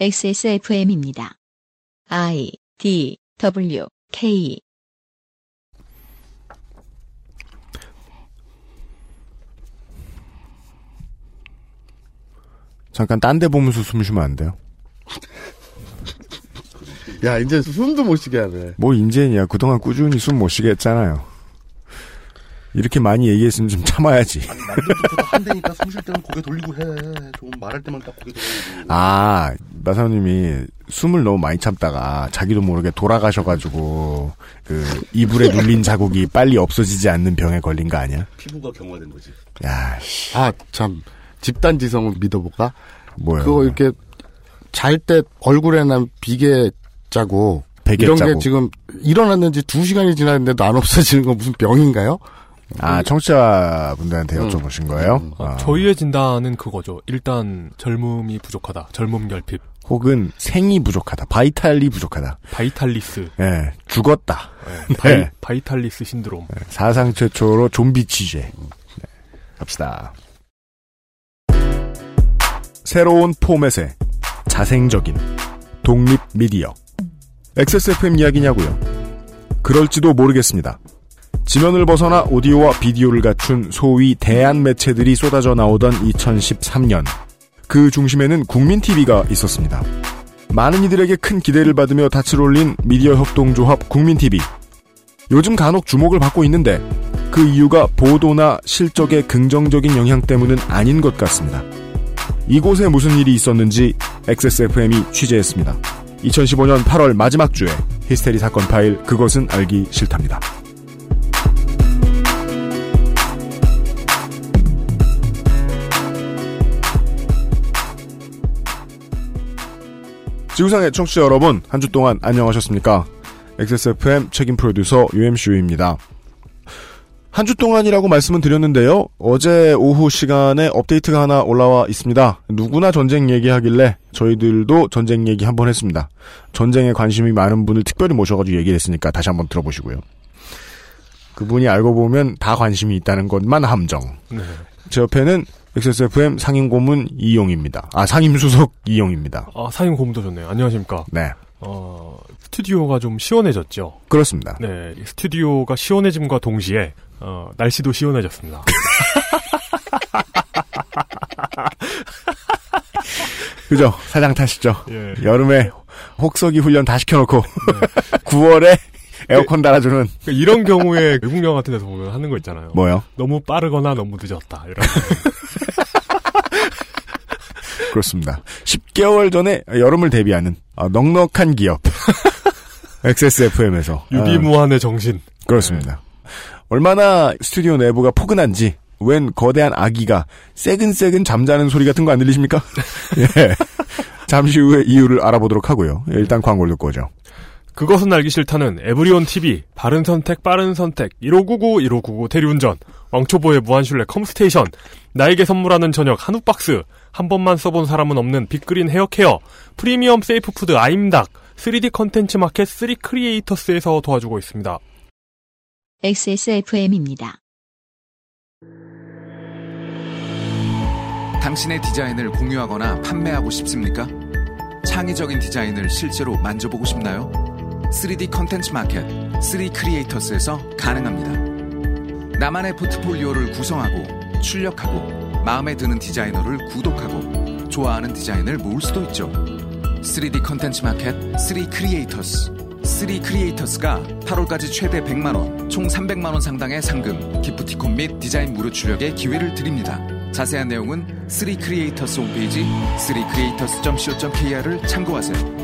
XSFM입니다. I D W K 잠깐 딴 데 보면서 숨 쉬면 안 돼요? 야, 이제 숨도 못 쉬게 하네. 뭐 인제냐 그동안 꾸준히 숨 못 쉬게 했잖아요. 이렇게 많이 얘기했으면 좀 참아야지. 남들부터 한대니까 숨쉴 때는 고개 돌리고 해. 좀 말할 때만 딱 고개 돌리고. 아 마사오님이 숨을 너무 많이 참다가 자기도 모르게 돌아가셔가지고 그 이불에 눌린 자국이 빨리 없어지지 않는 병에 걸린 거 아니야? 피부가 경화된 거지. 야, 씨, 아, 참. 집단 지성을 믿어볼까? 뭐야? 그거 이렇게 잘 때 얼굴에 난 비계 짜고 베개 이런 짜고. 게 지금 일어났는지 두 시간이 지났는데도 안 없어지는 건 무슨 병인가요? 아 청취자분들한테 음. 여쭤보신 거예요? 음. 아, 저희의 진단은 그거죠. 일단 젊음이 부족하다. 젊음 결핍, 혹은 생이 부족하다, vital이 부족하다. vital-less, 예, 죽었다. 네, 바이, 네. vital-less 신드롬. 사상 최초로 좀비 취재. 네, 갑시다. 새로운 포맷의 자생적인 독립 미디어. XSFM 이야기냐고요? 그럴지도 모르겠습니다. 지면을 벗어나 오디오와 비디오를 갖춘 소위 대한 매체들이 쏟아져 나오던 2013년. 그 중심에는 국민TV가 있었습니다. 많은 이들에게 큰 기대를 받으며 닻을 올린 미디어 협동조합 국민TV. 요즘 간혹 주목을 받고 있는데 그 이유가 보도나 실적의 긍정적인 영향 때문은 아닌 것 같습니다. 이곳에 무슨 일이 있었는지 XSFM이 취재했습니다. 2015년 8월 마지막 주에 히스테리 사건 파일 그것은 알기 싫답니다. 지구상의 청취자 여러분, 한 주 동안 안녕하셨습니까? XSFM 책임 프로듀서 UMCU입니다. 한 주 동안이라고 말씀은 드렸는데요. 어제 오후 시간에 업데이트가 하나 올라와 있습니다. 누구나 전쟁 얘기하길래 저희들도 전쟁 얘기 한번 했습니다. 전쟁에 관심이 많은 분을 특별히 모셔가지고 얘기를 했으니까 다시 한번 들어보시고요. 그분이 알고 보면 다 관심이 있다는 것만 함정. 네. 제 옆에는 XSFM 상임고문 이용입니다. 아, 상임수석 이용입니다. 아, 사인 고문도 좋네요. 안녕하십니까. 네, 어, 스튜디오가 좀 시원해졌죠. 그렇습니다. 네, 이 스튜디오가 시원해짐과 동시에 어, 날씨도 시원해졌습니다. 그죠? 사장 탓이죠. 예. 여름에 혹서기 훈련 다 시켜놓고 9월에 에어컨 달아주는 그러니까 이런 경우에 외국 영화 같은 데서 보면 하는 거 있잖아요. 뭐요? 너무 빠르거나 너무 늦었다. 이런. 그렇습니다. 10개월 전에 여름을 대비하는 아, 넉넉한 기업 XSFM에서 유비무한의 정신. 그렇습니다. 얼마나 스튜디오 내부가 포근한지 웬 거대한 아기가 새근새근 잠자는 소리 같은 거 안 들리십니까? 예. 잠시 후에 이유를 알아보도록 하고요. 일단 광고를 듣고 오죠. 그것은 알기 싫다는 에브리온 TV, 바른 선택, 빠른 선택, 1599, 1599 대리운전, 왕초보의 무한신뢰 컴스테이션, 나에게 선물하는 저녁 한우 박스, 한 번만 써본 사람은 없는 빅그린 헤어케어, 프리미엄 safe food 아임닭, 3D 컨텐츠 마켓 3 크리에이터스에서 도와주고 있습니다. XSFM입니다. 당신의 디자인을 공유하거나 판매하고 싶습니까? 창의적인 디자인을 실제로 만져보고 싶나요? 3D 컨텐츠 마켓 3 Creators에서 가능합니다. 나만의 포트폴리오를 구성하고 출력하고 마음에 드는 디자이너를 구독하고 좋아하는 디자인을 모을 수도 있죠. 3D 컨텐츠 마켓 3 Creators 3 Creators가 8월까지 최대 100만원, 총 300만원 상당의 상금, 기프티콘 및 디자인 무료 출력의 기회를 드립니다. 자세한 내용은 3 Creators 홈페이지 3creators.co.kr을 참고하세요.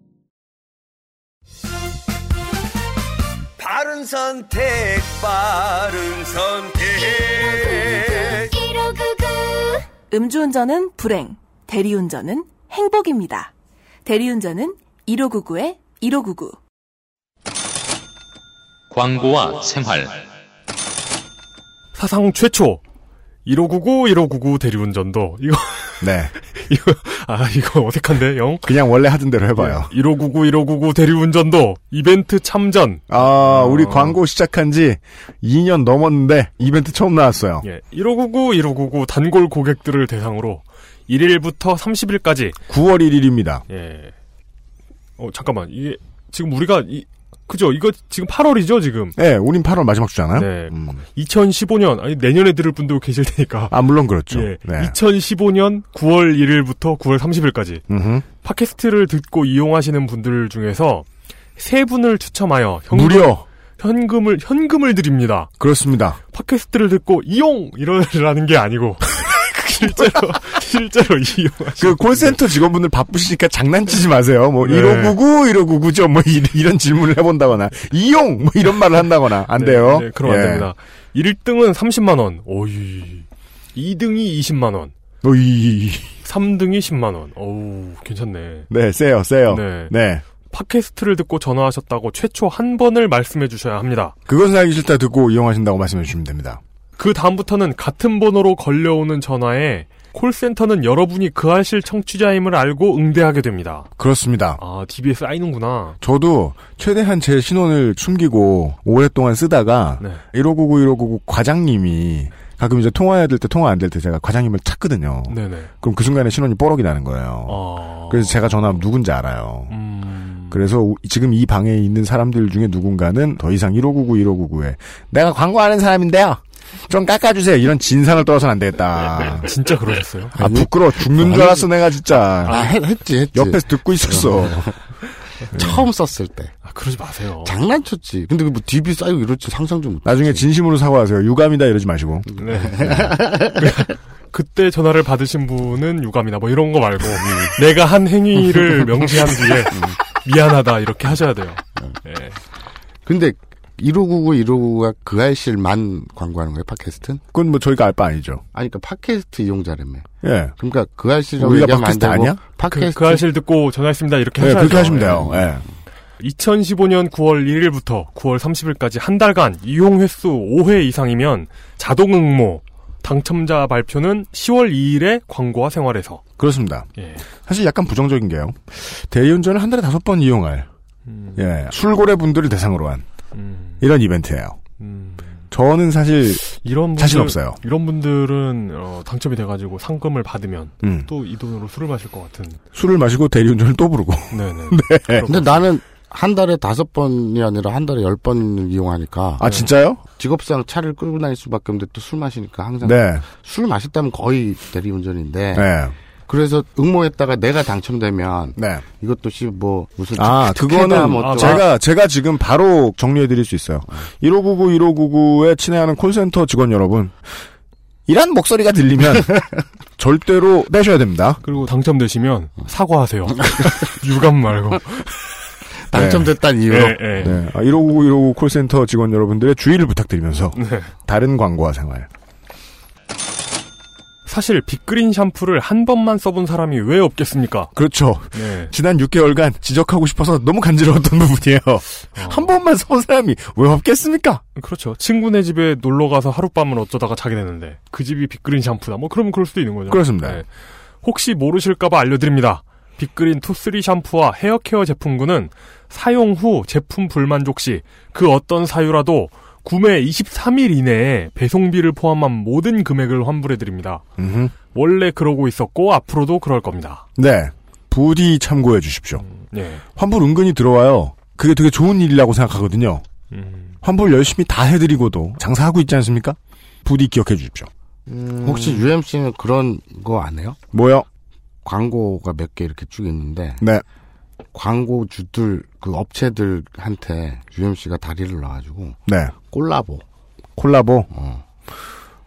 바른 선택, 바른 선택. 음주운전은 불행, 대리운전은 행복입니다. 대리운전은 1599-1599 1599 광고와 생활 사상 최초 1599 1599 대리운전도 이거 네. 이거 아 이거 어색한데 영 그냥 원래 하던 대로 해봐요. 1599 1599 대리운전도 이벤트 참전 아, 우리 광고 시작한 지 2년 넘었는데 이벤트 처음 나왔어요. 예 1599 1599 단골 고객들을 대상으로 1일부터 30일까지 9월 1일입니다. 예. 어 잠깐만 이게 지금 우리가 이 그죠 이거 지금 8월이죠 지금 네, 우린 8월 마지막 주잖아요. 네. 음. 2015년 아니 내년에 들을 분도 계실 테니까 아, 물론 그렇죠. 예. 네. 2015년 9월 1일부터 9월 30일까지 음흠. 팟캐스트를 듣고 이용하시는 분들 중에서 세 분을 추첨하여 현금, 무려 현금을 현금을 드립니다. 그렇습니다. 팟캐스트를 듣고 이용 이러라는 게 아니고 실제로 실제로 이용하시. 그 콜센터 직원분들 바쁘시니까 장난치지 마세요. 뭐 네. 1599, 1599죠. 뭐 이- 이런 질문을 해본다거나 이용 뭐 이런 말을 한다거나 안 돼요. 네, 그럼 안 예. 됩니다. 1등은 30만 원. 오이. 2등이 20만 원. 오이. 3등이 10만 원. 어우, 괜찮네. 네, 세요, 세요. 네. 네. 팟캐스트를 듣고 전화하셨다고 최초 한 번을 말씀해 주셔야 합니다. 그것은 알기 싫다 듣고 이용하신다고 말씀해 주시면 됩니다. 그 다음부터는 같은 번호로 걸려오는 전화에 콜센터는 여러분이 그 알실 청취자임을 알고 응대하게 됩니다. 그렇습니다. 아, DB에 쌓이는구나. 저도 최대한 제 신원을 숨기고 오랫동안 쓰다가 네. 1599, 1599 과장님이 가끔 이제 통화해야 될 때 통화 안 될 때 제가 과장님을 찾거든요. 네네. 그럼 그 순간에 신원이 뽀록이 나는 거예요. 아. 그래서 제가 전화하면 누군지 알아요. 음. 그래서 우- 지금 이 방에 있는 사람들 중에 누군가는 더 이상 1599, 1599에 내가 광고하는 사람인데요. 좀 깎아주세요. 이런 진상을 떠서는 안 되겠다. 진짜 그러셨어요? 아 부끄러워 죽는 줄 알았어 내가 진짜. 아, 했, 했지, 했지. 옆에서 듣고 있었어. 처음 썼을 때. 아, 그러지 마세요. 장난쳤지. 근데 그뭐 DB 쌓이고 이렇지 상상 좀 못. 나중에 진심으로 사과하세요. 유감이다 이러지 마시고. 네. 그때 전화를 받으신 분은 유감이나 뭐 이런 거 말고 내가 한 행위를 명시한 뒤에 미안하다 이렇게 하셔야 돼요. 예. 근데 1599, 1599가 그 알실만 광고하는 거예요, 팟캐스트는? 그건 뭐 저희가 알 바 아니죠. 아니, 그러니까 팟캐스트 이용자라며. 예. 그러니까 그 알실이라고 우리가 얘기하면 팟캐스트 되고 아니야? 그, 팟캐스트 그 아실 듣고 전화했습니다 이렇게 네, 하셔야죠. 그렇게 하시면 돼요. 예. 2015년 9월 1일부터 9월 30일까지 한 달간 이용 횟수 5회 이상이면 자동 응모 당첨자 발표는 10월 2일에 광고와 생활에서 그렇습니다. 예. 사실 약간 부정적인 게요. 대리운전을 한 달에 다섯 번 이용할 음, 예 술고래 분들을 대상으로 한 음, 이런 이벤트예요. 음. 저는 사실 이런 분들, 자신 없어요. 이런 분들은 어, 당첨이 돼가지고 상금을 받으면 음, 또이 돈으로 술을 마실 것 같은. 술을 마시고 대리운전을 또 부르고 네네. 근데 나는 한 달에 다섯 번이 아니라 한 달에 열번 이용하니까 아 진짜요? 직업상 차를 끌고 다닐 수밖에 없는데 또 술 마시니까 항상 네, 술 마셨다면 거의 대리운전인데 네, 그래서 응모했다가 내가 당첨되면 네. 이것도 씨뭐 무슨 아 그거는 뭐 아, 또- 제가 제가 지금 바로 정리해 드릴 수 있어요. 1599, 1599에 친애하는 콜센터 직원 여러분. 이런 목소리가 들리면 절대로 빼셔야 됩니다. 그리고 당첨되시면 사과하세요. 유감 말고. 당첨됐다는 이유로 예, 예. 네, 1599, 1599 콜센터 직원 여러분들의 주의를 부탁드리면서 네. 다른 광고와 생활. 사실 빅그린 샴푸를 한 번만 써본 사람이 왜 없겠습니까? 그렇죠. 네. 지난 6개월간 지적하고 싶어서 너무 간지러웠던 부분이에요. 한 번만 써본 사람이 왜 없겠습니까? 그렇죠. 친구네 집에 놀러 가서 하룻밤을 어쩌다가 자게 되는데 그 집이 빅그린 샴푸다. 뭐 그러면 그럴 수도 있는 거죠. 그렇습니다. 네. 혹시 모르실까봐 알려드립니다. 빅그린 투쓰리 샴푸와 헤어케어 제품군은 사용 후 제품 불만족 시 그 어떤 사유라도 구매 23일 이내에 배송비를 포함한 모든 금액을 환불해드립니다. 음흠. 원래 그러고 있었고 앞으로도 그럴 겁니다. 네. 부디 참고해 주십시오. 네. 환불 은근히 들어와요. 그게 되게 좋은 일이라고 생각하거든요. 음, 환불 열심히 다 해드리고도 장사하고 있지 않습니까? 부디 기억해 주십시오. 혹시 UMC는 그런 거 안 해요? 뭐요? 광고가 몇 개 이렇게 쭉 있는데 네. 광고주들 그 업체들한테 UMC가 다리를 놔가지고 네. 콜라보 콜라보. 어.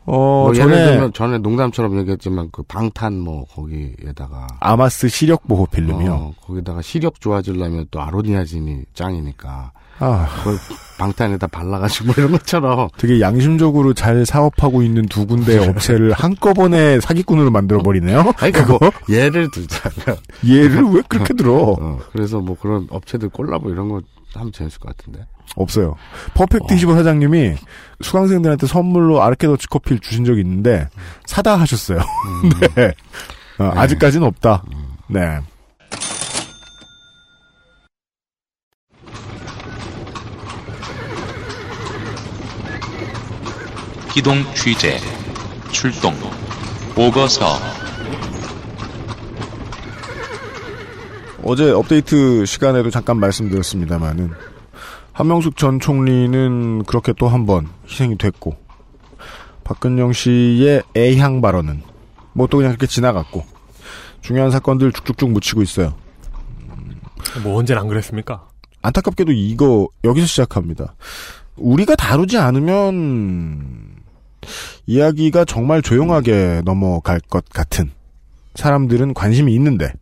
어, 뭐 전에 예를 들면 전에 농담처럼 얘기했지만 그 방탄 뭐 거기에다가 아마스 시력 보호 필름이요. 어, 거기다가 시력 좋아지려면 또 아로니아진이 짱이니까 아, 그걸 방탄에다 발라가지고 뭐 이런 것처럼 되게 양심적으로 잘 사업하고 있는 두 군데의 업체를 한꺼번에 사기꾼으로 만들어 버리네요. 아니 그거 예를 들자면 얘를 왜 그렇게 들어? 어, 그래서 뭐 그런 업체들 콜라보 이런 거 하면 재밌을 것 같은데 없어요. 퍼펙트 25 사장님이 수강생들한테 선물로 아르케더치 커피를 주신 적이 있는데 사다 하셨어요. 네. 어, 아직까지는 없다. 네. 기동 취재 출동 보고서 어제 업데이트 시간에도 잠깐 말씀드렸습니다만은 한명숙 전 총리는 그렇게 또 한 번 희생이 됐고 박근영 씨의 애향 발언은 뭐 또 그냥 그렇게 지나갔고 중요한 사건들 쭉쭉쭉 묻히고 있어요. 뭐 언젠 안 그랬습니까? 안타깝게도 이거 여기서 시작합니다. 우리가 다루지 않으면 이야기가 정말 조용하게 넘어갈 것 같은 사람들은 관심이 있는데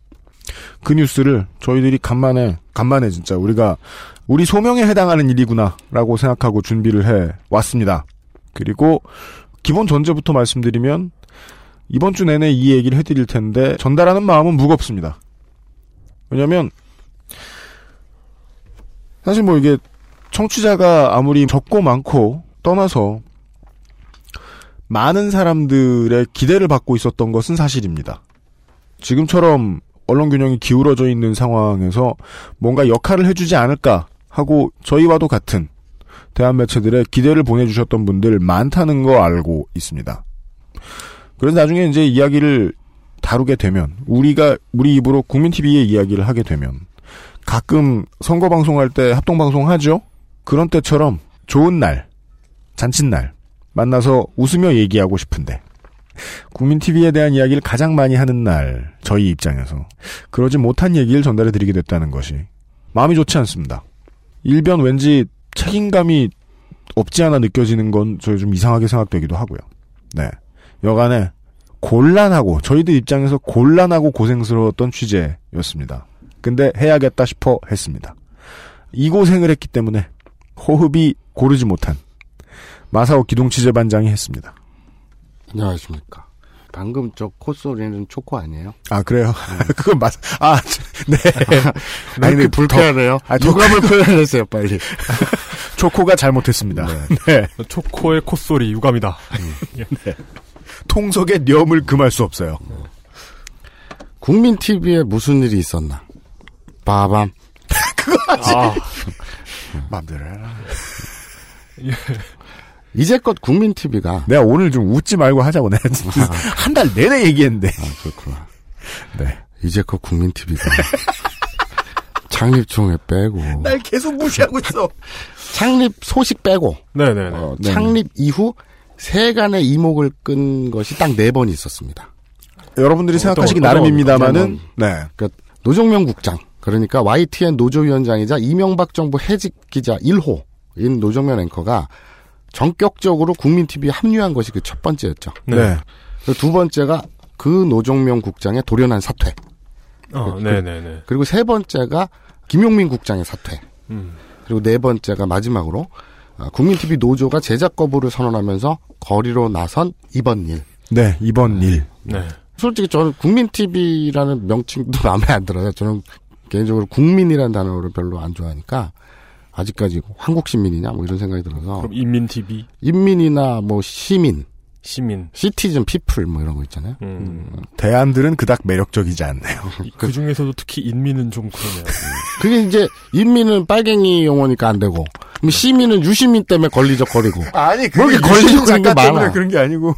그 뉴스를 저희들이 간만에 간만에 진짜 우리가 우리 소명에 해당하는 일이구나라고 생각하고 준비를 해 왔습니다. 그리고 기본 전제부터 말씀드리면 이번 주 내내 이 얘기를 해드릴 텐데 전달하는 마음은 무겁습니다. 왜냐하면 사실 뭐 이게 청취자가 아무리 적고 많고 떠나서 많은 사람들의 기대를 받고 있었던 것은 사실입니다. 지금처럼 언론 균형이 기울어져 있는 상황에서 뭔가 역할을 해주지 않을까 하고 저희와도 같은 대한 매체들의 기대를 보내주셨던 분들 많다는 거 알고 있습니다. 그래서 나중에 이제 이야기를 다루게 되면 우리가 우리 입으로 국민 TV의 이야기를 하게 되면 가끔 선거 방송할 때 합동 방송 하죠. 그런 때처럼 좋은 날, 잔칫날 만나서 웃으며 얘기하고 싶은데 국민 TV에 대한 이야기를 가장 많이 하는 날 저희 입장에서 그러지 못한 얘기를 전달해 드리게 됐다는 것이 마음이 좋지 않습니다. 일변 왠지 책임감이 없지 않아 느껴지는 건저좀 이상하게 생각되기도 하고요. 네. 여간에 곤란하고 저희들 입장에서 곤란하고 고생스러웠던 취재였습니다. 근데 해야겠다 싶어 했습니다. 이 고생을 했기 때문에 호흡이 고르지 못한 마사오 기동 취재반장이 했습니다. 안녕하십니까. 방금 저 콧소리는 초코 아니에요? 아 그래요? 그건 맞. 아 네. 아니, 근데 불쾌하네요. 아, 유감을 표현하세요, 빨리. 초코가 잘못했습니다. 네. 초코의 콧소리 유감이다. 통속의 념을 금할 수 없어요. 국민 TV에 무슨 일이 있었나? 빠밤. 아, 마음대로 해라. 이제껏 국민 TV가 내가 오늘 좀 웃지 말고 하자고 내가 한달 내내 얘기했는데. 아, 그렇구나. 네. 이제껏 국민 TV가 창립 총회 빼고 날 계속 무시하고 있어. 창립 소식 빼고 네네네. 어, 네. 창립 이후 세간의 이목을 끈 것이 딱 네 번 있었습니다. 여러분들이 생각하시기 어떤 나름입니다만은 네. 그러니까 노정명 국장 그러니까 YTN 노조위원장이자 이명박 정부 해직 기자 1호인 노정면 앵커가 전격적으로 국민 TV에 합류한 것이 그 첫 번째였죠. 네. 그리고 두 번째가 그 노정명 국장의 돌연한 사퇴. 어, 네네네. 그리고 세 번째가 김용민 국장의 사퇴. 음. 그리고 네 번째가 마지막으로 아, 국민 TV 노조가 제작 거부를 선언하면서 거리로 나선 이번 일. 네, 이번 일. 네. 솔직히 저는 국민 TV라는 명칭도 마음에 안 들어요. 저는 개인적으로 국민이라는 단어를 별로 안 좋아하니까 아직까지 한국 시민이냐 뭐 이런 생각이 들어서 그럼 인민 TV 인민이나 뭐 시민, 시민. 시티즌 피플 뭐 이런 거 있잖아요. 음. 대안들은 그닥 매력적이지 않네요. 그 중에서도 특히 인민은 좀 그러네요. 그게 이제 인민은 빨갱이 용어니까 안 되고 그럼 시민은 유시민 때문에 걸리적거리고 아니, 뭐 이렇게 걸리고 그런 게 작가 때문에 많아. 그런 게 아니고.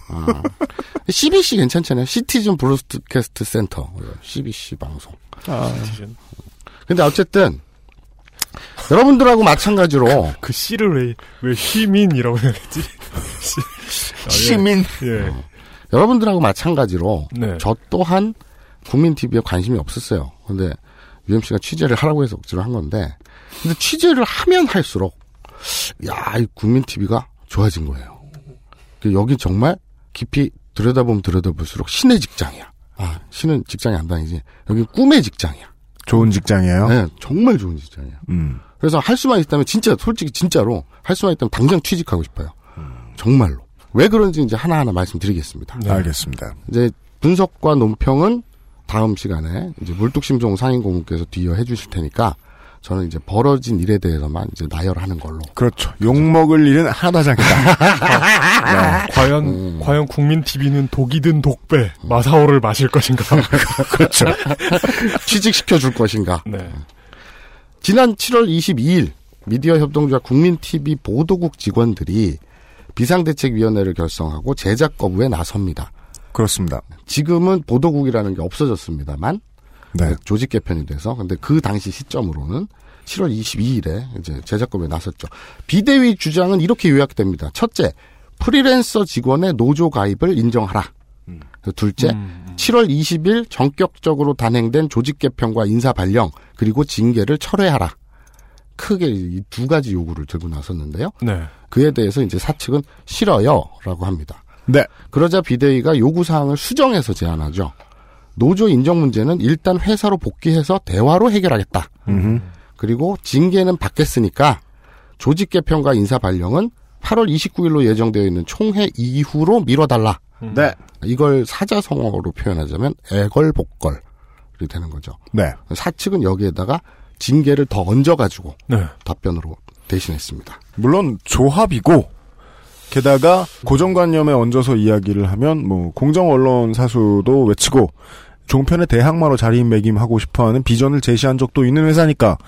CBC 괜찮잖아요. 시티즌 브로드캐스트 센터 CBC 방송. 근데 어쨌든 여러분들하고 마찬가지로 그 씨를 왜, 왜 시민이라고 해야겠지? 시- 아, 예. 시민. 예. 여러분들하고 마찬가지로 네. 저 또한 국민 TV에 관심이 없었어요. 근데 UMC가 취재를 하라고 해서 억지로 한 건데 근데 취재를 하면 할수록 야, 이 국민 TV가 좋아진 거예요. 그 여기 정말 깊이 들여다보면 들여다볼수록 신의 직장이야. 아, 신은 직장이 안 다니지. 여기 꿈의 직장이야. 좋은 직장이에요. 네, 정말 좋은 직장이야. 음. 그래서 할 수만 있다면 진짜 솔직히 진짜로 할 수만 있다면 당장 취직하고 싶어요. 정말로. 왜 그런지 이제 하나하나 말씀드리겠습니다. 네. 알겠습니다. 이제 분석과 논평은 다음 시간에 이제 물뚝심송 상인 고문께서 뒤이어 해주실 테니까 저는 이제 벌어진 일에 대해서만 이제 나열하는 걸로. 그렇죠. 욕 먹을 일은 하나도 하지 않겠다. 과연 음. 과연 국민 TV는 독이든 독배 마사오를 마실 것인가? 그렇죠. 취직시켜 줄 것인가. 네. 지난 7월 22일 미디어 협동조합 국민TV 보도국 직원들이 비상대책위원회를 결성하고 제작 거부에 나섭니다. 그렇습니다. 지금은 보도국이라는 게 없어졌습니다만 네. 조직 개편이 돼서 근데 그 당시 시점으로는 7월 22일에 이제 제작업에 나섰죠. 비대위 주장은 이렇게 요약됩니다. 첫째, 프리랜서 직원의 노조 가입을 인정하라. 둘째, 7월 20일 전격적으로 단행된 조직 개편과 인사 발령 그리고 징계를 철회하라. 크게 이 두 가지 요구를 들고 나섰는데요. 네. 그에 대해서 이제 사측은 싫어요라고 합니다. 네. 그러자 비대위가 요구 사항을 수정해서 제안하죠. 노조 인정 문제는 일단 회사로 복귀해서 대화로 해결하겠다. 음흠. 그리고 징계는 받겠으니까 조직 개편과 인사 발령은 8월 29일로 예정되어 있는 총회 이후로 미뤄달라. 네. 이걸 사자성어로 표현하자면 애걸복걸이 되는 거죠. 네. 사측은 여기에다가 징계를 더 얹어가지고 네. 답변으로 대신했습니다. 물론 조합이고 게다가 고정관념에 얹어서 이야기를 하면 뭐 공정 언론 사수도 외치고 종편의 대항마로 자리매김하고 싶어하는 비전을 제시한 적도 있는 회사니까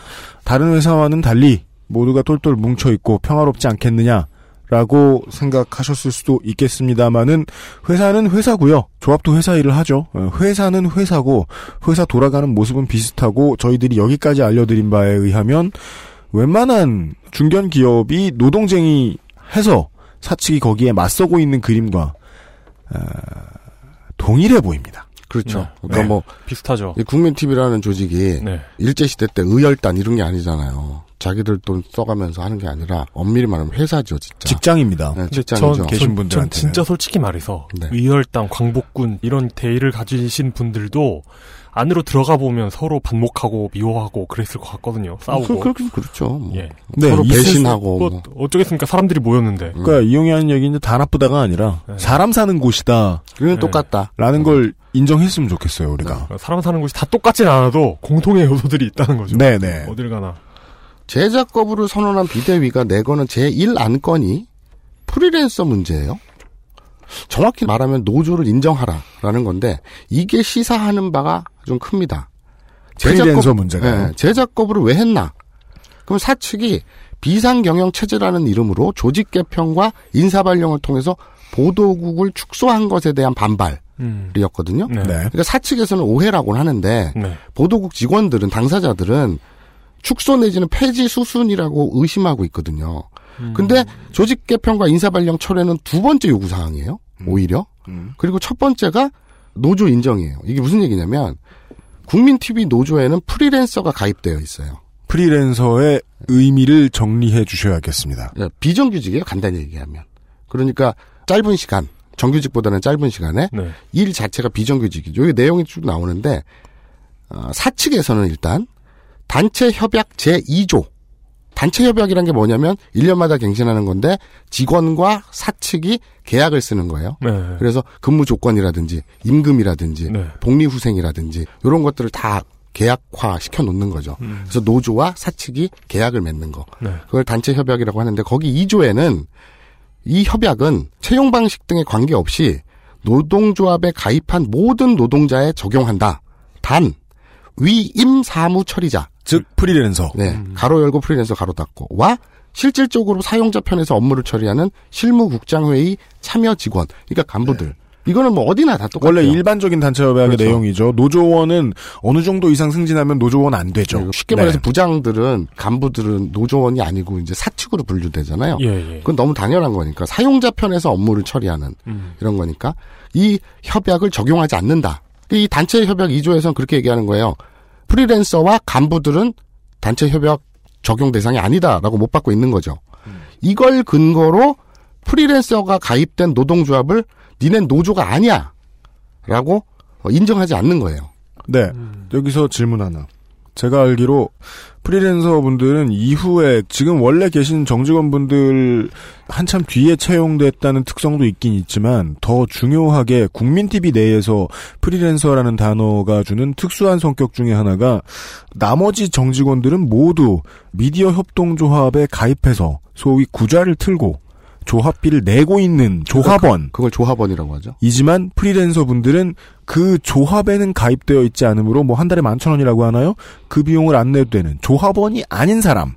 다른 회사와는 달리 모두가 똘똘 뭉쳐 있고 평화롭지 않겠느냐라고 생각하셨을 수도 있겠습니다만은 회사는 회사고요. 조합도 회사 일을 하죠. 어, 회사는 회사고 회사 돌아가는 모습은 비슷하고 저희들이 여기까지 알려드린 바에 의하면 웬만한 중견 기업이 노동쟁이 해서 사측이 거기에 맞서고 있는 그림과 어, 동일해 보입니다. 그렇죠. 네. 그러니까 네. 뭐 비슷하죠. 이 국민TV라는 조직이 네. 일제 시대 때 의열단 이런 게 아니잖아요. 자기들 돈 써가면서 하는 게 아니라 엄밀히 말하면 회사죠, 진짜. 직장입니다. 네, 직장이죠. 전, 계신. 전 진짜 솔직히 말해서 네. 의열당, 광복군 이런 대의를 가지신 분들도 안으로 들어가 보면 서로 반목하고 미워하고 그랬을 것 같거든요. 싸우고. 그, 그, 그렇죠. 뭐. 예. 네, 서로 배신하고. 뭐 뭐. 어쩌겠습니까? 사람들이 모였는데. 그러니까 이용이 하는 얘기는 다 나쁘다가 아니라 네. 사람 사는 곳이다라는 그는 네. 똑같다. 걸 인정했으면 좋겠어요 우리가. 사람 사는 곳이 다 똑같진 않아도 공통의 요소들이 있다는 거죠. 네네. 어딜 가나. 제작 거부를 선언한 비대위가 내거는 제1 안건이 프리랜서 문제예요. 정확히 말하면 노조를 인정하라라는 건데 이게 시사하는 바가 좀 큽니다. 프리랜서 문제가요? 네, 제작 거부를 왜 했나? 그럼 사측이 비상경영 체제라는 이름으로 조직 개편과 인사 발령을 통해서 보도국을 축소한 것에 대한 반발 이었거든요. 음. 네. 네. 그러니까 사측에서는 오해라고는 하는데 네. 보도국 직원들은 당사자들은 축소 내지는 폐지 수순이라고 의심하고 있거든요. 음. 근데 조직 개편과 인사 발령 철회는 두 번째 요구 사항이에요. 오히려. 음. 그리고 첫 번째가 노조 인정이에요. 이게 무슨 얘기냐면 국민 TV 노조에는 프리랜서가 가입되어 있어요. 프리랜서의 의미를 정리해 주셔야겠습니다. 예, 비정규직이에요. 간단히 얘기하면. 그러니까 짧은 시간, 정규직보다는 짧은 시간에 네. 일 자체가 비정규직이죠. 여기 내용이 쭉 나오는데 어, 사측에서는 일단 단체 협약 제 2조 단체 협약이란 게 뭐냐면 1년마다 갱신하는 건데 직원과 사측이 계약을 쓰는 거예요. 네. 그래서 근무 조건이라든지 임금이라든지 네. 복리 후생이라든지 이런 것들을 다 계약화 시켜 놓는 거죠. 음. 그래서 노조와 사측이 계약을 맺는 거. 네. 그걸 단체 협약이라고 하는데 거기 2조에는 이 협약은 채용 방식 등에 관계없이 노동조합에 가입한 모든 노동자에 적용한다. 단 위임 사무 처리자, 즉 프리랜서. 네, 가로 열고 프리랜서 가로 닫고 와 실질적으로 사용자 편에서 업무를 처리하는 실무국장회의 참여 직원, 그러니까 간부들. 이거는 뭐 어디나 다 똑같아요. 원래 일반적인 단체 협약의 그렇죠. 내용이죠. 노조원은 어느 정도 이상 승진하면 노조원 안 되죠. 그리고 쉽게 네. 말해서 부장들은 간부들은 노조원이 아니고 이제 사측으로 분류되잖아요. 예, 예. 그건 너무 당연한 거니까 사용자 편에서 업무를 처리하는 음. 이런 거니까 이 협약을 적용하지 않는다. 이 단체 협약 2조에서는 그렇게 얘기하는 거예요. 프리랜서와 간부들은 단체 협약 적용 대상이 아니다라고 못 받고 있는 거죠. 이걸 근거로 프리랜서가 가입된 노동조합을 니넨 노조가 아니야. 라고 어, 인정하지 않는 거예요. 네. 여기서 질문 하나. 제가 알기로 프리랜서 분들은 이후에 지금 원래 계신 정직원 분들 한참 뒤에 채용됐다는 특성도 있긴 있지만 더 중요하게 국민TV 내에서 프리랜서라는 단어가 주는 특수한 성격 중에 하나가 나머지 정직원들은 모두 미디어 협동조합에 가입해서 소위 구좌를 틀고 조합비를 내고 있는 조합원 그걸 조합원이라고 하죠. 이지만 프리랜서 분들은 그 조합에는 가입되어 있지 않으므로 뭐 한 달에 만천 원이라고 하나요? 그 비용을 안 내도 되는 조합원이 아닌 사람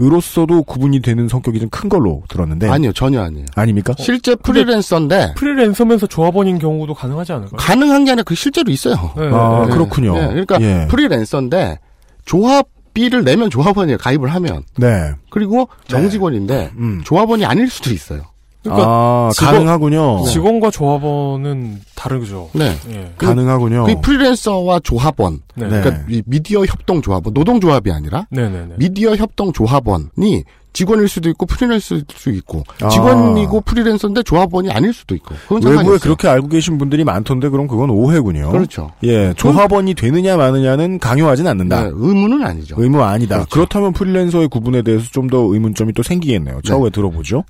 으로서도 구분이 되는 성격이 좀 큰 걸로 들었는데 아니요, 전혀 아니에요. 아닙니까? 실제 프리랜서인데 프리랜서면서 조합원인 경우도 가능하지 않을까요? 가능한 게 아니라 그 실제로 있어요. 네, 아 네. 그렇군요. 예, 그러니까 예. 프리랜서인데 조합 비를 내면 조합원이에요. 가입을 하면. 네. 그리고 정직원인데 음. 조합원이 아닐 수도 있어요. 그러니까 아 직원- 가능하군요. 직원과 조합원은 다르죠. 네. 예. 가능하군요. 그 프리랜서와 조합원, 네. 네. 그러니까 이 미디어 협동 조합원, 노동 조합이 아니라 네네네. 미디어 협동 조합원이 직원일 수도 있고 프리랜서일 수도 있고 아. 직원이고 프리랜서인데 조합원이 아닐 수도 있고 그건 외부에. 그렇게 알고 계신 분들이 많던데 그럼 그건 오해군요. 그렇죠. 예, 조합원이 되느냐 마느냐는 강요하진 않는다. 네, 의무는 아니죠. 의무 아니다. 그렇죠. 그렇다면 프리랜서의 구분에 대해서 좀 더 의문점이 또 생기겠네요. 차후에 들어보죠.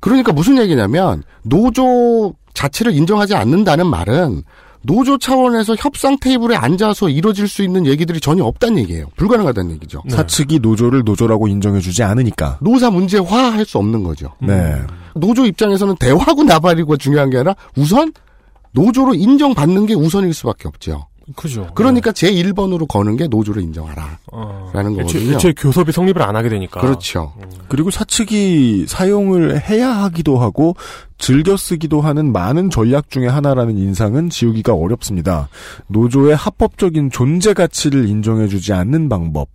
그러니까 무슨 얘기냐면 노조 자체를 인정하지 않는다는 말은 노조 차원에서 협상 테이블에 앉아서 이루어질 수 있는 얘기들이 전혀 없다는 얘기예요. 불가능하다는 얘기죠. 사측이 노조를 노조라고 인정해주지 않으니까. 노사 문제화 할 수 없는 거죠. 네. 노조 입장에서는 대화고 나발이고 중요한 게 아니라 우선 노조로 인정받는 게 우선일 수밖에 없죠. 그죠. 그러니까 제 1번으로 거는 게 노조를 인정하라. 어. 라는 거거든요. 애초에 교섭이 성립을 안 하게 되니까. 그렇죠. 그리고 사측이 사용을 해야 하기도 하고 즐겨 쓰기도 하는 많은 전략 중에 하나라는 인상은 지우기가 어렵습니다. 노조의 합법적인 존재 가치를 인정해 주지 않는 방법.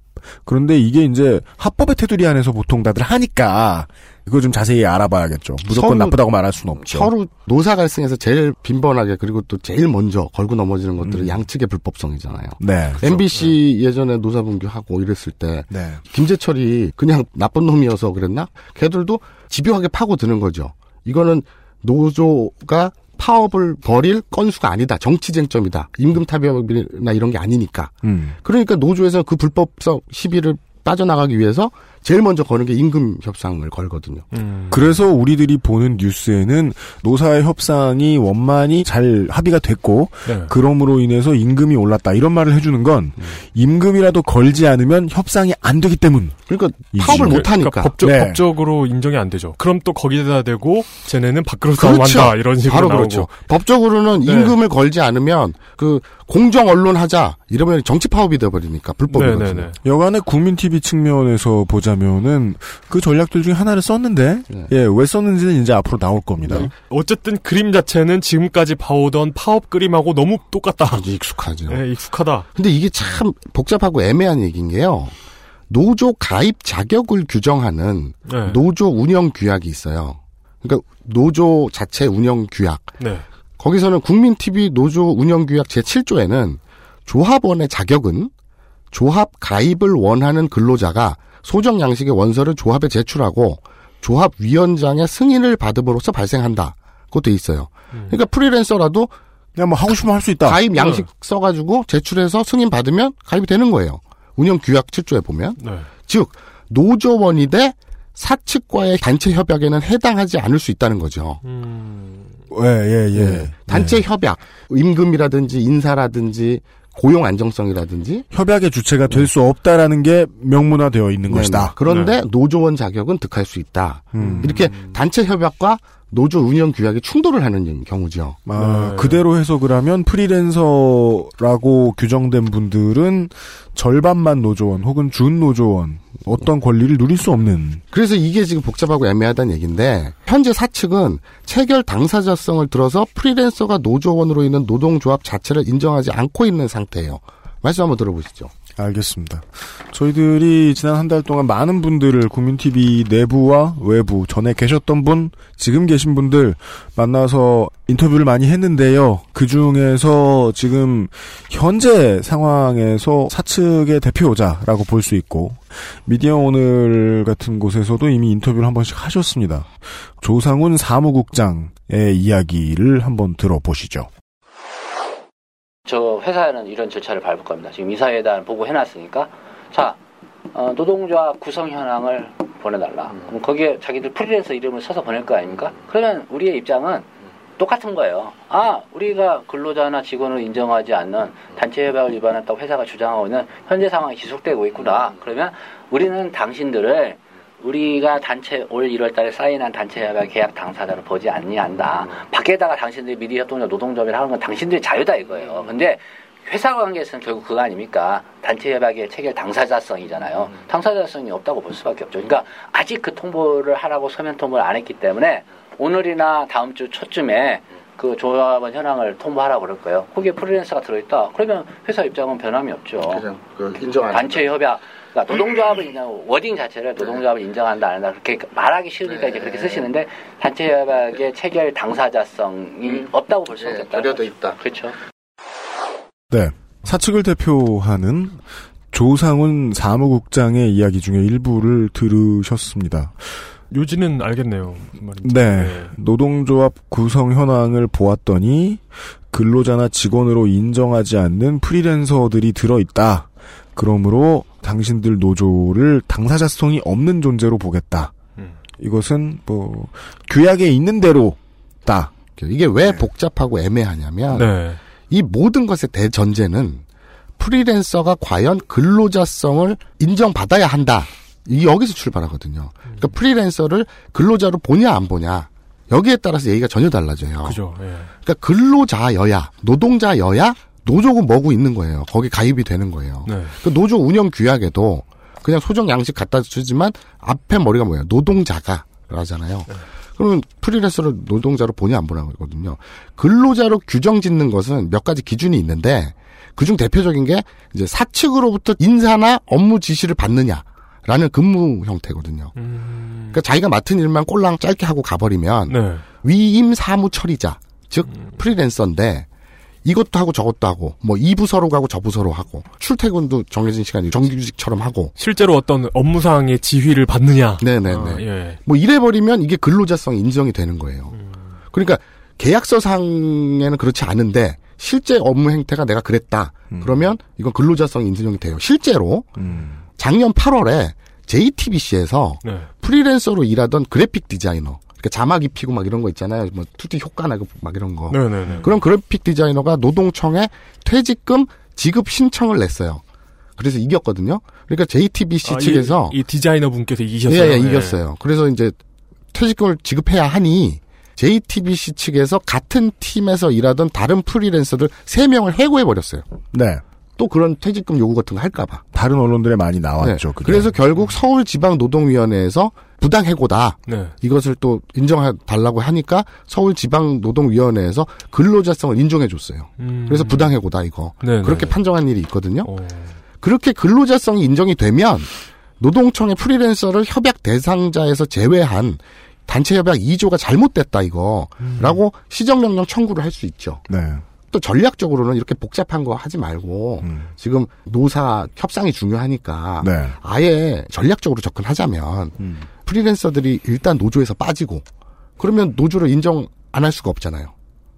그런데 이게 이제 합법의 테두리 안에서 보통 다들 하니까 이거 좀 자세히 알아봐야겠죠. 무조건 나쁘다고 말할 수는 없죠. 서로 노사 갈등에서 제일 빈번하게 그리고 또 제일 먼저 걸고 넘어지는 것들은 양측의 불법성이잖아요. 네. MBC 예전에 노사 분규하고 이랬을 때 네. 김재철이 그냥 나쁜 놈이어서 그랬나? 걔들도 집요하게 파고드는 거죠. 이거는 노조가 파업을 벌일 건수가 아니다. 정치 쟁점이다. 임금 타협이나 이런 게 아니니까. 음. 그러니까 노조에서 그 불법성 시비를 빠져나가기 위해서 제일 먼저 거는 게 임금 협상을 걸거든요. 음. 그래서 우리들이 보는 뉴스에는 노사의 협상이 원만히 잘 합의가 됐고 네. 그럼으로 인해서 임금이 올랐다 이런 말을 해주는 건 임금이라도 걸지 않으면 협상이 안 되기 때문. 그러니까. 파업을 못 하니까. 그러니까 법적, 네. 법적으로 인정이 안 되죠. 그럼 또 거기다 대고 쟤네는 밖으로 그렇죠. 싸움한다 이런 식으로 바로 나오고. 그렇죠. 법적으로는 네. 임금을 걸지 않으면 그 공정 언론 하자 이러면 정치 파업이 돼 버리니까 불법이거든요. 네네네. 여간의 국민 TV 측면에서 보자 면은 그 전략들 중에 하나를 썼는데 네. 예, 왜 썼는지는 이제 앞으로 나올 겁니다. 네. 어쨌든 그림 자체는 지금까지 봐오던 파업 그림하고 너무 똑같다. 아주 익숙하죠. 네, 익숙하다. 근데 이게 참 복잡하고 애매한 얘기인 게요. 노조 가입 자격을 규정하는 네. 노조 운영 규약이 있어요. 그러니까 노조 자체 운영 규약. 네. 거기서는 국민 TV 노조 운영 규약 제 7조에는 조합원의 자격은 조합 가입을 원하는 근로자가 소정 양식의 원서를 조합에 제출하고 조합 위원장의 승인을 받음으로써 발생한다. 그것도 돼 있어요. 그러니까 프리랜서라도 그냥 뭐 하고 싶으면 할 수 있다. 가입 양식 써가지고 제출해서 승인 받으면 가입이 되는 거예요. 운영 규약 7조에 보면. 네. 즉, 노조원이 돼 사측과의 단체 협약에는 해당하지 않을 수 있다는 거죠. 음. 예, 예, 예. 예. 단체 협약, 임금이라든지 인사라든지 고용 안정성이라든지 협약의 주체가 될 수 없다라는 게 명문화되어 있는 네네. 것이다. 그런데 노조원 자격은 득할 수 있다. 음. 이렇게 단체 협약과 노조 운영 규약이 충돌을 하는 경우죠. 아, 네. 그대로 해석을 하면 프리랜서라고 규정된 분들은 절반만 노조원 혹은 준 노조원 어떤 권리를 누릴 수 없는 그래서 이게 지금 복잡하고 애매하다는 얘기인데 현재 사측은 체결 당사자성을 들어서 프리랜서가 노조원으로 있는 노동조합 자체를 인정하지 않고 있는 상태예요. 말씀 한번 들어보시죠. 알겠습니다. 저희들이 지난 한 달 동안 많은 분들을 국민TV 내부와 외부, 전에 계셨던 분, 지금 계신 분들 만나서 인터뷰를 많이 했는데요. 그 중에서 지금 현재 상황에서 사측의 대표자라고 볼 수 있고, 미디어 오늘 같은 곳에서도 이미 인터뷰를 한 번씩 하셨습니다. 조상훈 사무국장의 이야기를 한번 들어보시죠. 저 회사에는 이런 절차를 밟을 겁니다. 지금 이사회단 보고 해놨으니까 자 어, 노동조합 구성 현황을 보내달라. 그럼 거기에 자기들 프리랜서 이름을 써서 보낼 거 아닙니까? 그러면 우리의 입장은 똑같은 거예요. 아, 우리가 근로자나 직원을 인정하지 않는 단체 협약을 위반했다고 회사가 주장하고 있는 현재 상황이 지속되고 있구나. 그러면 우리는 당신들을 우리가 단체 올 1월 달에 사인한 단체 협약 계약 당사자로 보지 않니한다. 밖에다가 당신들이 미디어 협동조 노동조합이라 하는 건 당신들의 자유다 이거예요. 근데 회사 관계에서는 결국 그거 아닙니까? 단체 협약의 체결 당사자성이잖아요. 당사자성이 없다고 볼 수밖에 없죠. 그러니까 아직 그 통보를 하라고 서면 통보를 안 했기 때문에 오늘이나 다음 주 초쯤에 그 조합원 현황을 통보하라고 그럴 거예요. 거기에 프리랜서가 들어있다. 그러면 회사 입장은 변함이 없죠. 그냥 그걸 인정 안 단체 협약 그러니까 노동조합을 인정 워딩 자체를 노동조합을 인정한다 안 한다 그렇게 말하기 싫으니까 이제 그렇게 쓰시는데 단체 협약의 체결 당사자성이 없다고 볼수 없겠다. 결여돼 있다. 그렇죠. 네. 사측을 대표하는 조상훈 사무국장의 이야기 중에 일부를 들으셨습니다. 요지는 알겠네요. 무슨 말인지. 네. 노동조합 구성 현황을 보았더니 근로자나 직원으로 인정하지 않는 프리랜서들이 들어있다. 그러므로 당신들 노조를 당사자성이 없는 존재로 보겠다. 음. 이것은 뭐 규약에 있는 대로다. 이게 왜 복잡하고 애매하냐면 네. 이 모든 것의 대전제는 프리랜서가 과연 근로자성을 인정받아야 한다. 이 여기서 출발하거든요. 그러니까 프리랜서를 근로자로 보냐 안 보냐 여기에 따라서 얘기가 전혀 달라져요. 그죠. 예. 그러니까 근로자여야 노동자여야 노조고 뭐고 있는 거예요. 거기 가입이 되는 거예요. 네. 그 노조 운영 규약에도 그냥 소정 양식 갖다 주지만 앞에 머리가 뭐예요? 노동자가 라잖아요. 그러면 프리랜서를 노동자로 보냐 안 보냐 거거든요. 근로자로 규정 짓는 것은 몇 가지 기준이 있는데 그중 대표적인 게 이제 사측으로부터 인사나 업무 지시를 받느냐 라는 근무 형태거든요. 그러니까 자기가 맡은 일만 꼴랑 짧게 하고 가버리면 네. 위임 사무 처리자 즉 프리랜서인데 이것도 하고 저것도 하고 뭐 이 부서로 가고 저 부서로 하고 출퇴근도 정해진 시간이 정규직처럼 하고 실제로 어떤 업무상의 지휘를 받느냐. 네네네 아, 예. 뭐 이래 버리면 이게 근로자성 인정이 되는 거예요. 그러니까 계약서상에는 그렇지 않은데 실제 업무 행태가 내가 그랬다. 그러면 이건 근로자성 인정이 돼요. 실제로 작년 8월에 JTBC에서 네. 프리랜서로 일하던 그래픽 디자이너 그러니까 자막 입히고 막 이런 거 있잖아요. 뭐 2D 효과 나고 막 이런 거. 네네네. 그런 그래픽 디자이너가 노동청에 퇴직금 지급 신청을 냈어요. 그래서 이겼거든요. 그러니까 JTBC 아, 측에서 이, 이 디자이너 분께서 이기셨어요. 예, 예, 네. 이겼어요. 그래서 이제 퇴직금을 지급해야 하니 JTBC 측에서 같은 팀에서 일하던 다른 프리랜서들 3명을 해고해 버렸어요. 네. 또 그런 퇴직금 요구 같은 거 할까봐. 다른 언론들에 많이 나왔죠. 그게. 그래서 결국 서울지방노동위원회에서 부당 해고다. 네. 이것을 또 인정해 달라고 하니까 서울지방노동위원회에서 근로자성을 인정해 줬어요. 음. 그래서 부당 해고다 이거. 네네. 그렇게 판정한 일이 있거든요. 어. 그렇게 근로자성이 인정이 되면 노동청의 프리랜서를 협약 대상자에서 제외한 단체 협약 2조가 잘못됐다 이거 라고 시정명령 청구를 할 수 있죠. 네. 또 전략적으로는 이렇게 복잡한 거 하지 말고 지금 노사 협상이 중요하니까 네. 아예 전략적으로 접근하자면 프리랜서들이 일단 노조에서 빠지고 그러면 노조를 인정 안 할 수가 없잖아요.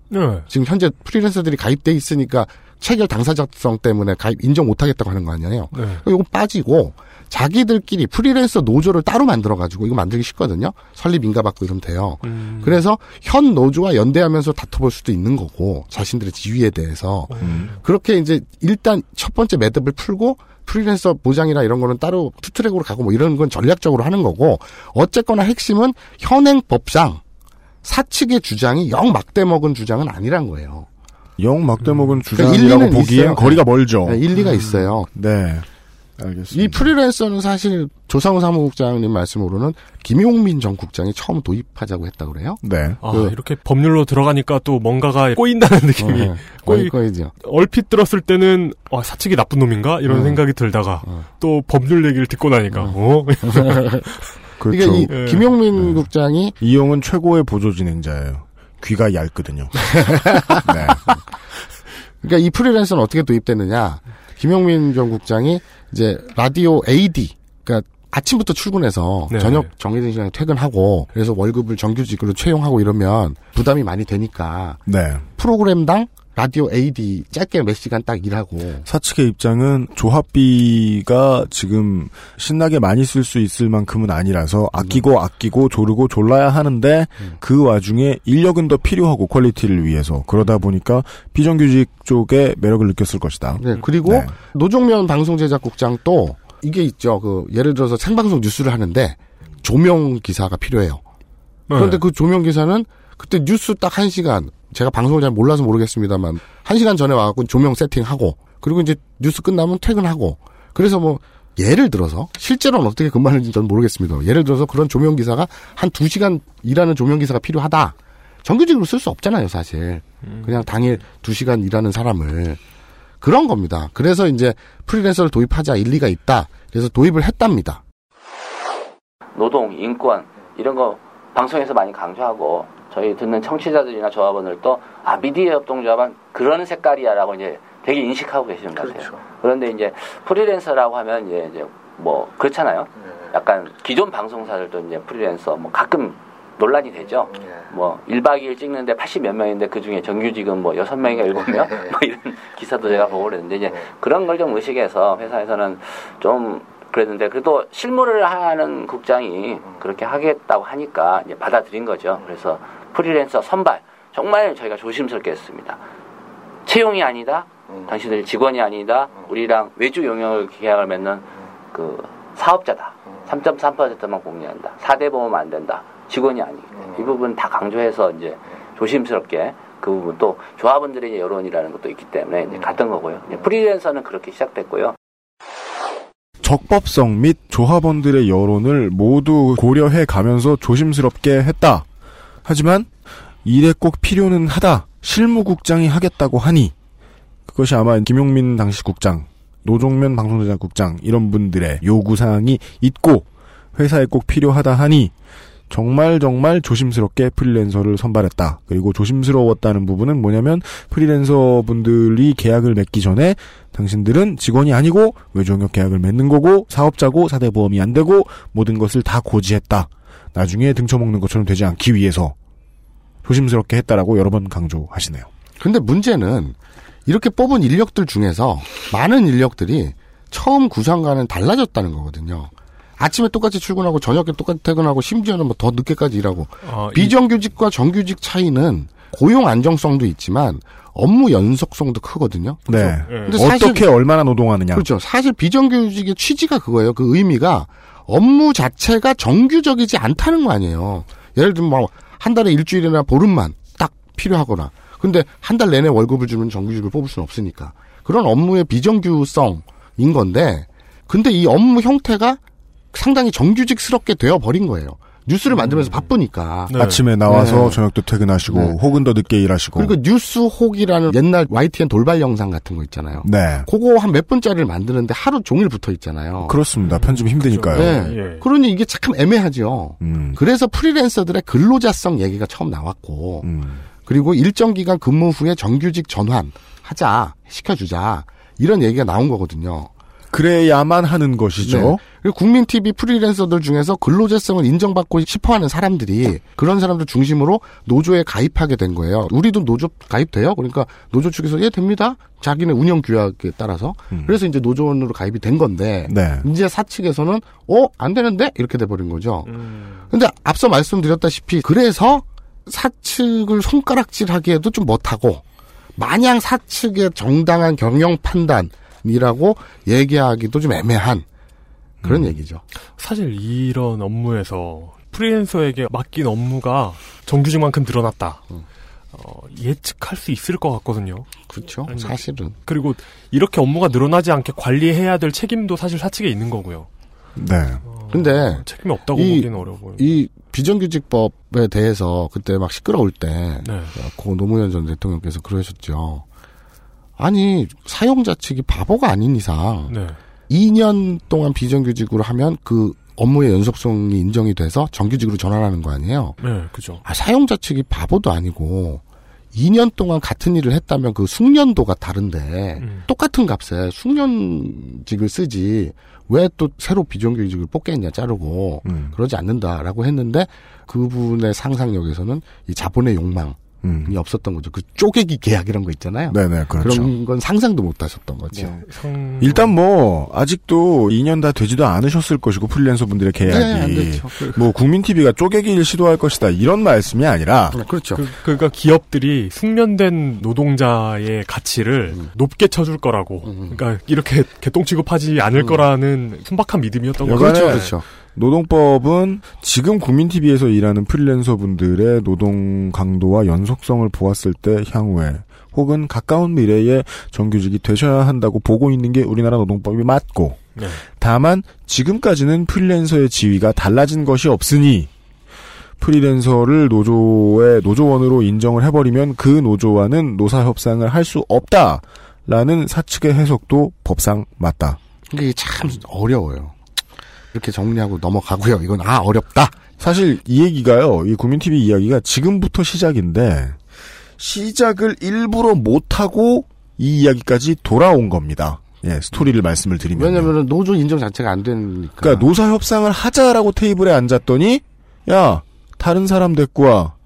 네. 지금 현재 프리랜서들이 가입돼 있으니까 체결 당사자성 때문에 가입 인정 못하겠다고 하는 거 아니에요. 네. 이거 빠지고 자기들끼리 프리랜서 노조를 따로 만들어 가지고 이거 만들기 쉽거든요. 설립 인가 받고 이러면 돼요. 음. 그래서 현 노조와 연대하면서 다퉈볼 수도 있는 거고 자신들의 지위에 대해서 그렇게 이제 일단 첫 번째 매듭을 풀고 프리랜서 보장이나 이런 거는 따로 투트랙으로 가고 뭐 이런 건 전략적으로 하는 거고 어쨌거나 핵심은 현행 법상 사측의 주장이 영 막대 먹은 주장은 아니란 거예요. 영 막대 먹은 그러니까 주장이라고 일리는 보기엔 있어요. 거리가 멀죠. 네, 일리가 있어요. 네. 알겠습니다. 이 프리랜서는 사실 조상우 사무국장님 말씀으로는 김용민 전 국장이 처음 도입하자고 했다고 그래요. 네. 아, 그- 이렇게 법률로 들어가니까 또 뭔가가 꼬인다는 느낌이. 어, 네. 꼬이, 꼬이죠. 얼핏 들었을 때는, 어, 사측이 나쁜 놈인가? 이런 어. 생각이 들다가, 어. 또 법률 얘기를 듣고 나니까, 어? 그렇죠. 그러니까 이 예. 김용민 국장이 이용은 최고의 보조 진행자예요. 귀가 얇거든요. 네. 그러니까 이 프리랜서는 어떻게 도입됐느냐. 김용민 전 국장이 이제 라디오 AD, 그러니까 아침부터 출근해서 네. 저녁 정해진 시간에 퇴근하고 그래서 월급을 정규직으로 채용하고 이러면 부담이 많이 되니까 네. 프로그램당 라디오 AD 짧게 몇 시간 딱 일하고 사측의 입장은 조합비가 지금 신나게 많이 쓸 수 있을 만큼은 아니라서 아끼고 아끼고 조르고 졸라야 하는데 그 와중에 인력은 더 필요하고 퀄리티를 위해서 그러다 보니까 비정규직 쪽에 매력을 느꼈을 것이다. 네, 그리고 네. 노종면 방송제작국장 또 이게 있죠. 그 예를 들어서 생방송 뉴스를 하는데 조명 기사가 필요해요. 그런데 그 조명 기사는 그때 뉴스 딱 한 시간 제가 방송을 잘 몰라서 모르겠습니다만 한 시간 전에 와갖고 조명 세팅하고 그리고 이제 뉴스 끝나면 퇴근하고 그래서 뭐 예를 들어서 실제로는 어떻게 근무하는지 저는 모르겠습니다. 예를 들어서 그런 조명 기사가 한 두 시간 일하는 조명 기사가 필요하다. 정규직으로 쓸 수 없잖아요, 사실. 그냥 당일 두 시간 일하는 사람을 그런 겁니다. 그래서 이제 프리랜서를 도입하자 일리가 있다. 그래서 도입을 했답니다. 노동, 인권 이런 거 방송에서 많이 강조하고 저희 듣는 청취자들이나 조합원들도 아 미디어 협동조합은 그런 색깔이야라고 이제 되게 인식하고 계시는 것 같아요. 그런데 이제 프리랜서라고 하면 이제, 이제 뭐 그렇잖아요. 약간 기존 방송사들도 이제 프리랜서 뭐 가끔 논란이 되죠. 뭐 1박 2일 찍는데 80몇 명인데 그 중에 정규직은 뭐 6명인가 7명? 뭐 이런 기사도 제가 보고 그랬는데 이제 그런 걸 좀 의식해서 회사에서는 좀 그랬는데 그래도 실무를 하는 국장이 그렇게 하겠다고 하니까 이제 받아들인 거죠. 그래서 프리랜서 선발 정말 저희가 조심스럽게 했습니다. 채용이 아니다. 당신들 직원이 아니다. 우리랑 외주 용역 계약을 맺는 그 사업자다. 3.3%만 공개한다. 4대 보험 안 된다. 직원이 아니기 때문에 이 부분 다 강조해서 이제 조심스럽게 그 부분 또 조합원들의 여론이라는 것도 있기 때문에 이제 갔던 거고요. 이제 프리랜서는 그렇게 시작됐고요. 적법성 및 조합원들의 여론을 모두 고려해 가면서 조심스럽게 했다. 하지만 일에 꼭 필요는 하다. 실무국장이 하겠다고 하니 그것이 아마 김용민 당시 국장, 노종면 방송제작국장 이런 분들의 요구사항이 있고 회사에 꼭 필요하다 하니 정말 정말 조심스럽게 프리랜서를 선발했다. 그리고 조심스러웠다는 부분은 뭐냐면 프리랜서 분들이 계약을 맺기 전에 당신들은 직원이 아니고 외종역 계약을 맺는 거고 사업자고 사대보험이 안 되고 모든 것을 다 고지했다. 나중에 등쳐먹는 것처럼 되지 않기 위해서 조심스럽게 했다라고 여러 번 강조하시네요. 근데 문제는 이렇게 뽑은 인력들 중에서 많은 인력들이 처음 구상과는 달라졌다는 거거든요. 아침에 똑같이 출근하고 저녁에 똑같이 퇴근하고 심지어는 뭐 더 늦게까지 일하고 아, 이- 비정규직과 정규직 차이는 고용 안정성도 있지만 업무 연속성도 크거든요. 네. 예. 근데 사실- 어떻게 얼마나 노동하느냐. 그렇죠. 사실 비정규직의 취지가 그거예요. 그 의미가 업무 자체가 정규적이지 않다는 거 아니에요. 예를 들면 뭐 한 달에 일주일이나 보름만 딱 필요하거나. 근데 한 달 내내 월급을 주면 정규직을 뽑을 수는 없으니까. 그런 업무의 비정규성인 건데 근데 이 업무 형태가 상당히 정규직스럽게 되어 버린 거예요. 뉴스를 만들면서 바쁘니까. 네. 아침에 나와서 네. 저녁 때 퇴근하시고 네. 혹은 더 늦게 일하시고. 그리고 뉴스 혹이라는 옛날 YTN 돌발 영상 같은 거 있잖아요. 네. 그거 한 몇 분짜리를 만드는데 하루 종일 붙어 있잖아요. 그렇습니다. 편집 힘드니까요. 네. 예. 그러니 이게 참 애매하죠. 음. 그래서 프리랜서들의 근로자성 얘기가 처음 나왔고, 음. 그리고 일정 기간 근무 후에 정규직 전환 하자, 시켜주자, 이런 얘기가 나온 거거든요. 그래야만 하는 것이죠. 네. 그리고 국민 TV 프리랜서들 중에서 근로자성을 인정받고 싶어하는 사람들이 그런 사람들 중심으로 노조에 가입하게 된 거예요. 우리도 노조 가입돼요. 그러니까 노조 측에서 예 됩니다. 자기네 운영 규약에 따라서 음. 그래서 이제 노조원으로 가입이 된 건데 네. 이제 사측에서는 어 안 되는데 이렇게 돼 버린 거죠. 음. 근데 앞서 말씀드렸다시피 그래서 사측을 손가락질하기에도 좀 못하고 마냥 사측의 정당한 경영 판단 이라고 얘기하기도 좀 애매한 그런 얘기죠. 사실 이런 업무에서 프리랜서에게 맡긴 업무가 정규직만큼 늘어났다. 어, 예측할 수 있을 것 같거든요. 그렇죠. 아니, 사실은. 그리고 이렇게 업무가 늘어나지 않게 관리해야 될 책임도 사실 사측에 있는 거고요. 네. 근데 책임이 없다고 이- 보기는 어려워 보여요. 이 비정규직법에 대해서 그때 막 시끄러울 때, 네. 고 노무현 전 대통령께서 그러셨죠. 아니, 사용자 측이 바보가 아닌 이상, 네. 2년 동안 비정규직으로 하면 그 업무의 연속성이 인정이 돼서 정규직으로 전환하는 거 아니에요? 네, 그죠. 아, 사용자 측이 바보도 아니고, 2년 동안 같은 일을 했다면 그 숙련도가 다른데, 음. 똑같은 값에 숙련직을 쓰지, 왜 또 새로 비정규직을 뽑겠냐, 자르고, 음. 그러지 않는다라고 했는데, 그분의 상상력에서는 이 자본의 욕망이 음. 없었던 거죠. 그 쪼개기 계약 이런 거 있잖아요. 네네, 그렇죠. 런건 상상도 못 하셨던 거죠. 네. 성... 일단 뭐 아직도 2년 다 되지도 않으셨을 것이고 프리랜서 분들의 네, 안 계약이 됐죠. 뭐 국민 TV가 쪼개기를 시도할 것이다 이런 말씀이 아니라 그렇죠. 그, 그러니까 기업들이 숙련된 노동자의 가치를 음. 높게 쳐줄 거라고. 그러니까 이렇게 개똥 취급하지 않을 거라는 순박한 믿음이었던 거죠. 그렇죠, 그렇죠. 노동법은 지금 국민 TV에서 일하는 프리랜서 분들의 노동 강도와 연속성을 보았을 때 향후에 혹은 가까운 미래에 정규직이 되셔야 한다고 보고 있는 게 우리나라 노동법이 맞고 네. 다만 지금까지는 프리랜서의 지위가 달라진 것이 없으니 프리랜서를 노조의 노조원으로 인정을 해버리면 그 노조와는 노사 협상을 할 수 없다라는 사측의 해석도 법상 맞다. 이게 참 어려워요. 이렇게 정리하고 넘어가고요. 이건 아 어렵다. 사실 이 얘기가요, 이 국민TV 이야기가 지금부터 시작인데, 시작을 일부러 못 하고 이 이야기까지 돌아온 겁니다. 예, 스토리를 말씀을 드리면. 왜냐면은 노조 인정 자체가 안 되니까. 그러니까 노사 협상을 하자라고 테이블에 앉았더니, 야, 다른 사람 데리고 와.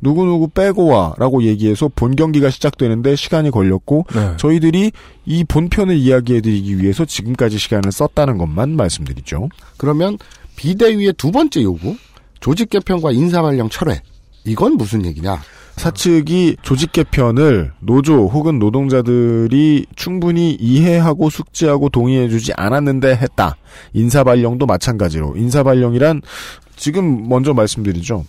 누구누구 빼고 와. 라고 얘기해서 본 경기가 시작되는데 시간이 걸렸고, 네. 저희들이 이 본편을 이야기해드리기 위해서 지금까지 시간을 썼다는 것만 말씀드리죠. 그러면 비대위의 두 번째 요구, 조직 개편과 인사 발령 철회. 이건 무슨 얘기냐? 사측이 조직 개편을 노조 혹은 노동자들이 충분히 이해하고 숙지하고 동의해주지 않았는데 했다. 인사발령도 마찬가지로 인사발령이란 지금 먼저 말씀드리죠.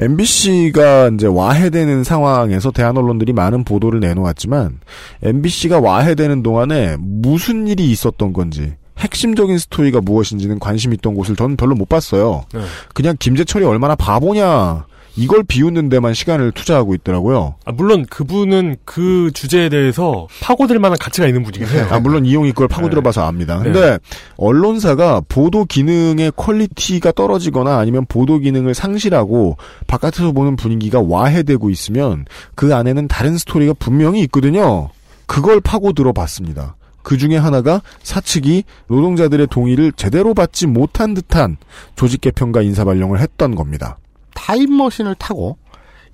MBC가 이제 와해되는 상황에서 대한 언론들이 많은 보도를 내놓았지만 MBC가 와해되는 동안에 무슨 일이 있었던 건지 핵심적인 스토리가 무엇인지는 관심 있던 곳을 저는 별로 못 봤어요. 네. 그냥 김재철이 얼마나 바보냐 이걸 비웃는 데만 시간을 투자하고 있더라고요. 아, 물론 그분은 그 주제에 대해서 파고들 만한 가치가 있는 분이긴 해요. 아, 물론 이용이 그걸 파고들어봐서 압니다. 네. 근데 언론사가 보도 기능의 퀄리티가 떨어지거나 아니면 보도 기능을 상실하고 바깥에서 보는 분위기가 와해되고 있으면 그 안에는 다른 스토리가 분명히 있거든요. 그걸 파고들어봤습니다. 그 중에 하나가 사측이 노동자들의 동의를 제대로 받지 못한 듯한 조직 개편과 인사 발령을 했던 겁니다. 타임머신을 타고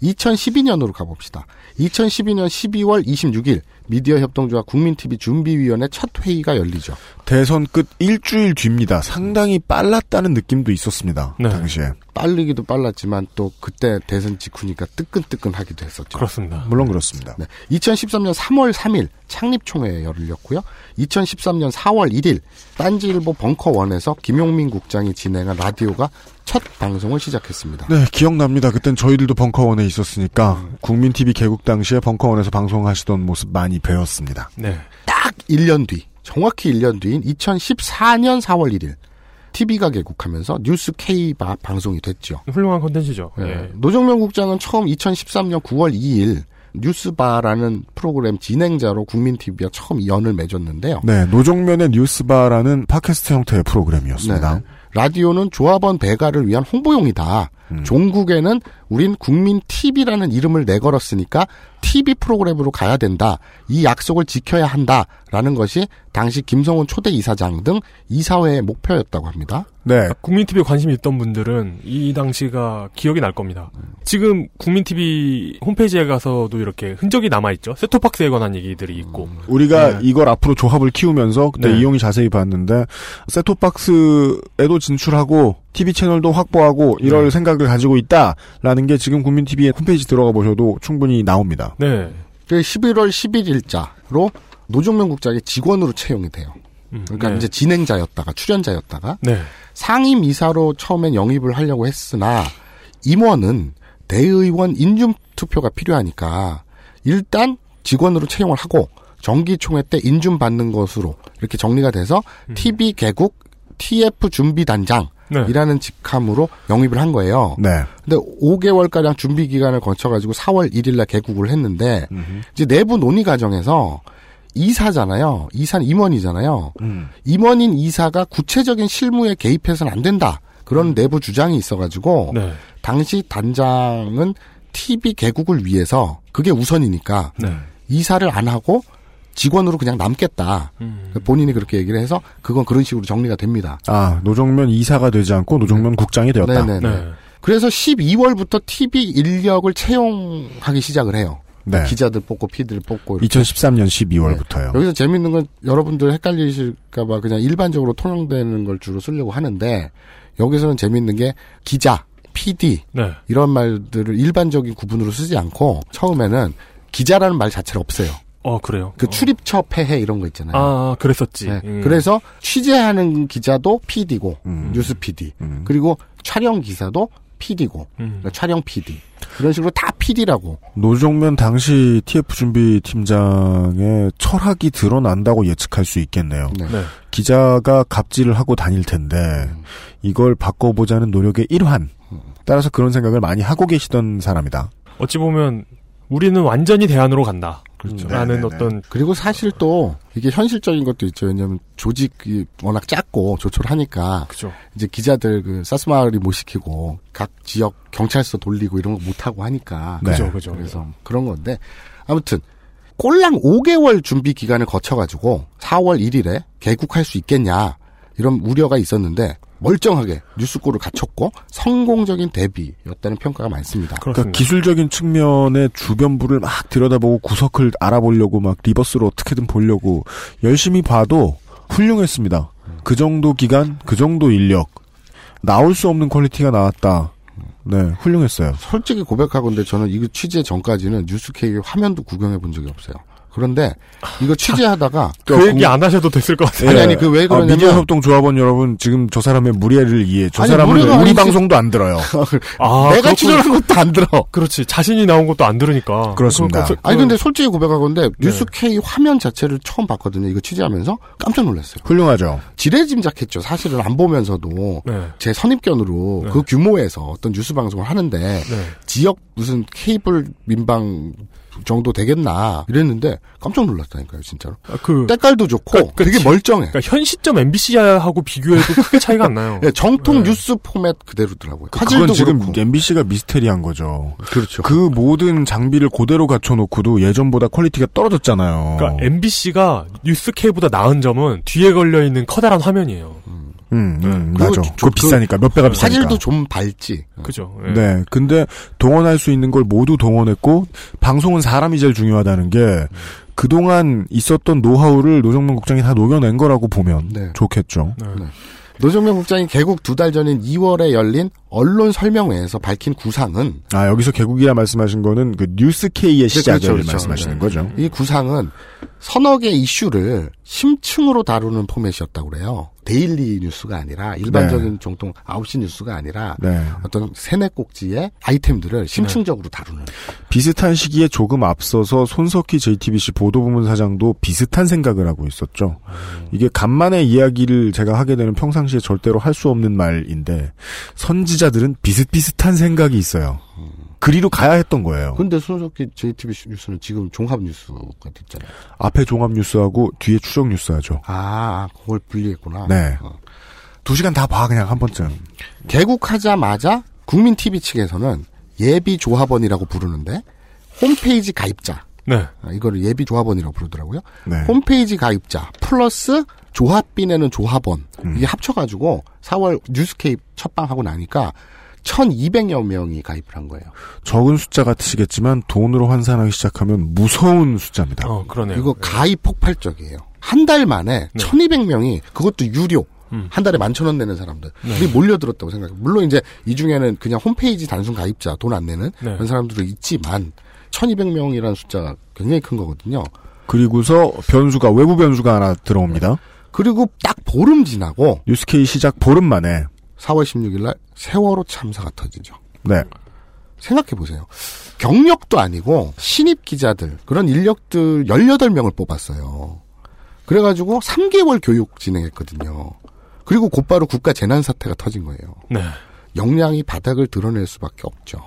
2012년으로 가봅시다. 2012년 12월 26일 미디어 협동조합 국민TV 준비위원회 첫 회의가 열리죠. 대선 끝 일주일 뒤입니다. 상당히 빨랐다는 느낌도 있었습니다. 네. 당시에. 빠르기도 빨랐지만 또 그때 대선 직후니까 뜨끈뜨끈하기도 했었죠. 그렇습니다. 물론 그렇습니다. 네. 2013년 3월 3일 창립총회 열렸고요. 2013년 4월 1일 딴지일보 벙커원에서 김용민 국장이 진행한 라디오가 첫 방송을 시작했습니다. 네, 기억납니다. 그땐 저희들도 벙커원에 있었으니까 국민 TV 개국 당시에 벙커원에서 방송하시던 모습 많이 배웠습니다. 네. 딱 1년 뒤, 정확히 1년 뒤인 2014년 4월 1일 TV가 개국하면서 뉴스 K바 방송이 됐죠. 훌륭한 컨텐츠죠. 예. 예. 노정명 국장은 처음 2013년 9월 2일 뉴스바라는 프로그램 진행자로 국민TV와 처음 연을 맺었는데요. 네, 노종면의 뉴스바라는 팟캐스트 형태의 프로그램이었습니다. 네. 라디오는 조합원 배가를 위한 홍보용이다. 음. 종국에는 우린 국민 TV라는 이름을 내걸었으니까 TV 프로그램으로 가야 된다. 이 약속을 지켜야 한다라는 것이 당시 김성훈 초대 이사장 등 이사회의 목표였다고 합니다. 네, 국민TV에 관심이 있던 분들은 이 당시가 기억이 날 겁니다. 지금 국민TV 홈페이지에 가서도 이렇게 흔적이 남아 있죠. 세토박스에 관한 얘기들이 있고. 우리가 네. 이걸 앞으로 조합을 키우면서 그때 네. 이용이 자세히 봤는데 셋톱박스에도 진출하고 TV 채널도 확보하고 이럴 네. 생각을 가지고 있다라는 게 지금 국민 TV의 홈페이지 들어가 보셔도 충분히 나옵니다. 네. 그 11월 11일자로 노종명 국장의 직원으로 채용이 돼요. 음, 그러니까 네. 이제 진행자였다가 출연자였다가 네. 상임 이사로 처음엔 영입을 하려고 했으나 임원은 대의원 인준 투표가 필요하니까 일단 직원으로 채용을 하고 정기총회 때 인준 받는 것으로 이렇게 정리가 돼서 TV 개국 TF 준비 단장 네. 이라는 직함으로 영입을 한 거예요. 네. 근데 5개월 가량 준비 기간을 거쳐 가지고 4월 1일 날 개국을 했는데 이제 내부 논의 과정에서 이사잖아요. 이사는 임원이잖아요. 음. 임원인 이사가 구체적인 실무에 개입해서는 안 된다. 그런 내부 주장이 있어 가지고 네. 당시 단장은 TV 개국을 위해서 그게 우선이니까 네. 이사를 안 하고 직원으로 그냥 남겠다. 음. 본인이 그렇게 얘기를 해서 그건 그런 식으로 정리가 됩니다. 아, 노정면 이사가 되지 않고 노정면 국장이 되었다. 네네네. 네. 그래서 12월부터 TV 인력을 채용하기 시작을 해요. 네. 기자들 뽑고 PD를 뽑고 이렇게. 2013년 12월부터요. 여기서 재밌는 건 여러분들 헷갈리실까봐 그냥 일반적으로 통용되는 걸 주로 쓰려고 하는데 여기서는 재밌는 게 기자, PD 네. 이런 말들을 일반적인 구분으로 쓰지 않고 처음에는 기자라는 말 자체가 없어요. 어, 그래요. 그 출입처 폐해 이런 거 있잖아요. 아, 그랬었지. 네. 음. 그래서 취재하는 기자도 PD고 음. 뉴스 PD 음. 그리고 촬영 기사도 PD고 음. 촬영 PD 그런 식으로 다 PD라고 노정면 당시 TF 준비 팀장의 철학이 드러난다고 예측할 수 있겠네요. 네. 네. 기자가 갑질을 하고 다닐 텐데 이걸 바꿔보자는 노력의 일환. 따라서 그런 생각을 많이 하고 계시던 사람이다. 어찌 보면 우리는 완전히 대안으로 간다. 그렇죠. 라는 네네네. 어떤 그리고 사실 또 이게 현실적인 것도 있죠. 왜냐하면 조직이 워낙 작고 조촐하니까 그죠. 이제 기자들 그 사스마을이 못 시키고 각 지역 경찰서 돌리고 이런 거 못 하고 하니까 네. 그죠, 그죠. 그래서 그런 건데 아무튼 꼴랑 5개월 준비 기간을 거쳐가지고 4월 1일에 개국할 수 있겠냐 이런 우려가 있었는데 멀쩡하게 뉴스 꼴을 갖췄고 성공적인 데뷔였다는 평가가 많습니다. 그러니까 그렇습니다. 기술적인 측면의 주변부를 막 들여다보고 구석을 알아보려고 막 reverse로 어떻게든 보려고 열심히 봐도 훌륭했습니다. 그 정도 기간, 그 정도 인력 나올 수 없는 퀄리티가 나왔다. 네, 훌륭했어요. 솔직히 고백하건데 저는 이거 취재 전까지는 뉴스K 화면도 구경해 본 적이 없어요. 그런데 이거 취재하다가 그 얘기 안 하셔도 됐을 것 같아요. 아니, 아니, 그왜 아, 그러냐면- 미디어 협동 조합원 여러분 지금 저 사람의 무례를 이해. 저 아니, 사람은 우리 아니지. 방송도 안 들어요. 아, 내가 그렇군. 취재한 것도 안 들어. 그렇지. 자신이 나온 것도 안 들으니까. 그렇습니다. 그- 그- 아니 그- 근데 솔직히 고백하건데 네. 뉴스케이 화면 자체를 처음 봤거든요. 이거 취재하면서 깜짝 놀랐어요. 훌륭하죠. 지레짐작했죠. 사실은 안 보면서도 네. 제 선입견으로 네. 그 규모에서 어떤 뉴스 방송을 하는데 네. 지역 무슨 케이블 민방 정도 되겠나 이랬는데 깜짝 놀랐다니까요, 진짜로. 아, 그 때깔도 좋고 그러니까 그 되게 지- 멀쩡해. 그러니까 현 시점 MBC하고 비교해도 크게 차이가 안 나요. 예, 정통 네. 뉴스 포맷 그대로더라고요. 그건 화질도 지금 그렇고. MBC가 미스테리한 거죠. 그렇죠. 그 모든 장비를 그대로 갖춰놓고도 예전보다 퀄리티가 떨어졌잖아요. 그러니까 MBC가 뉴스K보다 나은 점은 뒤에 걸려 있는 커다란 화면이에요. 음, 음, 그리고 맞아. 저- 그거 그 비싸니까 몇 배가 비싸니까. 화질도 좀 밝지. 그죠? 예. 네. 근데 동원할 수 있는 걸 모두 동원했고 방송은 사람이 제일 중요하다는 게 그동안 있었던 노하우를 노종면 국장이 다 녹여낸 거라고 보면 네. 좋겠죠. 네. 노종면 국장이 개국 두 달 전인 2월에 열린 언론 설명회에서 밝힌 구상은 아, 여기서 개국이라 말씀하신 거는 그 뉴스 K의 시작을 그렇죠, 그렇죠. 말씀하시는 네. 거죠. 이 구상은 서너 개 이슈를 심층으로 다루는 포맷이었다고 그래요. 데일리 뉴스가 아니라 일반적인 정통 9시 뉴스가 아니라 네. 어떤 세네 꼭지의 아이템들을 심층적으로 다루는. 비슷한 시기에 조금 앞서서 손석희 JTBC 보도부문 사장도 비슷한 생각을 하고 있었죠. 이게 간만에 이야기를 제가 하게 되는 평상시에 절대로 할 수 없는 말인데 선지자들은 비슷비슷한 생각이 있어요. 그리로 가야 했던 거예요. 근데 손석희 JTBC 뉴스는 지금 종합 뉴스가 됐잖아요. 앞에 종합 뉴스하고 뒤에 추적 뉴스 하죠. 아, 그걸 분리했구나. 네. 어. 두 시간 다 봐 그냥 한 번쯤. 개국하자마자 국민 TV 측에서는 예비 조합원이라고 부르는데 홈페이지 가입자 네. 아, 이거를 예비 조합원이라고 부르더라고요. 네. 홈페이지 가입자 플러스 조합비 내는 조합원 음. 이게 합쳐가지고 4월 뉴스K 첫방하고 나니까 1,200여 명이 가입을 한 거예요. 적은 숫자 같으시겠지만 돈으로 환산하기 시작하면 무서운 숫자입니다. 어, 그러네요. 이거 가입 폭발적이에요. 한 달 만에 네. 1,200명이 그것도 유료 음. 한 달에 만천 원 내는 사람들 네. 이 몰려들었다고 생각해요. 물론 이제 이 중에는 그냥 홈페이지 단순 가입자 돈 안 내는 네. 그런 사람들도 있지만 1,200명이라는 숫자가 굉장히 큰 거거든요. 그리고서 변수가 외부 변수가 하나 들어옵니다. 그리고 딱 보름 지나고 뉴스케이 시작 보름 만에 4월 16일 날 세월호 참사가 터지죠. 네. 생각해 보세요. 경력도 아니고 신입 기자들 그런 인력들 18명을 뽑았어요. 그래 가지고 3개월 교육 진행했거든요. 그리고 곧바로 국가 재난 사태가 터진 거예요. 네. 역량이 바닥을 드러낼 수밖에 없죠.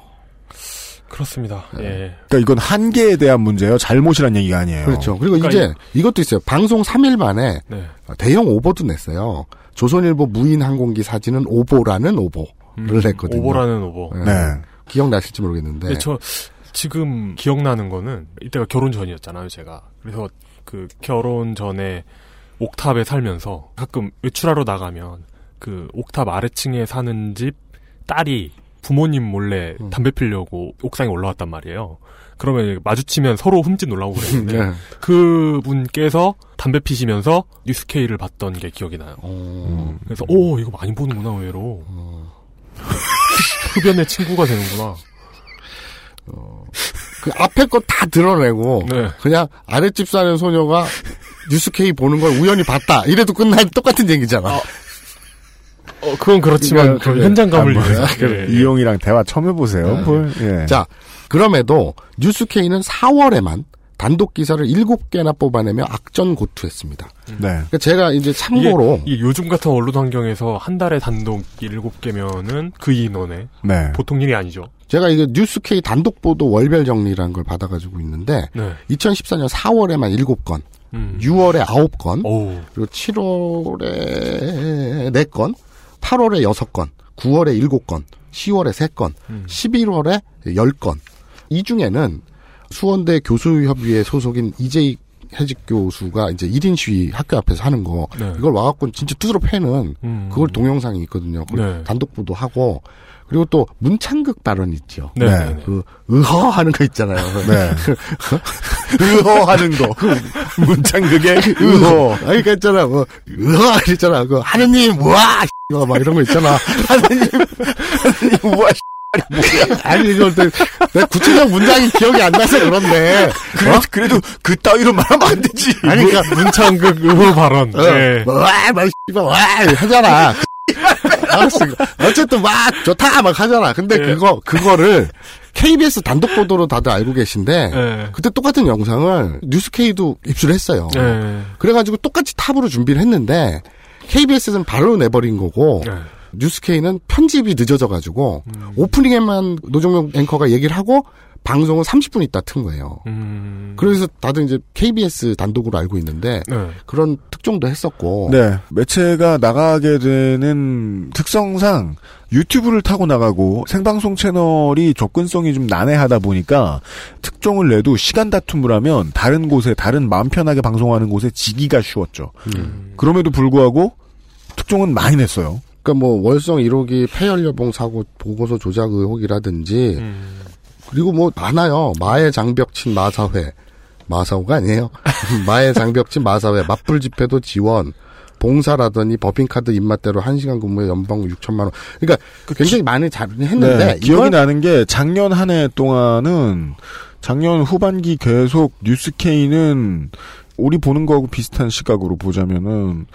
그렇습니다. 예. 그러니까 이건 한계에 대한 문제예요. 잘못이란 얘기가 아니에요. 그렇죠. 그리고 그러니까 이제 이 것도 있어요. 방송 3일 만에 네. 대형 오보도 냈어요. 조선일보 무인 항공기 사진은 오보라는 오보를 했거든요. 음, 오보라는 오보. 네. 네. 기억나실지 모르겠는데. 근데 저 지금 기억나는 거는 이때가 결혼 전이었잖아요, 제가. 그래서 그 결혼 전에 옥탑에 살면서 가끔 외출하러 나가면 그 옥탑 아래층에 사는 집 딸이 부모님 몰래 음. 담배 피려고 옥상에 올라왔단 말이에요. 그러면 마주치면 서로 흠집 놀라고 그랬는데 네. 그 분께서 담배 피시면서 뉴스케이를 봤던 게 기억이 나요. 어, 그래서 오 이거 많이 보는구나 의외로 흡연의 친구가 되는구나. 그 앞에 거 다 드러내고 네. 그냥 아랫집 사는 소녀가 뉴스케이 보는 걸 우연히 봤다. 이래도 끝날 똑같은 얘기잖아. 어 그건 그렇지만 그러니까 그. 현장감을 아. 위해서 예, 예. 이용이랑 대화 처음 해보세요. 네. 뭘, 예. 자, 그럼에도 뉴스케이는 4월에만 단독 기사를 7개나 뽑아내며 악전고투했습니다. 네. 그러니까 제가 이제 참고로 이게, 이게 요즘 같은 언론 환경에서 한 달에 단독 7개면은 그 인원에 네. 보통 일이 아니죠. 제가 이거 뉴스케이 단독 보도 월별 정리라는 걸 받아 가지고 있는데 네. 2014년 4월에만 7건, 음. 6월에 9건, 오. 그리고 7월에 4건, 8월에 6건, 9월에 7건, 10월에 3건, 음. 11월에 10건. 이 중에는 수원대 교수협의회 소속인 이재익 해직 교수가 이제 1인 시위 학교 앞에서 하는 거, 네. 이걸 와갖고 진짜 두드러 패는 음. 그걸 동영상이 있거든요. 그걸 네. 단독 보도하고, 그리고 또 문창극 발언 있죠. 네. 네. 네. 그, 의허 하는 거 있잖아요. 네. 의허 하는 거. 문창극의 의호. 아니, 그니까 있잖아. 뭐, 의호 있잖아. 그, 하느님! 이거 막 이런 거 있잖아. 하느님, 하느님, 우와! 아니, 이거, 내, 내 구체적 문장이 기억이 안 나서 그런데. 그래도, 그래도 그 따위로 말하면 안 되지. 아니, 그니까, 문창극 의호 발언. 어, 네. 뭐, 와, 막, 씨발, 와! 하잖아. 알았어. 어쨌든 막, 좋다! 막 하잖아. 근데 네. 그거, 그거를, KBS 단독 보도로 다들 알고 계신데, 네. 그때 똑같은 영상을 뉴스케이도 입수했어요. 네. 그래가지고 똑같이 탑으로 준비를 했는데 KBS는 바로 내버린 거고 네. 뉴스케이는 편집이 늦어져 가지고 음. 오프닝에만 노정용 앵커가 얘기를 하고 방송은 30분 있다 튼 거예요. 음. 그래서 다들 이제 KBS 단독으로 알고 있는데 네. 그런 특종도 했었고 네. 매체가 나가게 되는 특성상 유튜브를 타고 나가고 생방송 채널이 접근성이 좀 난해하다 보니까 특종을 내도 시간 다툼을 하면 다른 곳에 다른 마음 편하게 방송하는 곳에 지기가 쉬웠죠. 음. 그럼에도 불구하고 특종은 많이 냈어요. 그러니까 뭐 월성 1호기 폐연여봉 사고 보고서 조작 의혹이라든지 음. 그리고 뭐 많아요. 마의 장벽 친 마사회. 마사오가 아니에요. 마의 장벽 친 마사회. 맞불 집회도 지원. 봉사라더니 법인카드 입맛대로 1시간 근무에 연봉 6천만 원. 그러니까 굉장히 많이 잘 했는데 네, 기억이 나는 게 작년 한 해 동안은 작년 후반기 계속 뉴스케이는 우리 보는 거하고 비슷한 시각으로 보자면은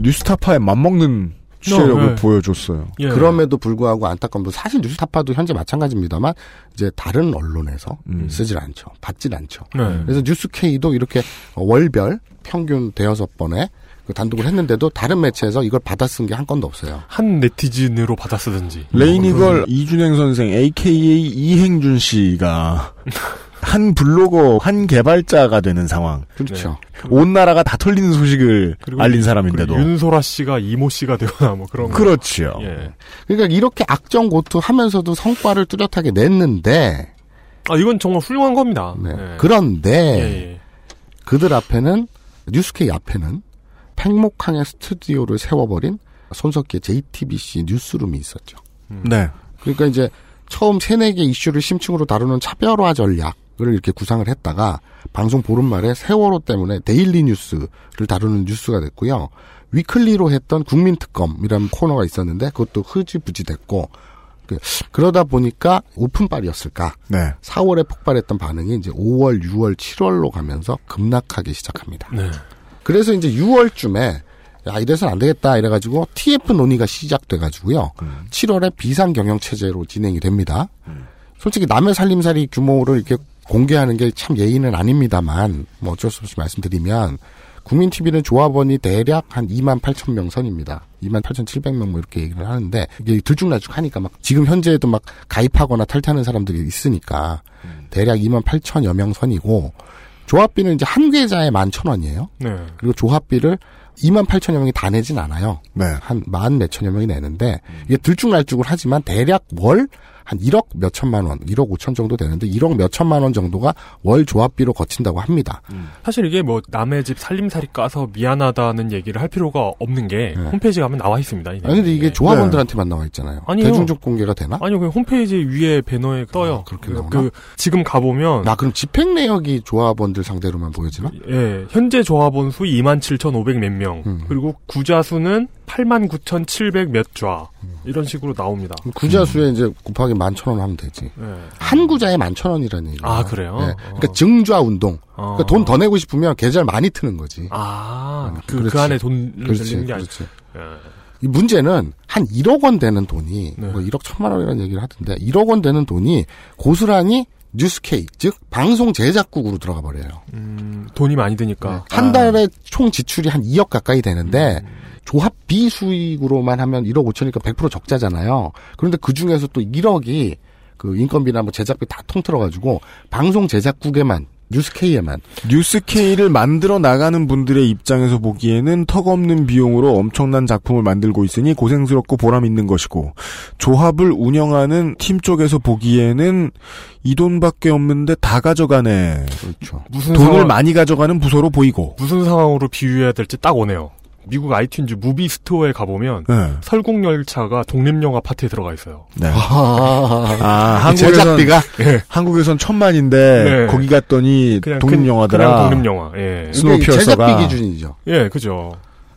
뉴스타파에 맞먹는 취재력을 어, 네. 보여줬어요. 예. 그럼에도 불구하고 안타까운 건 사실 뉴스타파도 현재 마찬가지입니다만 이제 다른 언론에서 음. 쓰질 않죠. 받질 않죠. 네. 그래서 뉴스케이도 이렇게 월별 평균 대여섯 번에 그 단독을 했는데도 다른 매체에서 이걸 받아 쓴 게 한 건도 없어요. 한 네티즌으로 받아 쓰든지. 레이니걸 이준행 선생 AKA 이행준 씨가 한 블로거 한 개발자가 되는 상황. 그렇죠. 온 나라가 다 털리는 소식을 그리고 알린 사람인데도 그리고 윤소라 씨가 이모 씨가 되거나 뭐 그런 거. 그렇죠. 예. 그러니까 이렇게 악전고투하면서도 성과를 뚜렷하게 냈는데 아 이건 정말 훌륭한 겁니다. 네. 예. 그런데 예, 예. 그들 앞에는 뉴스K 앞에는 팽목항에 스튜디오를 세워버린 손석희 JTBC 뉴스룸이 있었죠. 네. 그러니까 이제 처음 세네 개 이슈를 심층으로 다루는 차별화 전략 을 이렇게 구상을 했다가 방송 보름말에 세월호 때문에 daily 뉴스를 다루는 뉴스가 됐고요. 위클리로 했던 국민특검이라는 코너가 있었는데 그것도 흐지부지 됐고 그- 그러다 보니까 오픈빨이었을까. 네. 4월에 폭발했던 반응이 이제 5월, 6월, 7월로 가면서 급락하기 시작합니다. 네. 그래서 이제 6월쯤에 야 이래서는 안 되겠다 이래가지고 TF 논의가 시작돼가지고요. 7월에 비상 경영 체제로 진행이 됩니다. 솔직히 남의 살림살이 규모를 이렇게 공개하는 게 참 예의는 아닙니다만 뭐 어쩔 수 없이 말씀드리면 국민 TV는 조합원이 대략 한 2만 8천 명 선입니다. 2만 8,700명 뭐 이렇게 얘기를 하는데 이게 들쭉날쭉 하니까 막 지금 현재에도 막 가입하거나 탈퇴하는 사람들이 있으니까 대략 2만 8천여 명 선이고 조합비는 이제 한 계좌에 11,000원이에요. 네. 그리고 조합비를 2만 8천여 명이 다 내진 않아요. 네. 한 만 몇천여 명이 내는데 이게 들쭉날쭉을 하지만 대략 월 한 1억 몇 천만 원, 1억 5천 정도 되는데 1억 몇 천만 원 정도가 월 조합비로 거친다고 합니다. 사실 이게 뭐 남의 집 살림살이 까서 미안하다는 얘기를 할 필요가 없는 게 홈페이지 가면 나와 있습니다. 이 네. 아니 근데 이게 네. 조합원들한테만 나와 있잖아요. 아니에요. 대중적 공개가 되나? 아니요, 그 홈페이지 위에 배너에 떠요. 그렇게 그, 나오나? 그 지금 가 보면 나 그럼 집행 내역이 조합원들 상대로만 보여지나? 예, 현재 조합원 수 27,500 몇 명, 음. 그리고 구자 수는 89,700 몇 좌. 이런 식으로 나옵니다. 구자 수에 이제 곱하기 만천원 하면 되지. 예. 한 구자에 만천 원이라는 얘기예요. 아, 그래요? 네. 어. 그러니까 증좌 운동. 어. 그러니까 돈 더 내고 싶으면 계좌를 많이 트는 거지. 아, 그, 그렇지. 그 안에 돈을 그렇지, 게. 그렇지. 예. 이 문제는 한 1억 원 되는 돈이 네. 뭐 1억 천만 원이라는 얘기를 하던데 1억 원 되는 돈이 고스란히 뉴스케이 즉 방송 제작국으로 들어가 버려요. 음, 돈이 많이 드니까. 한 달에 총 지출이 한 2억 가까이 되는데 음. 조합 비 수익으로만 하면 1억 5천이니까 100% 적자잖아요. 그런데 그 중에서 또 1억이 그 인건비나 뭐 제작비 다 통틀어 가지고 방송 제작국에만 뉴스케이에만 뉴스케이를 만들어 나가는 분들의 입장에서 보기에는 턱없는 비용으로 엄청난 작품을 만들고 있으니 고생스럽고 보람 있는 것이고 조합을 운영하는 팀 쪽에서 보기에는 이 돈밖에 없는데 다 가져가네. 그렇죠. 무슨 돈을 상황- 많이 가져가는 부서로 보이고. 무슨 상황으로 비유해야 될지 딱 오네요. 미국 iTunes movie store에 가보면 네. 설국열차가 독립영화 파트에 들어가 있어요. 네. 아, 아, 한국에선 제작비가 한국에선 천만인데 네. 거기 갔더니 그냥 독립 영화더라. 그냥 독립영화. 예. 스노우피어서가 제작비 기준이죠. 예, 그죠.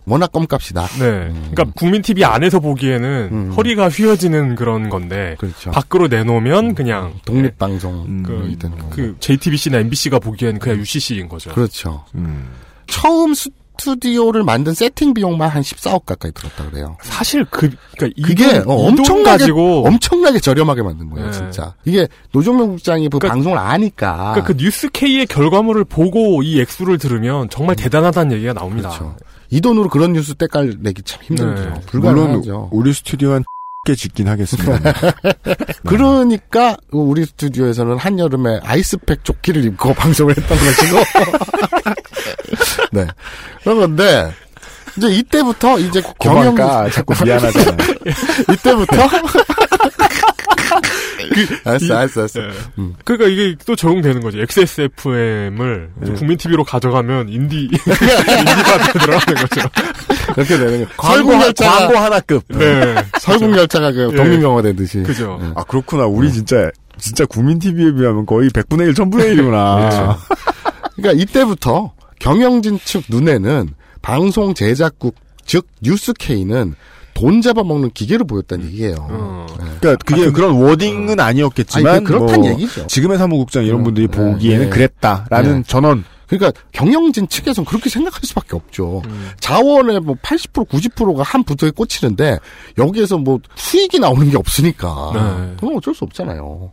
워낙 껌값이다. 네. 그러니까 국민 TV 안에서 보기에는 음. 허리가 휘어지는 그런 건데 그렇죠. 밖으로 내놓으면 그냥 독립 방송 음. 그. 그 JTBC나 MBC가 보기엔 그냥 UCC인 거죠. 그렇죠. 음. 처음 스튜디오를 만든 세팅 비용만 한 14억 가까이 들었다 그래요. 사실 그 그러니까 이 그게 돈- 어, 엄청나게 가지고 엄청나게 저렴하게 만든 거예요, 네. 진짜. 이게 노종명 국장이 그 그러니까- 방송을 아니까. 그러니까 그 뉴스 K의 결과물을 보고 이 액수를 들으면 정말 대단하다는 얘기가 나옵니다. 그렇죠. 이 돈으로 그런 뉴스 때깔 내기 참 힘들죠. 네. 물론 불가능하죠. 우리 스튜디오 한 게 짓긴 하겠습니다. 그러니까 우리 스튜디오에서는 한여름에 아이스팩 조끼를 입고 방송을 했던 것이고. 네. 그런 건데 이제 이때부터 이제 경영 고마까 자꾸 미안하잖아. 이때부터 알았어, 알았어, 알았어. 예. 그러니까 이게 또 적용되는 거죠. XSFM을 네. 국민 TV로 가져가면 인디 인디가 들어가는 거죠. 그렇게 되는 거예요. 광고, 설국열차가 광고 하나급. 네. 설국 열차가 그 예. 독립 영화 되듯이. 그죠. 네. 아 그렇구나. 우리 진짜 진짜 국민 TV에 비하면 거의 100분의 1, 1000분의 1이구나. 그렇죠. 그러니까 이때부터 경영진 측 눈에는 방송 제작국 즉 뉴스케이는 돈 잡아먹는 기계를 보였다는 얘기예요. 어. 네. 그러니까 그게 그런 워딩은 아니었겠지만 아니, 그- 그렇단 뭐 얘기죠. 지금의 사무국장 이런 음, 분들이 네, 보기에는 네. 그랬다라는 네. 전원. 그러니까 경영진 측에서는 그렇게 생각할 수밖에 없죠. 음. 자원의 뭐 80% 90%가 한 부서에 꽂히는데 여기에서 뭐 수익이 나오는 게 없으니까 네. 그건 어쩔 수 없잖아요.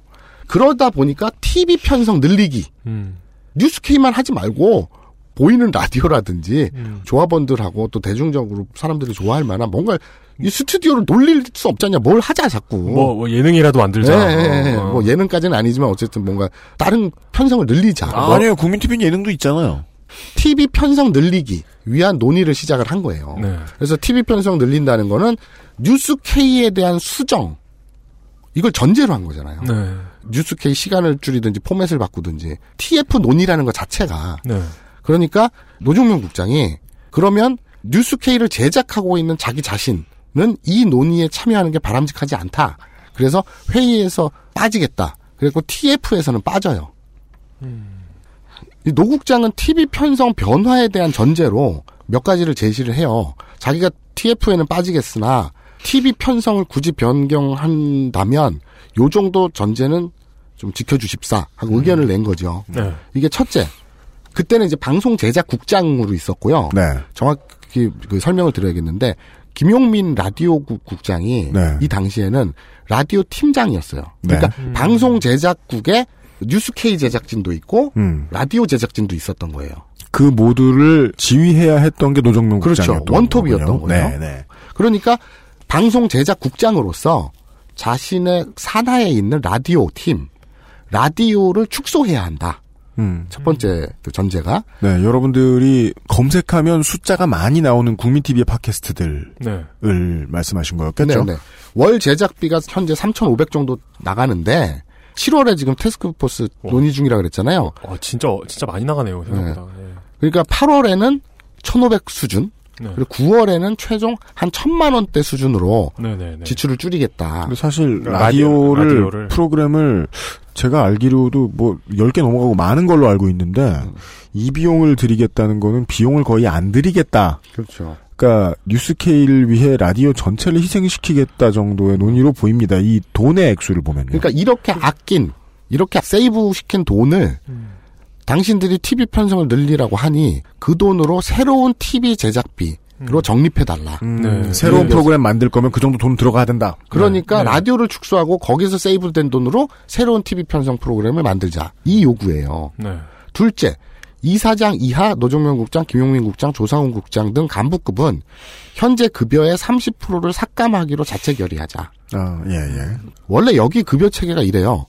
그러다 보니까 TV 편성 늘리기 음. 뉴스케이만 하지 말고 보이는 라디오라든지 음. 조합원들하고 또 대중적으로 사람들이 좋아할 만한 뭔가 이 스튜디오를 놀릴 수 없잖냐. 뭘 하자 자꾸. 뭐, 뭐 예능이라도 만들자. 예, 예, 예. 어. 뭐 예능까지는 아니지만 어쨌든 뭔가 다른 편성을 늘리자. 뭐 아니요, 국민 TV는 예능도 있잖아요. TV 편성 늘리기 위한 논의를 시작을 한 거예요. 네. 그래서 TV 편성 늘린다는 거는 뉴스 K에 대한 수정 이걸 전제로 한 거잖아요. 네. 뉴스 K 시간을 줄이든지 포맷을 바꾸든지 TF 논의라는 것 자체가 네. 그러니까 노종명 국장이 그러면 뉴스 K를 제작하고 있는 자기 자신은 이 논의에 참여하는 게 바람직하지 않다. 그래서 회의에서 빠지겠다. 그리고 TF에서는 빠져요. 이노 국장은 TV 편성 변화에 대한 전제로 몇 가지를 제시를 해요. 자기가 TF에는 빠지겠으나 TV 편성을 굳이 변경한다면 요 정도 전제는 좀 지켜주십사 하고 의견을 낸 거죠. 네. 이게 첫째. 그때는 이제 방송 제작 국장으로 있었고요. 네. 정확히 그 설명을 드려야겠는데 김용민 라디오국 국장이 네. 이 당시에는 라디오 팀장이었어요. 그러니까 네. 음. 방송 제작국에 뉴스K 제작진도 있고 음. 라디오 제작진도 있었던 거예요. 그 모두를 지휘해야 했던 게 노정명 그렇죠. 국장이었던 원톱이었던 거군요. 거예요. 네, 네. 그러니까 방송 제작 국장으로서 자신의 산하에 있는 라디오 팀, 라디오를 축소해야 한다. 음. 첫 번째 그 전제가 네, 여러분들이 검색하면 숫자가 많이 나오는 국민 TV의 팟캐스트들을 네. 말씀하신 거였겠죠? 네, 네. 월 제작비가 현재 3,500 정도 나가는데 7월에 지금 테스크포스 논의 중이라 그랬잖아요. 어, 진짜, 진짜 많이 나가네요, 생각보다. 예. 그러니까 8월에는 1,500 수준, 네. 그리고 9월에는 최종 한 1,000만 원대 수준으로 네네네. 지출을 줄이겠다. 근데 사실 그러니까 라디오를, 라디오- 라디오를. 프로그램을 제가 알기로도 뭐 10개 넘어가고 많은 걸로 알고 있는데 이 비용을 드리겠다는 거는 비용을 거의 안 드리겠다. 그렇죠. 그러니까 뉴스케이를 위해 라디오 전체를 희생시키겠다 정도의 논의로 보입니다. 이 돈의 액수를 보면요. 그러니까 이렇게 아낀, 이렇게 세이브 시킨 돈을 당신들이 TV 편성을 늘리라고 하니 그 돈으로 새로운 TV 제작비로 적립해달라. 음, 네. 새로운 네. 프로그램 만들 거면 그 정도 돈 들어가야 된다. 그러니까 네. 라디오를 축소하고 거기서 세이브된 돈으로 새로운 TV 편성 프로그램을 만들자. 이 요구예요. 네. 둘째, 이사장 이하 노정면 국장, 김용민 국장, 조상훈 국장 등 간부급은 현재 급여의 30%를 삭감하기로 자체 결의하자. 아, 예, 예. 원래 여기 급여 체계가 이래요.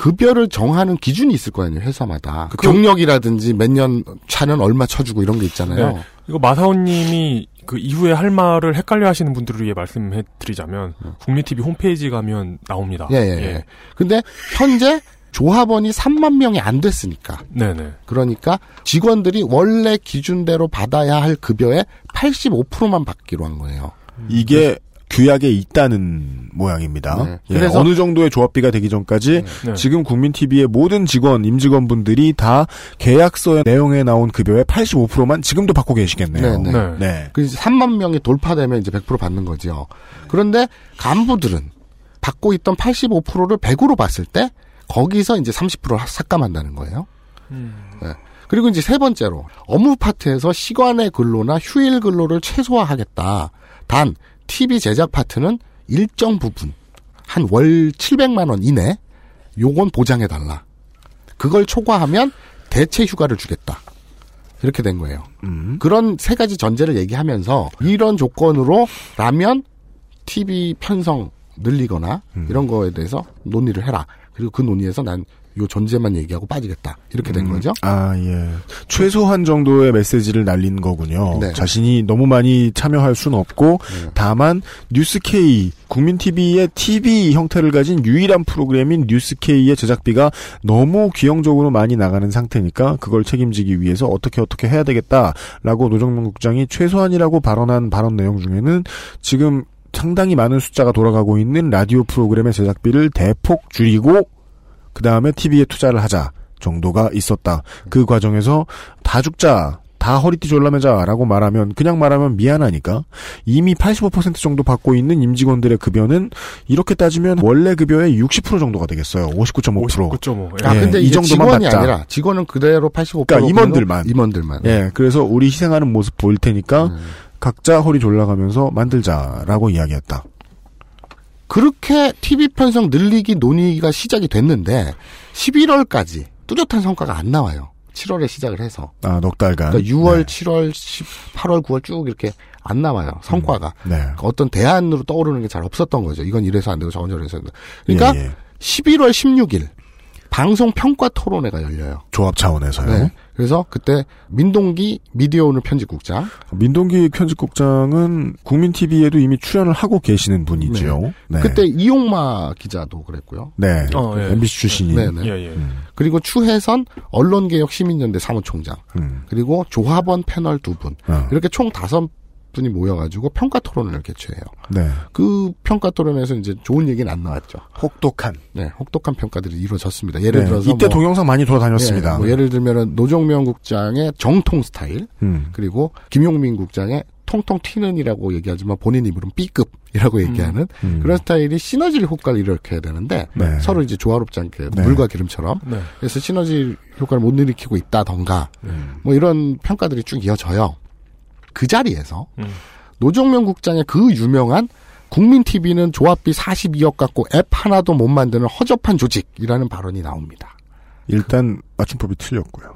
급여를 정하는 기준이 있을 거 아니에요, 회사마다. 그 경력이라든지 몇 년 차는 얼마 쳐주고 이런 게 있잖아요. 네. 이거 마사오님이 그 이후에 할 말을 헷갈려 하시는 분들을 위해 말씀해 드리자면, 국민TV 홈페이지 가면 나옵니다. 예, 예, 예. 근데 현재 조합원이 3만 명이 안 됐으니까. 네네. 그러니까 직원들이 원래 기준대로 받아야 할 급여의 85%만 받기로 한 거예요. 이게 규약에 있다는 모양입니다. 네. 예, 그래서- 어느 정도의 조합비가 되기 전까지 네. 지금 국민TV의 모든 직원, 임직원분들이 다 계약서의 내용에 나온 급여의 85%만 지금도 받고 계시겠네요. 네, 네. 네. 네. 그 3만 명이 돌파되면 이제 100% 받는 거죠. 그런데 간부들은 받고 있던 85%를 100으로 봤을 때 거기서 이제 30% 삭감한다는 거예요. 네. 그리고 이제 세 번째로 업무 파트에서 시간의 근로나 휴일 근로를 최소화하겠다. 단 TV 제작 파트는 일정 부분 한 월 700만 원 이내 요건 보장해 달라. 그걸 초과하면 대체 휴가를 주겠다. 이렇게 된 거예요. 음. 그런 세 가지 전제를 얘기하면서 이런 조건으로 라면 TV 편성 늘리거나 음. 이런 거에 대해서 논의를 해라. 그리고 그 논의에서 난 요 전제만 얘기하고 빠지겠다. 이렇게 된 거죠. 아, 예. 최소한 정도의 메시지를 날린 거군요. 네. 자신이 너무 많이 참여할 수는 없고, 다만, 뉴스K, 국민TV의 TV 형태를 가진 유일한 프로그램인 뉴스K의 제작비가 너무 귀형적으로 많이 나가는 상태니까, 그걸 책임지기 위해서 어떻게 어떻게 해야 되겠다라고 노정명 국장이 최소한이라고 발언한 발언 내용 중에는 지금 상당히 많은 숫자가 돌아가고 있는 라디오 프로그램의 제작비를 대폭 줄이고, 그 다음에 TV에 투자를 하자 정도가 있었다. 그 과정에서 다 죽자, 다 허리띠 졸라매자라고 말하면 그냥 말하면 미안하니까 이미 85% 정도 받고 있는 임직원들의 급여는 이렇게 따지면 원래 급여의 60% 정도가 되겠어요. 59.5%. 59.5. 아, 예, 근데 이 이제 정도만 직원이 받자. 아니라 직원은 그대로 85%. 그러니까 임원들만. 임원들만. 예, 그래서 우리 희생하는 모습 보일 테니까 음. 각자 허리 졸라가면서 만들자라고 이야기했다. 그렇게 TV 편성 늘리기 논의가 시작이 됐는데 11월까지 뚜렷한 성과가 안 나와요. 7월에 시작을 해서. 아, 넉 달간. 그러니까 6월, 네. 7월, 10, 8월, 9월 쭉 이렇게 안 나와요. 성과가. 네. 그러니까 어떤 대안으로 떠오르는 게 잘 없었던 거죠. 이건 이래서 안 되고 저건 저래서 안 되고. 그러니까 예, 예. 11월 16일 방송 평가 토론회가 열려요. 조합 차원에서요. 네. 그래서 그때 민동기 미디어 오늘 편집국장 민동기 편집국장은 국민TV에도 이미 출연을 하고 계시는 분이지요. 네. 그때 이용마 기자도 그랬고요. 네. 어, 예. MBC 출신이. 네 네. 예, 예. 그리고 추혜선 언론개혁 시민연대 사무총장 음. 그리고 조합원 패널 두 분 어. 이렇게 총 다섯 분이 모여가지고 평가 토론을 개최해요. 네. 그 평가 토론에서 이제 좋은 얘기는 안 나왔죠. 혹독한. 네, 혹독한 평가들이 이루어졌습니다. 예를 네, 들어서 이때 뭐, 동영상 많이 돌아다녔습니다. 예, 뭐 예를 들면은 노정명 국장의 정통 스타일 음. 그리고 김용민 국장의 통통 튀는이라고 얘기하지만 본인 입으로는 B급이라고 얘기하는 음. 그런 스타일이 시너지 효과를 일으켜야 되는데 네. 서로 이제 조화롭지 않게 네. 물과 기름처럼 네. 그래서 시너지 효과를 못 일으키고 있다던가 음. 뭐 이런 평가들이 쭉 이어져요. 그 자리에서 음. 노정면 국장의 그 유명한 국민 TV는 조합비 42억 갖고 앱 하나도 못 만드는 허접한 조직이라는 발언이 나옵니다. 일단 맞춤법이 틀렸고요.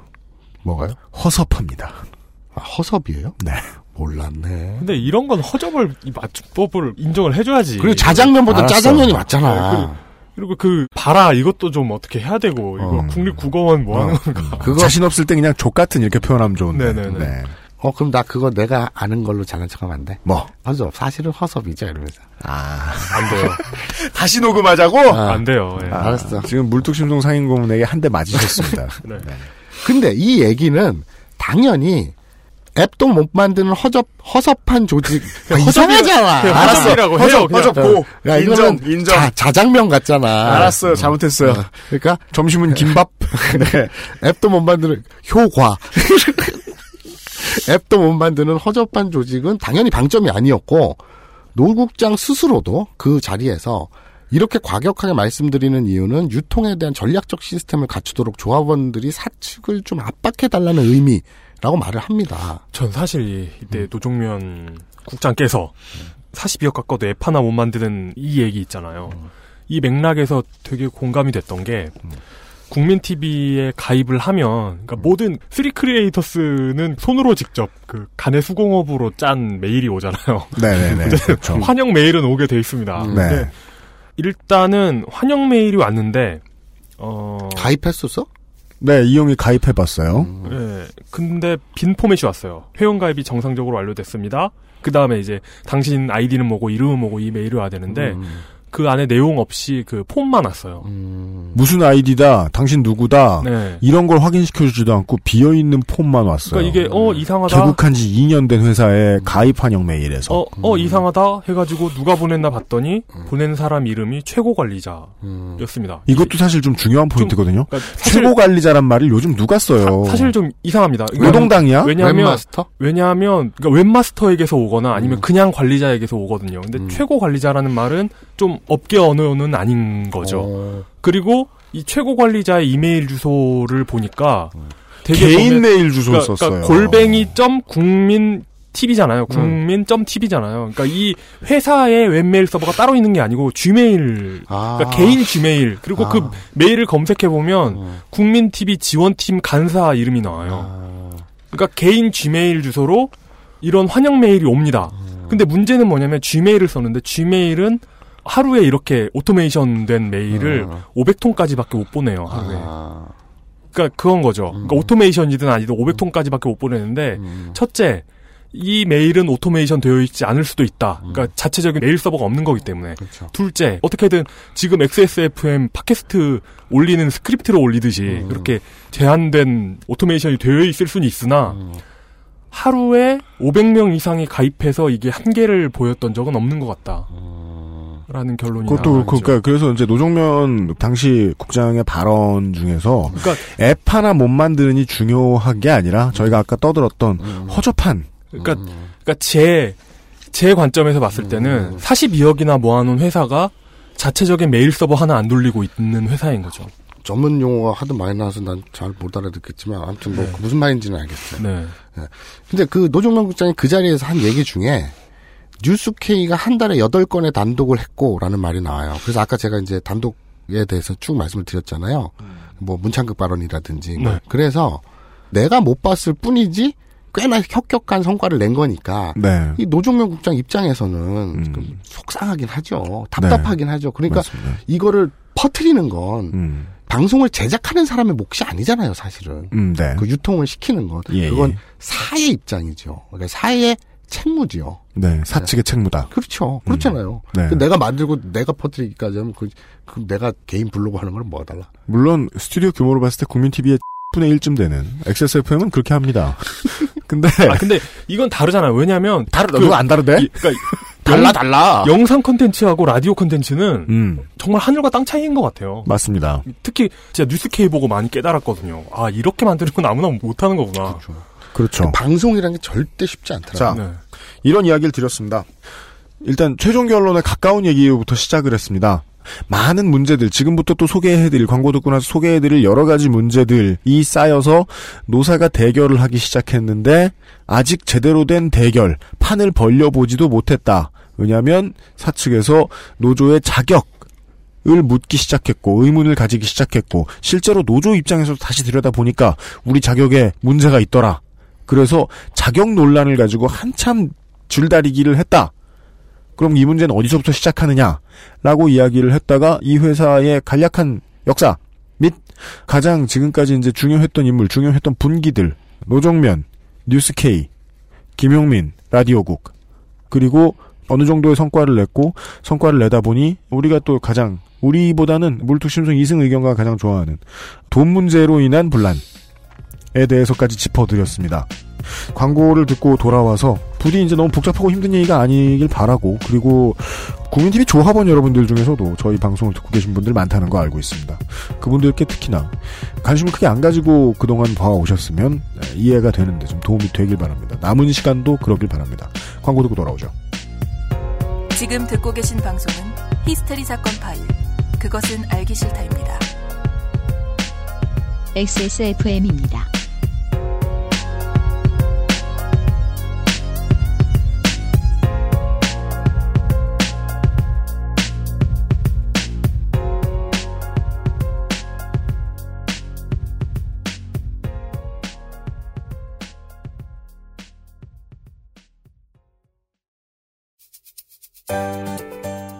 뭐가요? 허섭합니다. 아, 허섭이에요? 네. 몰랐네. 근데 이런 건 허접을 이 맞춤법을 인정을 해줘야지. 그리고 자장면보다 알았어. 짜장면이 맞잖아. 네, 그리고 그 봐라 이것도 좀 어떻게 해야 되고 이거 어. 국립국어원 뭐 하는 건가. 그거 자신 없을 때 그냥 족 같은 이렇게 표현하면 좋은데. 네네네. 네. 어 그럼 나 그거 내가 아는 걸로 잘난 척하면 안 돼? 뭐? 허섭 사실은 허섭이죠 이러면서. 아. 안 돼요. 다시 녹음하자고? 아, 안 돼요. 예. 알았어. 지금 물뚝심송 상인고문에게 한 대 맞으셨습니다. 네. 근데 이 얘기는 당연히 앱도 못 만드는 허접 허섭한 조직 아, 이상하잖아. 그냥 허접이라고 해요. 그냥. 허접 고. 야, 인정, 이거는 인정. 자, 자장면 같잖아. 알았어요. 잘못했어요. 어, 그러니까 점심은 김밥. 네. 앱도 못 만드는 효과. 앱도 못 만드는 허접한 조직은 당연히 방점이 아니었고 노국장 스스로도 그 자리에서 이렇게 과격하게 말씀드리는 이유는 유통에 대한 전략적 시스템을 갖추도록 조합원들이 사측을 좀 압박해 달라는 의미라고 말을 합니다. 전 사실 이때 노종면 국장께서 42억 갖고도 앱 하나 못 만드는 이 얘기 있잖아요. 이 맥락에서 되게 공감이 됐던 게 국민 TV에 가입을 하면 그러니까 모든 three creators는 손으로 직접 그 간의 수공업으로 짠 메일이 오잖아요. 네네네. 그렇죠. 환영 메일은 오게 돼 있습니다. 음. 네. 일단은 환영 메일이 왔는데 어 가입했었어? 네, 이용이 가입해봤어요. 예. 근데 빈 포맷이 왔어요. 회원 가입이 정상적으로 완료됐습니다. 그 다음에 이제 당신 아이디는 뭐고 이름은 뭐고 이 메일이 와야 되는데 음. 그 안에 내용 없이 그 폼만 왔어요. 무슨 아이디다, 당신 누구다, 네. 이런 걸 확인시켜주지도 않고 비어있는 폼만 왔어요. 그러니까 이게 어 이상하다. 개국한 지 2년 된 회사에 가입 환영 메일에서. 어, 어, 이상하다 해가지고 누가 보냈나 봤더니 보낸 사람 이름이 최고 관리자였습니다. 음. 이것도 사실 좀 중요한 포인트거든요. 그러니까 사실, 최고 관리자란 말을 요즘 누가 써요? 사, 실좀 이상합니다. 그러니까 노동당이야? 왜냐하면 웹마스터? 왜냐하면 그러니까 웹마스터에게서 오거나 아니면 음. 그냥 관리자에게서 오거든요. 근데 음. 최고 관리자라는 말은 좀 업계 언어는 아닌 거죠. 어. 그리고 이 최고 관리자의 이메일 주소를 보니까 되게 개인 메일 주소를 그러니까, 썼어요. 그러니까 골뱅이 점 국민 TV잖아요. 국민 점 TV잖아요. 그러니까 이 회사의 웹메일 서버가 따로 있는 게 아니고 Gmail 아. 그러니까 개인 Gmail 그리고 아. 그 메일을 검색해 보면 음. 국민 TV 지원팀 간사 이름이 나와요. 아. 그러니까 개인 Gmail 주소로 이런 환영 메일이 옵니다. 음. 근데 문제는 뭐냐면 Gmail을 썼는데 Gmail은 하루에 이렇게 오토메이션 된 메일을 음. 500통까지밖에 못 보내요, 하루에. 아. 그러니까 그건 거죠. 그러니까 음. 오토메이션이든 아니든 500통까지밖에 못 보내는데 음. 첫째, 이 메일은 오토메이션 되어 있지 않을 수도 있다. 그러니까 자체적인 메일 서버가 없는 거기 때문에. 그렇죠. 둘째, 어떻게든 지금 XSFM 팟캐스트 올리는 스크립트를 올리듯이 음. 그렇게 제한된 오토메이션이 되어 있을 수는 있으나 음. 하루에 500명 이상이 가입해서 이게 한계를 보였던 적은 없는 것 같다. 라는 결론이 그것도. 그렇고, 그러니까 그래서 이제 노종면 당시 국장의 발언 중에서 그러니까 앱 하나 못 만드는이 중요한 게 아니라 저희가 아까 떠들었던 음. 허접한 그러니까 그러니까 제, 제 관점에서 봤을 때는 42억이나 모아놓은 회사가 자체적인 메일 서버 하나 안 돌리고 있는 회사인 거죠. 전문 용어가 하도 많이 나와서 난 잘 못 알아듣겠지만 아무튼 뭐 무슨 말인지는 알겠어요. 네. 근데 그 노종면 국장이 그 자리에서 한 얘기 중에 뉴스케이가 한 달에 8건의 단독을 했고라는 말이 나와요. 그래서 아까 제가 이제 단독에 대해서 쭉 말씀을 드렸잖아요. 뭐 문창극 발언이라든지. 뭐. 네. 그래서 내가 못 봤을 뿐이지 꽤나 혁혁한 성과를 낸 거니까 네. 이 노종면 국장 입장에서는 음. 좀 속상하긴 하죠. 답답하긴 하죠. 그러니까 맞습니다. 이거를 퍼트리는 건 음. 방송을 제작하는 사람의 몫이 아니잖아요, 사실은. 음, 네. 그 유통을 시키는 건 예, 그건 예. 사의 입장이죠. 그러니까 사의 책무지요. 네, 사측의 책무다. 그렇죠. 그렇잖아요. 네. 그 내가 만들고 내가 퍼뜨리기까지 하면 그, 그 내가 개인 블로그 하는 거랑 뭐가 달라? 물론 스튜디오 규모로 봤을 때 국민 TV의 분의 1쯤 되는 XSFM은 그렇게 합니다. 근데 아, 근데 이건 다르잖아요. 왜냐면. 다르 그- 그거 안 다르대? 이- 그러니까 달라 영- 달라. 영상 컨텐츠하고 라디오 컨텐츠는 음, 정말 하늘과 땅 차이인 것 같아요. 맞습니다. 특히 제가 뉴스K 보고 많이 깨달았거든요. 아 이렇게 만드는 건 아무나 못하는 거구나. 그렇죠. 방송이라는 게 절대 쉽지 않더라. 자, 네. 이런 이야기를 드렸습니다. 일단 최종 결론에 가까운 얘기부터 시작을 했습니다. 많은 문제들, 지금부터 또 소개해드릴, 광고 듣고 나서 소개해드릴 여러 가지 문제들이 쌓여서 노사가 대결을 하기 시작했는데, 아직 제대로 된 대결, 판을 벌려보지도 못했다. 왜냐하면 사측에서 노조의 자격, 을 묻기 시작했고 의문을 가지기 시작했고 실제로 노조 입장에서 다시 들여다 보니까 우리 자격에 문제가 있더라. 그래서 자격 논란을 가지고 한참 줄다리기를 했다. 그럼 이 문제는 어디서부터 시작하느냐라고 이야기를 했다가 이 회사의 간략한 역사 및 가장 지금까지 이제 중요했던 인물, 중요했던 분기들 노정면, 뉴스K, 김용민, 라디오국 그리고 어느 정도의 성과를 냈고 성과를 내다 보니 우리가 또 가장 우리보다는 물뚝심송 이승 의견과 가장 좋아하는 돈 문제로 인한 분란에 대해서까지 짚어드렸습니다. 광고를 듣고 돌아와서 부디 이제 너무 복잡하고 힘든 얘기가 아니길 바라고 그리고 국민TV 조합원 여러분들 중에서도 저희 방송을 듣고 계신 분들 많다는 거 알고 있습니다. 그분들께 특히나 관심을 크게 안 가지고 그동안 봐오셨으면 이해가 되는데 좀 도움이 되길 바랍니다. 남은 시간도 그러길 바랍니다. 광고 듣고 돌아오죠. 지금 듣고 계신 방송은 히스테리 사건 파일. 그것은 알기 싫다입니다. XSFM입니다.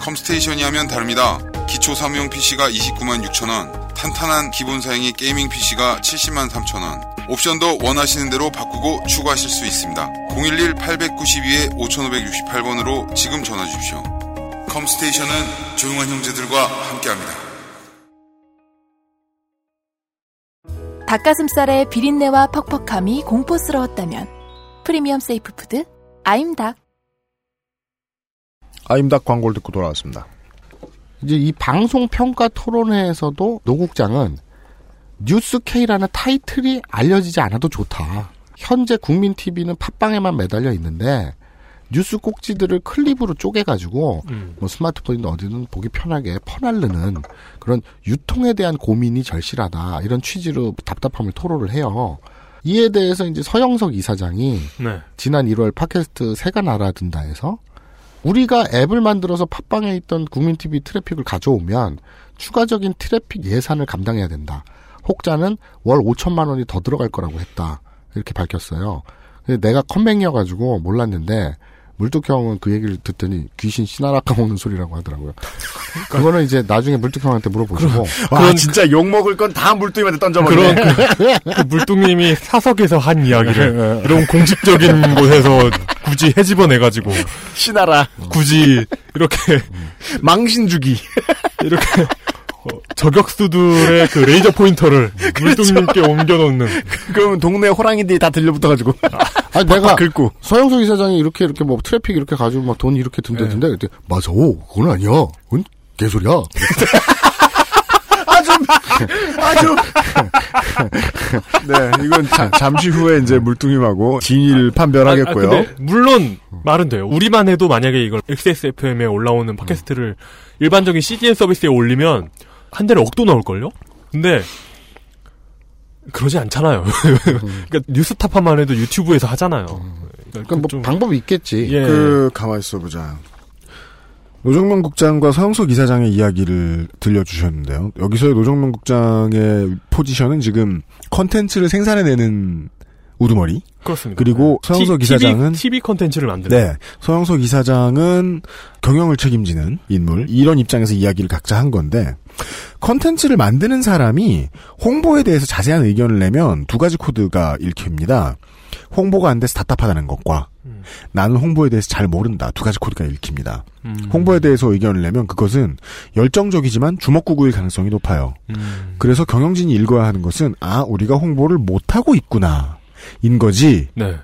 컴스테이션이 하면 다릅니다. 기초 사무용 PC가 29만 6천원, 탄탄한 기본 사양의 게이밍 PC가 70만 3천원, 옵션도 원하시는 대로 바꾸고 추가하실 수 있습니다. 011-892-5568번으로 지금 전화 주십시오. 컴스테이션은 조용한 형제들과 함께합니다. 닭가슴살의 비린내와 퍽퍽함이 공포스러웠다면 프리미엄 safe food 아임닭 아임닭 광고를 듣고 돌아왔습니다. 이제 이 방송 평가 토론회에서도 노국장은 뉴스K라는 타이틀이 알려지지 않아도 좋다. 현재 국민 TV는 팟빵에만 매달려 있는데 뉴스 꼭지들을 클립으로 쪼개가지고 음. 뭐 스마트폰이든 어디든 보기 편하게 퍼날르는 그런 유통에 대한 고민이 절실하다 이런 취지로 답답함을 토로를 해요. 이에 대해서 이제 서영석 이사장이 네. 지난 1월 팟캐스트 새가 날아든다에서 우리가 앱을 만들어서 팟빵에 있던 국민 TV 트래픽을 가져오면 추가적인 트래픽 예산을 감당해야 된다. 혹자는 월 5천만 원이 더 들어갈 거라고 했다. 이렇게 밝혔어요. 근데 내가 컴맹이어가지고 몰랐는데 물뚝형은 그 얘기를 듣더니 귀신 씻나락 까먹는 소리라고 하더라고요. 그거는 이제 나중에 물뚝형한테 물어보시고. 와 진짜 욕 먹을 건 다 물뚝이한테 던져버리네. 그런 그, 그 물뚝님이 사석에서 한 이야기를 이런 공식적인 곳에서 굳이 헤집어내가지고 씻나락 굳이 이렇게 망신주기 이렇게 어, 저격수들의 그 레이저 포인터를 물뚝님께 옮겨놓는. 그러면 동네 호랑이들이 다 들러붙어가지고. 아 내가 긁고. 서영석 이사장이 이렇게 이렇게 뭐 트래픽 이렇게 가지고 막 돈 이렇게 든다던데 그때 맞아. 그건 아니야. 그건 개소리야. 아주 아주. 네 이건 자, 잠시 후에 이제 물뚱님하고 진위를 판별하겠고요. 아, 근데 물론 말은 돼요. 우리만 해도 만약에 이걸 XSFM에 올라오는 팟캐스트를 일반적인 CDN 서비스에 올리면 한 달에 억도 나올걸요? 근데 그러지 않잖아요. 그러니까 뉴스타파만 해도 유튜브에서 하잖아요. 그러니까 뭐 방법이 있겠지. 예. 그 가만 있어 보자. 노종면 국장과 서영석 이사장의 이야기를 들려주셨는데요. 여기서의 노종면 국장의 포지션은 지금 컨텐츠를 생산해내는 우두머리. 그렇습니다. 그리고 서영석 티- 이사장은 TV 컨텐츠를 만드는. 네. 서영석 이사장은 경영을 책임지는 인물. 이런 입장에서 이야기를 각자 한 건데, 컨텐츠를 만드는 사람이 홍보에 대해서 자세한 의견을 내면 두 가지 코드가 읽힙니다. 홍보가 안 돼서 답답하다는 것과 나는 홍보에 대해서 잘 모른다. 두 가지 코드가 읽힙니다. 음. 홍보에 대해서 의견을 내면 그것은 열정적이지만 주먹구구일 가능성이 높아요. 음. 그래서 경영진이 읽어야 하는 것은 아 우리가 홍보를 못하고 있구나 인 거지 네.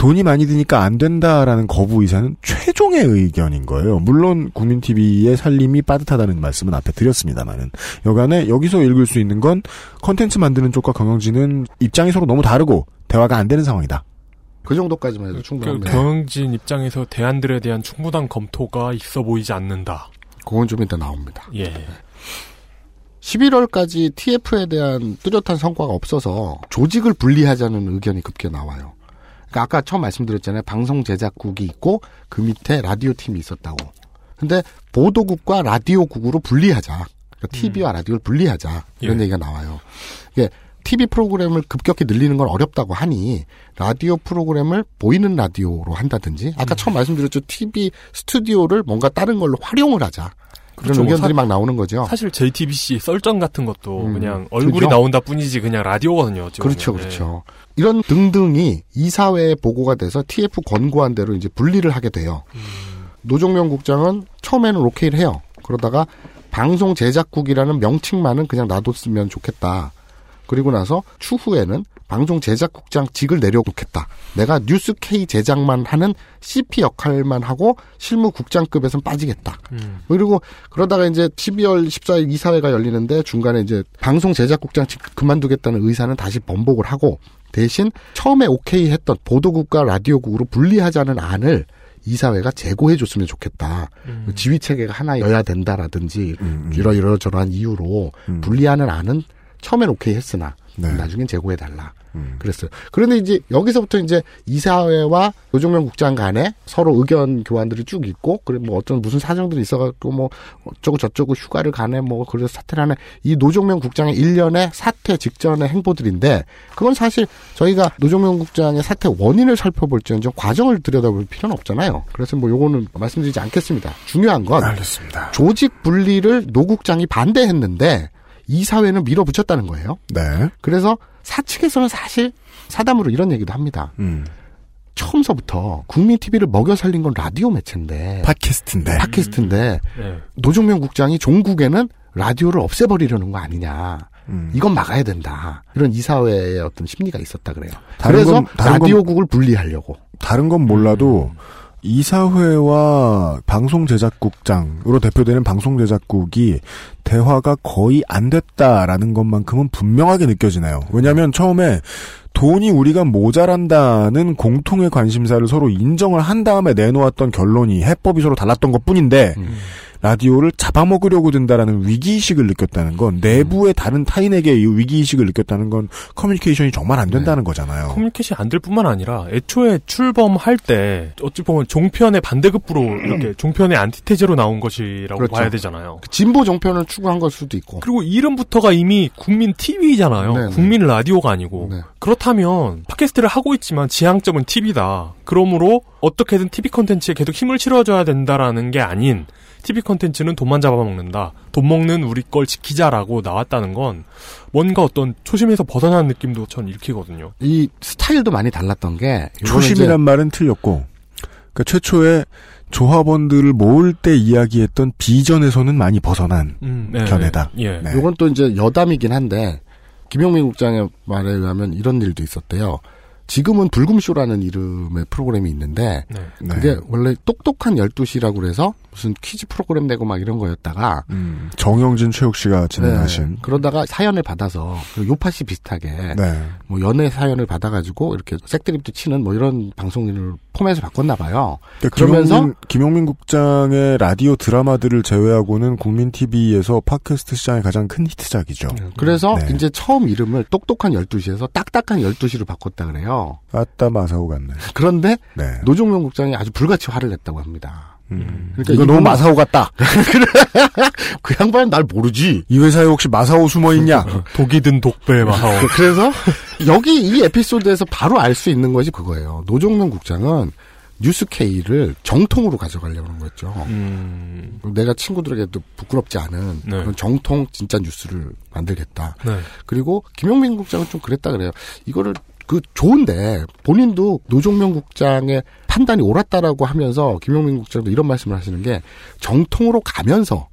돈이 많이 드니까 안 된다라는 거부 의사는 최종의 의견인 거예요. 물론 국민 TV의 살림이 빠듯하다는 말씀은 앞에 드렸습니다만은 여간에 여기서 읽을 수 있는 건 컨텐츠 만드는 쪽과 경영진은 입장이 서로 너무 다르고 대화가 안 되는 상황이다. 그 정도까지만 해도 그 충분합니다. 경영진 입장에서 대안들에 대한 충분한 검토가 있어 보이지 않는다. 그건 좀 이따 나옵니다. 예. 11월까지 TF에 대한 뚜렷한 성과가 없어서 조직을 분리하자는 의견이 급게 나와요. 그러니까 아까 처음 말씀드렸잖아요. 방송 제작국이 있고 그 밑에 라디오 팀이 있었다고. 근데 보도국과 라디오국으로 분리하자. 그러니까 TV와 라디오를 분리하자. 이런 예. 얘기가 나와요. 이게 TV 프로그램을 급격히 늘리는 건 어렵다고 하니 라디오 프로그램을 보이는 라디오로 한다든지 아까 처음 말씀드렸죠. TV 스튜디오를 뭔가 다른 걸로 활용을 하자. 그런 그렇죠. 의견들이 사- 막 나오는 거죠. 사실 JTBC 썰전 같은 것도 음, 그냥 얼굴이 그죠? 나온다 뿐이지 그냥 라디오거든요. 보면. 그렇죠, 예. 그렇죠. 이런 등등이 이사회에 보고가 돼서 TF 권고한 대로 이제 분리를 하게 돼요. 노종명 국장은 처음에는 오케이를 해요. 그러다가 방송 제작국이라는 명칭만은 그냥 놔뒀으면 좋겠다. 그리고 나서 추후에는 방송 제작국장 직을 내려놓겠다. 내가 뉴스 K 제작만 하는 CP 역할만 하고 실무 국장급에선 빠지겠다. 음. 그리고 그러다가 이제 12월 14일 이사회가 열리는데 중간에 이제 방송 제작국장 직 그만두겠다는 의사는 다시 번복을 하고 대신 처음에 오케이 했던 보도국과 라디오국으로 분리하자는 안을 이사회가 제고해 줬으면 좋겠다. 음. 지휘 체계가 하나여야 된다라든지 이러이러 저러한 이유로 분리하는 안은 처음엔 오케이 했으나 나중엔 제고해 달라. 그랬어요. 그런데 이제 여기서부터 이제 이사회와 노종명 국장 간에 서로 의견 교환들이 쭉 있고, 그래 뭐 어떤 무슨 사정들이 있어갖고 뭐 어쩌고 저쩌고 휴가를 가네 뭐 그래서 사퇴를 하네. 이 노종명 국장의 일련의 사퇴 직전의 행보들인데, 그건 사실 저희가 노종면 국장의 사퇴 원인을 살펴볼지언정 과정을 들여다볼 필요는 없잖아요. 그래서 뭐 요거는 말씀드리지 않겠습니다. 중요한 건 알겠습니다. 조직 분리를 노 국장이 반대했는데 이사회는 밀어붙였다는 거예요. 네. 그래서 사측에서는 사실 사담으로 이런 얘기도 합니다. 음. 처음서부터 국민 TV를 먹여 살린 건 라디오 매체인데 팟캐스트인데 팟캐스트인데 네. 노종면 국장이 종국에는 라디오를 없애버리려는 거 아니냐. 음. 이건 막아야 된다. 이런 이사회의 어떤 심리가 있었다 그래요. 다른 그래서 건- 다른 건- 라디오국을 분리하려고. 다른 건 몰라도 이사회와 방송 제작국장으로 대표되는 방송 제작국이 대화가 거의 안 됐다라는 것만큼은 분명하게 느껴지네요. 왜냐하면 처음에 돈이 우리가 모자란다는 공통의 관심사를 서로 인정을 한 다음에 내놓았던 결론이 해법이 서로 달랐던 것 뿐인데 라디오를 잡아먹으려고 든다라는 위기의식을 느꼈다는 건 내부의 다른 타인에게 이 위기의식을 느꼈다는 건 커뮤니케이션이 정말 안 된다는 거잖아요. 커뮤니케이션이 안 될 뿐만 아니라 애초에 출범할 때 어찌 보면 종편의 반대급부로 이렇게 종편의 안티테제로 나온 것이라고 그렇죠. 봐야 되잖아요. 진보 종편을 추구한 걸 수도 있고. 그리고 이름부터가 이미 국민 TV잖아요. 네, 네. 국민 라디오가 아니고. 그렇다면 팟캐스트를 하고 있지만 지향점은 TV다. 그러므로 어떻게든 TV 컨텐츠에 계속 힘을 실어줘야 된다라는 게 아닌 TV 컨텐츠는 돈만 잡아먹는다. 돈 먹는 우리 걸 지키자라고 나왔다는 건 뭔가 어떤 초심에서 벗어나는 느낌도 전 일으키거든요. 이 스타일도 많이 달랐던 게 초심이란 말은 틀렸고, 그러니까 최초에 조합원들을 모을 때 이야기했던 비전에서는 많이 벗어난 음, 네, 견해다. 예. 네. 요건 또 이제 여담이긴 한데 김용민 국장의 말에 의하면 이런 일도 있었대요. 지금은 불금쇼라는 이름의 프로그램이 있는데 네. 그게 원래 똑똑한 12시라고 그래서 무슨 퀴즈 프로그램 내고 막 이런 거였다가 음, 정영진 최욱 씨가 진행하신 네, 그러다가 사연을 받아서 그 요파 씨 비슷하게 네. 뭐 연애 사연을 받아가지고 이렇게 색드립도 치는 뭐 이런 방송인을 포맷을 바꿨나 봐요. 그러니까 그러면서 김용민, 김용민 국장의 라디오 드라마들을 제외하고는 국민 TV에서 팟캐스트 시장의 가장 큰 히트작이죠. 그래서 네. 이제 처음 이름을 똑똑한 12시에서 딱딱한 12시로 바꿨다 그래요. 아따 마사오 같네. 그런데 네. 노종명 국장이 아주 불같이 화를 냈다고 합니다. 그러니까 이거 너무 마사오 같다. 그 양반은 날 모르지. 이 회사에 혹시 마사오 숨어 있냐? 독이 든 독배 마사오. 그래서 여기 이 에피소드에서 바로 알 수 있는 것이 그거예요. 노종명 국장은 뉴스 K를 정통으로 가져가려고 하는 거였죠. 음. 내가 친구들에게도 부끄럽지 않은 네. 그런 정통 진짜 뉴스를 만들겠다. 네. 그리고 김용민 국장은 좀 그랬다 그래요. 이거를 그 좋은데 본인도 노종명 국장의 판단이 옳았다라고 하면서 김용민 국장도 이런 말씀을 하시는 게 정통으로 가면서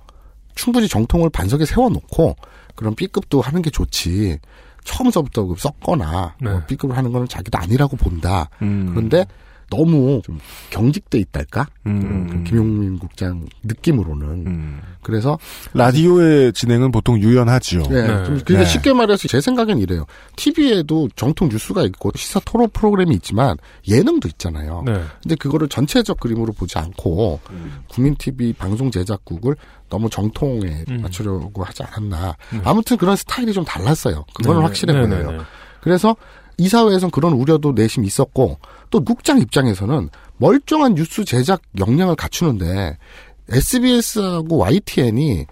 충분히 정통을 반석에 세워놓고 그런 B급도 하는 게 좋지. 처음서부터 그 썩거나 네. 뭐 B급을 하는 거는 자기도 아니라고 본다. 음. 그런데 너무 좀 경직돼 있달까? 음. 그 김용민 국장 느낌으로는. 그래서 라디오의 진행은 보통 유연하지요. 네. 좀 그러니까 쉽게 말해서 제 생각엔 이래요. TV에도 정통 뉴스가 있고 시사 토론 프로그램이 있지만 예능도 있잖아요. 네. 근데 그거를 전체적 그림으로 보지 않고 국민 TV 방송 제작국을 너무 정통에 음. 맞추려고 하지 않았나. 아무튼 그런 스타일이 좀 달랐어요. 그거는 네, 확실해 네, 보여요. 네, 네. 그래서 이사회에선 그런 우려도 내심 있었고 또 국장 입장에서는 멀쩡한 뉴스 제작 역량을 갖추는데 SBS하고 YTN이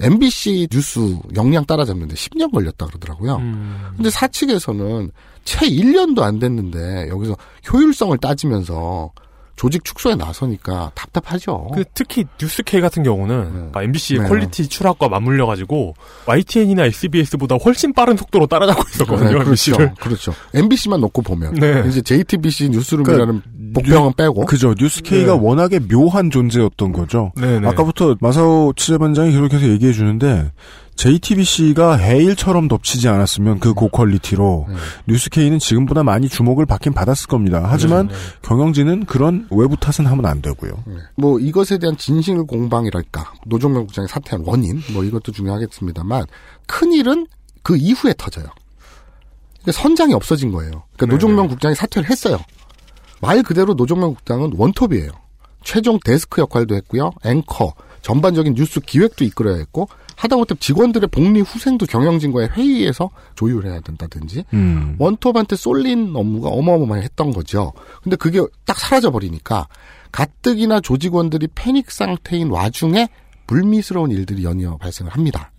MBC 뉴스 역량 따라잡는데 10년 걸렸다 그러더라고요. 음. 근데 사측에서는 채 1년도 안 됐는데 여기서 효율성을 따지면서 조직 축소에 나서니까 답답하죠. 그 특히 뉴스 K 같은 경우는 MBC의 네. quality 추락과 맞물려 가지고 YTN이나 SBS보다 훨씬 빠른 속도로 따라잡고 있었거든요. 네, 그렇죠. MBC를. 그렇죠. MBC만 놓고 보면 네. 이제 JTBC 뉴스룸이라는 복병은 빼고 그죠. 뉴스 K가 네. 워낙에 묘한 존재였던 거죠. 네네. 아까부터 마사오 취재반장이 계속해서 얘기해 주는데 JTBC가 해일처럼 덮치지 않았으면 그 고quality로 네. 뉴스 K는 지금보다 많이 주목을 받긴 받았을 겁니다. 하지만 네. 경영진은 그런 외부 탓은 하면 안 되고요. 뭐 이것에 대한 진실 공방이랄까 노종면 국장의 사퇴한 원인 뭐 이것도 중요하겠습니다만 큰 일은 그 이후에 터져요. 그러니까 선장이 없어진 거예요. 그러니까 노종면 국장이 사퇴를 했어요. 말 그대로 노종면 국장은 원톱이에요. 최종 데스크 역할도 했고요. 앵커, 전반적인 뉴스 기획도 이끌어야 했고 하다못해 직원들의 복리 후생도 경영진과의 회의에서 조율해야 된다든지 음. 원톱한테 쏠린 업무가 어마어마했던 거죠. 근데 그게 딱 사라져 버리니까 가뜩이나 조직원들이 패닉 상태인 와중에 불미스러운 일들이 연이어 발생을 합니다.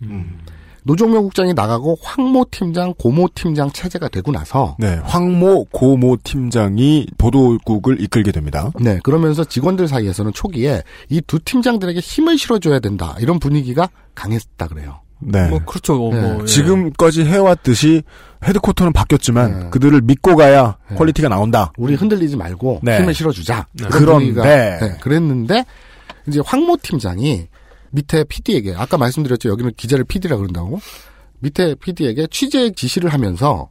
노종명 국장이 나가고 황모 팀장, 고모 팀장 체제가 되고 나서 네, 황모 고모 팀장이 보도국을 이끌게 됩니다. 네, 그러면서 직원들 사이에서는 초기에 이 두 팀장들에게 힘을 실어줘야 된다 이런 분위기가 강했다 그래요. 네. 뭐 그렇죠. 뭐, 네. 뭐, 예. 지금까지 해왔듯이 headquarter는 바뀌었지만 그들을 믿고 가야 quality가 나온다. 우리 흔들리지 말고 네. 힘을 실어주자. 네. 그런 그런데. 네, 그랬는데 이제 황모 팀장이 밑에 PD에게 아까 말씀드렸죠. 여기는 기자를 PD라 그런다고. 밑에 PD에게 취재 지시를 하면서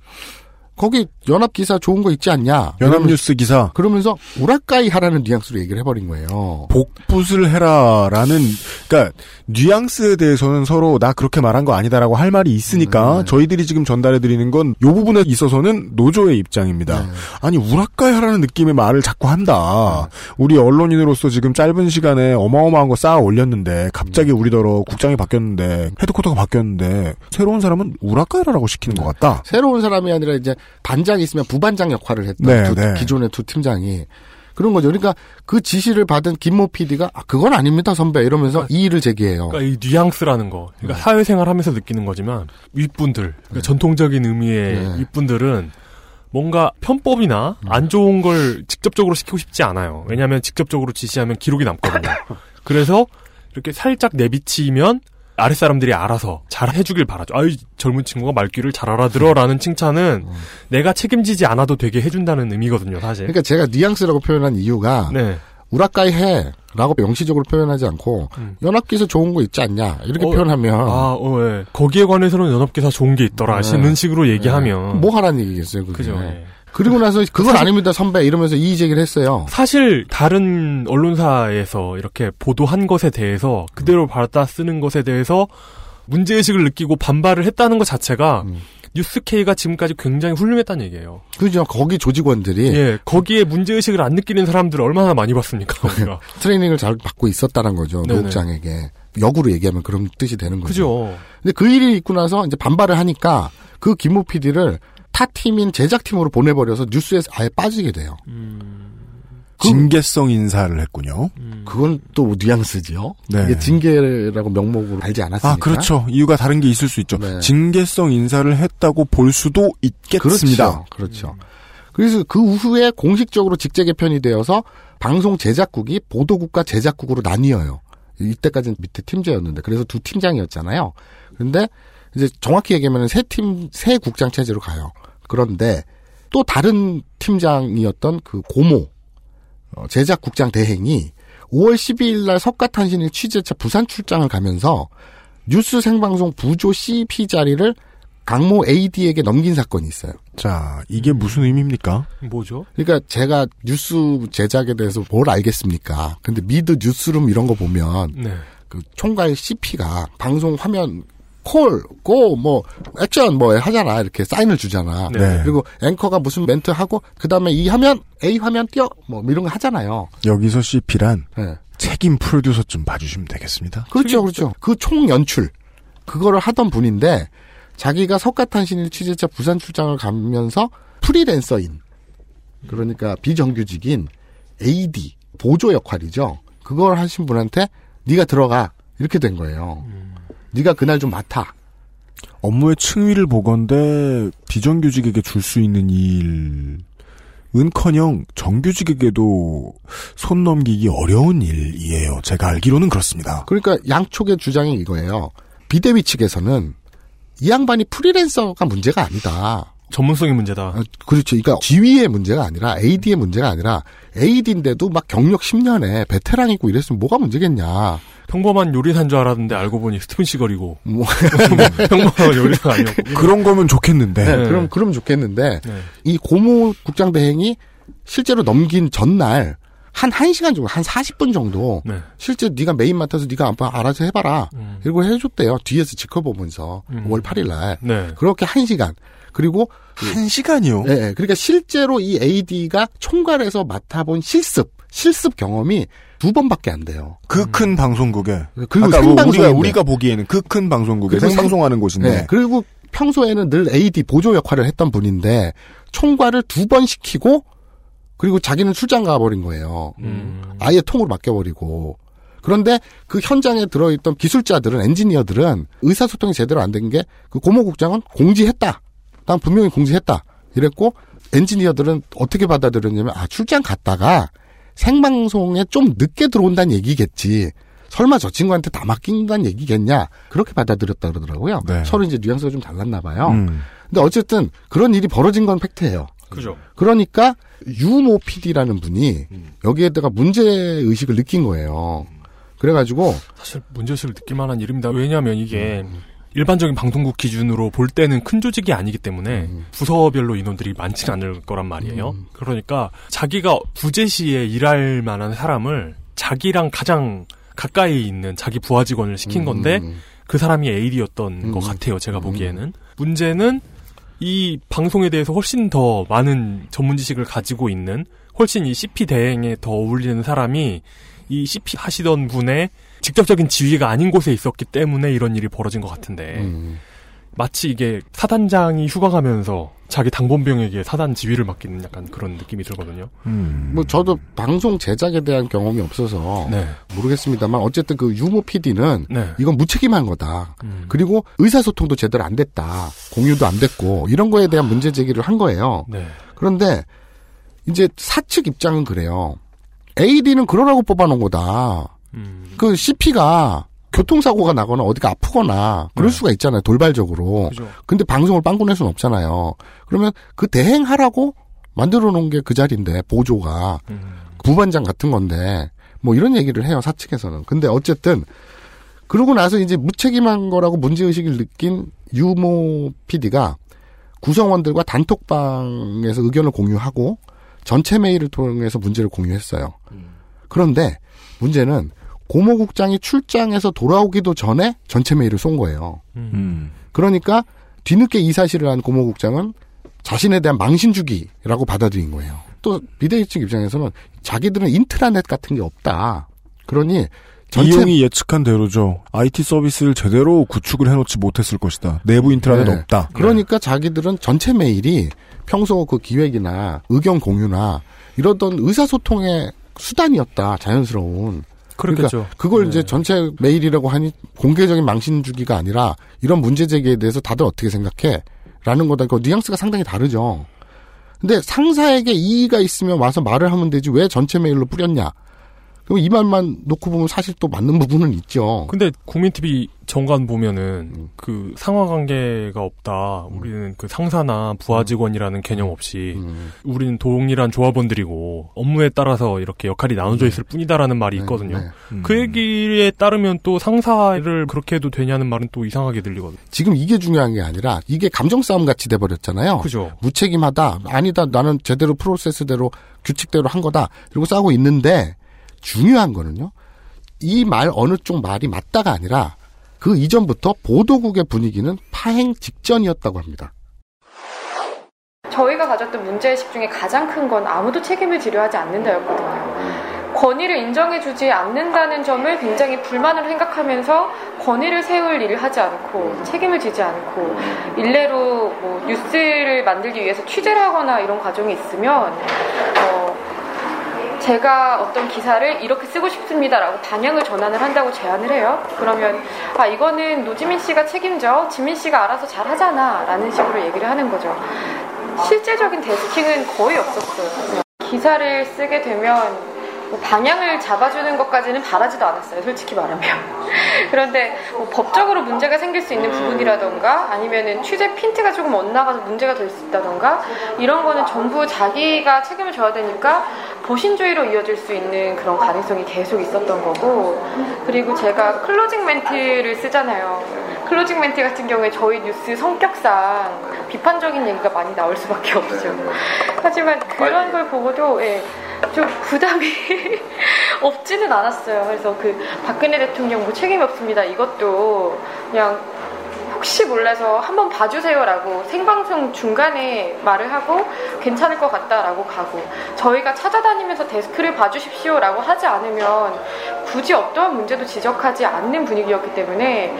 거기 연합 기사 좋은 거 있지 않냐? 연합 뉴스 기사. 그러면서 우라까이 하라는 뉘앙스로 얘기를 해버린 거예요. 복붙을 해라라는 그러니까 뉘앙스에 대해서는 서로 나 그렇게 말한 거 아니다라고 할 말이 있으니까 네. 저희들이 지금 전달해 드리는 건 요 부분에 있어서는 노조의 입장입니다. 네. 아니 우라카이 하라는 느낌의 말을 자꾸 한다. 우리 언론인으로서 지금 짧은 시간에 어마어마한 거 쌓아 올렸는데 갑자기 음. 우리더러 국장이 바뀌었는데 헤드쿼터가 바뀌었는데 새로운 사람은 우라카이라고 시키는 것 같다. 새로운 사람이 아니라 이제 반장이 있으면 부반장 역할을 했던 네, 두- 네. 기존의 두 팀장이 그런 거죠. 그러니까 그 지시를 받은 김모 PD가 아, 그건 아닙니다 선배 이러면서 이의를 제기해요. 그러니까 이 뉘앙스라는 거. 그러니까 사회생활 하면서 느끼는 거지만 윗분들, 그러니까 전통적인 의미의 네. 윗분들은 뭔가 편법이나 안 좋은 걸 직접적으로 시키고 싶지 않아요. 왜냐하면 직접적으로 지시하면 기록이 남거든요. 그래서 이렇게 살짝 내비치면 아랫사람들이 알아서 잘 해주길 바라죠. 아유, 젊은 친구가 말귀를 잘 알아들어 라는 칭찬은 내가 책임지지 않아도 되게 해준다는 의미거든요, 사실. 그러니까 제가 뉘앙스라고 표현한 이유가 네. 우라카이 해 라고 명시적으로 표현하지 않고 연합기에서 좋은 거 있지 않냐 이렇게 어, 표현하면 아, 어, 예. 거기에 관해서는 연합기사 좋은 게 있더라. 네. 하시는 식으로 얘기하면. 뭐 하라는 얘기겠어요. 그게. 그죠. 예. 그리고 나서 그건 아닙니다 선배 이러면서 이의 제기를 했어요. 사실 다른 언론사에서 이렇게 보도한 것에 대해서 그대로 받아 쓰는 것에 대해서 문제의식을 느끼고 반발을 했다는 것 자체가 음. 뉴스케이가 지금까지 굉장히 훌륭했다는 얘기예요. 그죠. 거기 조직원들이 예, 거기에 문제의식을 안 느끼는 사람들을 얼마나 많이 봤습니까, 우리가. 트레이닝을 잘 받고 있었다는 거죠. 네네. 노국장에게. 역으로 얘기하면 그런 뜻이 되는 거죠. 그죠. 근데 그 일이 있고 나서 이제 반발을 하니까 그 김모 PD를 타 팀인 제작팀으로 보내버려서 뉴스에서 아예 빠지게 돼요. 징계성 인사를 했군요. 그건 또 뉘앙스죠. 네. 이게 징계라고 명목으로 달지 않았으니까. 아, 그렇죠. 이유가 다른 게 있을 수 있죠. 네. 징계성 인사를 했다고 볼 수도 있겠습니다. 그렇죠. 그렇죠. 그래서 그 후에 공식적으로 직제 개편이 되어서 방송 제작국이 보도국과 제작국으로 나뉘어요. 이때까지는 밑에 팀제였는데 그래서 두 팀장이었잖아요. 그런데 이제 정확히 얘기하면 세 팀, 세 국장 체제로 가요. 그런데 또 다른 팀장이었던 그 고모 어, 제작 국장 대행이 5월 12일 날 석가탄신일 취재차 부산 출장을 가면서 뉴스 생방송 부조 CP 자리를 강모 AD에게 넘긴 사건이 있어요. 자, 이게 무슨 의미입니까? 뭐죠? 그러니까 제가 뉴스 제작에 대해서 뭘 알겠습니까? 근데 미드 뉴스룸 이런 거 보면 네. 그 총괄 CP가 방송 화면 call, go, 뭐, 액션, 뭐, 하잖아. 이렇게 사인을 주잖아. 네. 그리고 앵커가 무슨 멘트 하고, 그 다음에 이 화면, A 화면 띄워, 뭐, 이런 거 하잖아요. 여기서 CP란 네. 책임 프로듀서로 봐주시면 되겠습니다. 그렇죠, 그렇죠. 그 총 연출. 그거를 하던 분인데, 자기가 석가탄신일 취재차 부산 출장을 가면서 프리랜서인, 그러니까 비정규직인 AD, 보조 역할이죠. 그걸 하신 분한테, 네가 들어가. 이렇게 된 거예요. 네가 그날 좀 맡아. 업무의 층위를 보건대 비정규직에게 줄 수 있는 일 은커녕 정규직에게도 손 넘기기 어려운 일이에요. 제가 알기로는 그렇습니다. 그러니까 양쪽의 주장이 이거예요. 비대위 측에서는 이 양반이 프리랜서가 문제가 아니다. 전문성의 문제다. 그렇죠. 그러니까 지위의 문제가 아니라 AD의 문제가 아니라 AD인데도 막 경력 10년에 베테랑이고 이랬으면 뭐가 문제겠냐. 평범한 요리사인 줄 알았는데 알고 보니 스티븐 시걸이고 뭐 평범한 요리사 아니었고 그런 거면 좋겠는데. 네, 그럼 그럼 좋겠는데 네. 이 고모 국장 대행이 실제로 넘긴 전날 한 1시간 정도, 한 40분 정도 네. 실제 네가 메인 맡아서 네가 한번 알아서 해봐라. 음. 이러고 해줬대요. 뒤에서 지켜보면서 음. 5월 8일 날. 네. 그렇게 1시간. 그리고 한 시간이요? 네, 네. 그러니까 실제로 이 AD가 총괄해서 맡아본 실습, 실습 경험이 두 번밖에 안 돼요. 그큰 방송국에. 그리고 아까 뭐 우리가. 우리가 보기에는 그 큰 방송국에 그리고 생방송하는 곳인데. 네, 그리고 평소에는 늘 AD 보조 역할을 했던 분인데 총괄을 두 번 시키고 그리고 자기는 출장 가버린 거예요. 음. 아예 통으로 맡겨버리고. 그런데 그 현장에 들어있던 기술자들은 엔지니어들은 의사소통이 제대로 안 된 게 그 고모국장은 공지했다. 난 분명히 공지했다. 이랬고 엔지니어들은 어떻게 받아들였냐면 아 출장 갔다가 생방송에 좀 늦게 들어온다는 얘기겠지. 설마 저 친구한테 다 맡긴다는 얘기겠냐. 그렇게 받아들였다 그러더라고요. 네. 서로 이제 뉘앙스가 좀 달랐나 봐요. 음. 근데 어쨌든 그런 일이 벌어진 건 팩트예요. 그죠. 그러니까 유모 PD라는 분이 여기에다가 문제 의식을 느낀 거예요. 그래가지고 사실 문제 의식을 느낄 만한 일입니다. 왜냐하면 이게 일반적인 방송국 기준으로 볼 때는 큰 조직이 아니기 때문에 부서별로 인원들이 많지는 않을 거란 말이에요. 그러니까 자기가 부재시에 일할 만한 사람을 자기랑 가장 가까이 있는 자기 부하 직원을 시킨 건데 그 사람이 AD였던 것 같아요. 제가 보기에는. 문제는 이 방송에 대해서 훨씬 더 많은 전문 지식을 가지고 있는 훨씬 이 CP 대행에 더 어울리는 사람이 이 CP 하시던 분의 직접적인 지위가 아닌 곳에 있었기 때문에 이런 일이 벌어진 것 같은데 음. 마치 이게 사단장이 휴가 가면서 자기 당본병에게 사단 지휘를 맡기는 약간 그런 느낌이 들거든요. 음. 뭐 저도 방송 제작에 대한 경험이 없어서 네. 모르겠습니다만 어쨌든 그 유모 PD는 네. 이건 무책임한 거다. 음. 그리고 의사소통도 제대로 안 됐다. 공유도 안 됐고 이런 거에 대한 문제 제기를 한 거예요. 네. 그런데 이제 사측 입장은 그래요. AD는 그러라고 뽑아놓은 거다. 음. 그 CP가 교통사고가 나거나 어디가 아프거나 그럴 네. 수가 있잖아요. 돌발적으로. 그죠. 근데 방송을 빵꾸 낼 수는 없잖아요. 그러면 그 대행하라고 만들어 놓은 게 그 자리인데 보조가 음. 부반장 같은 건데 뭐 이런 얘기를 해요 사측에서는. 근데 어쨌든 그러고 나서 이제 무책임한 거라고 문제의식을 느낀 유모 PD가 구성원들과 단톡방에서 의견을 공유하고 전체 메일을 통해서 문제를 공유했어요. 그런데 문제는 고모국장이 출장해서 돌아오기도 전에 전체 메일을 쏜 거예요. 음. 그러니까 뒤늦게 이 사실을 안 고모국장은 자신에 대한 망신주기라고 받아들인 거예요. 또 비대위 측 입장에서는 자기들은 인트라넷 같은 게 없다. 그러니 전체 이용이 예측한 대로죠. IT 서비스를 제대로 구축을 해놓지 못했을 것이다. 내부 인트라넷 네. 없다. 그러니까 자기들은 전체 메일이 평소 그 기획이나 의견 공유나 이러던 의사소통의 수단이었다. 자연스러운. 그렇겠죠. 그러니까 그걸 네. 이제 전체 메일이라고 하니 공개적인 망신 주기가 아니라 이런 문제 제기에 대해서 다들 어떻게 생각해? 라는 거다. 그 뉘앙스가 상당히 다르죠. 근데 상사에게 이의가 있으면 와서 말을 하면 되지 왜 전체 메일로 뿌렸냐? 그럼 이 말만 놓고 보면 사실 또 맞는 부분은 있죠. 근데 국민TV 정관 보면은 음. 그 상하 관계가 없다. 우리는 그 상사나 부하 음. 직원이라는 개념 없이 우리는 동일한 조합원들이고 업무에 따라서 이렇게 역할이 나눠져 있을 뿐이다라는 말이 있거든요. 네. 그 얘기에 따르면 또 상사를 그렇게 해도 되냐는 말은 또 이상하게 들리거든요. 지금 이게 중요한 게 아니라 이게 감정 싸움 같이 돼 버렸잖아요. 그죠. 무책임하다. 아니다. 나는 제대로 프로세스대로 규칙대로 한 거다. 이러고 싸우고 있는데 중요한 거는요. 이 말 어느 쪽 말이 맞다가 아니라 그 이전부터 보도국의 분위기는 파행 직전이었다고 합니다. 저희가 가졌던 문제의식 중에 가장 큰 건 아무도 책임을 지려 하지 않는다였거든요. 권위를 인정해주지 않는다는 점을 굉장히 불만을 생각하면서 권위를 세울 일을 하지 않고 책임을 지지 않고 일례로 뭐 뉴스를 만들기 위해서 취재를 하거나 이런 과정이 있으면 어, 제가 어떤 기사를 이렇게 쓰고 싶습니다라고 방향을 전환을 한다고 제안을 해요. 그러면 아 이거는 노지민 씨가 책임져 지민 씨가 알아서 잘 하잖아라는 식으로 얘기를 하는 거죠. 실제적인 데스킹은 거의 없었어요. 기사를 쓰게 되면 뭐 방향을 잡아주는 것까지는 바라지도 않았어요. 솔직히 말하면. 그런데 뭐 법적으로 문제가 생길 수 있는 부분이라던가 아니면은 취재 핀트가 조금 엇나가서 문제가 될 수 있다던가 이런 거는 전부 자기가 책임을 져야 되니까 보신주의로 이어질 수 있는 그런 가능성이 계속 있었던 거고 그리고 제가 클로징 멘트를 쓰잖아요. 클로징 멘트 같은 경우에 저희 뉴스 성격상 비판적인 얘기가 많이 나올 수밖에 없죠. 하지만 그런 걸 보고도 예, 좀 부담이 없지는 않았어요. 그래서 그 박근혜 대통령 뭐 책임이 없습니다. 이것도 그냥 혹시 몰라서 한번 봐주세요라고 생방송 중간에 말을 하고 괜찮을 것 같다라고 가고 저희가 찾아다니면서 데스크를 봐주십시오라고 하지 않으면 굳이 어떠한 문제도 지적하지 않는 분위기였기 때문에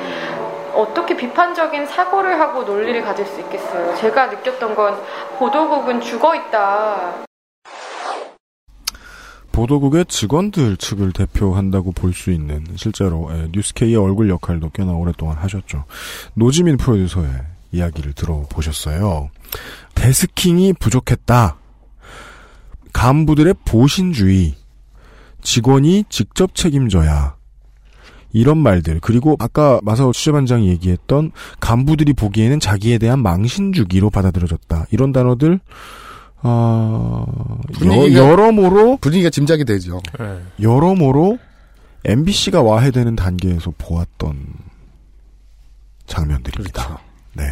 어떻게 비판적인 사고를 하고 논리를 가질 수 있겠어요. 제가 느꼈던 건 보도국은 죽어 있다. 보도국의 직원들 측을 대표한다고 볼 수 있는 실제로 예, 뉴스케이의 얼굴 역할도 꽤나 오랫동안 하셨죠. 노지민 프로듀서의 이야기를 들어보셨어요. 데스킹이 부족했다. 간부들의 보신주의, 직원이 직접 책임져야 이런 말들 그리고 아까 마사오 취재반장이 얘기했던 간부들이 보기에는 자기에 대한 망신주기로 받아들여졌다. 이런 단어들 어, 분위기가- 여, 여러모로 분위기가 짐작이 되죠. 여러모로 MBC가 와해되는 단계에서 보았던 장면들입니다. 네.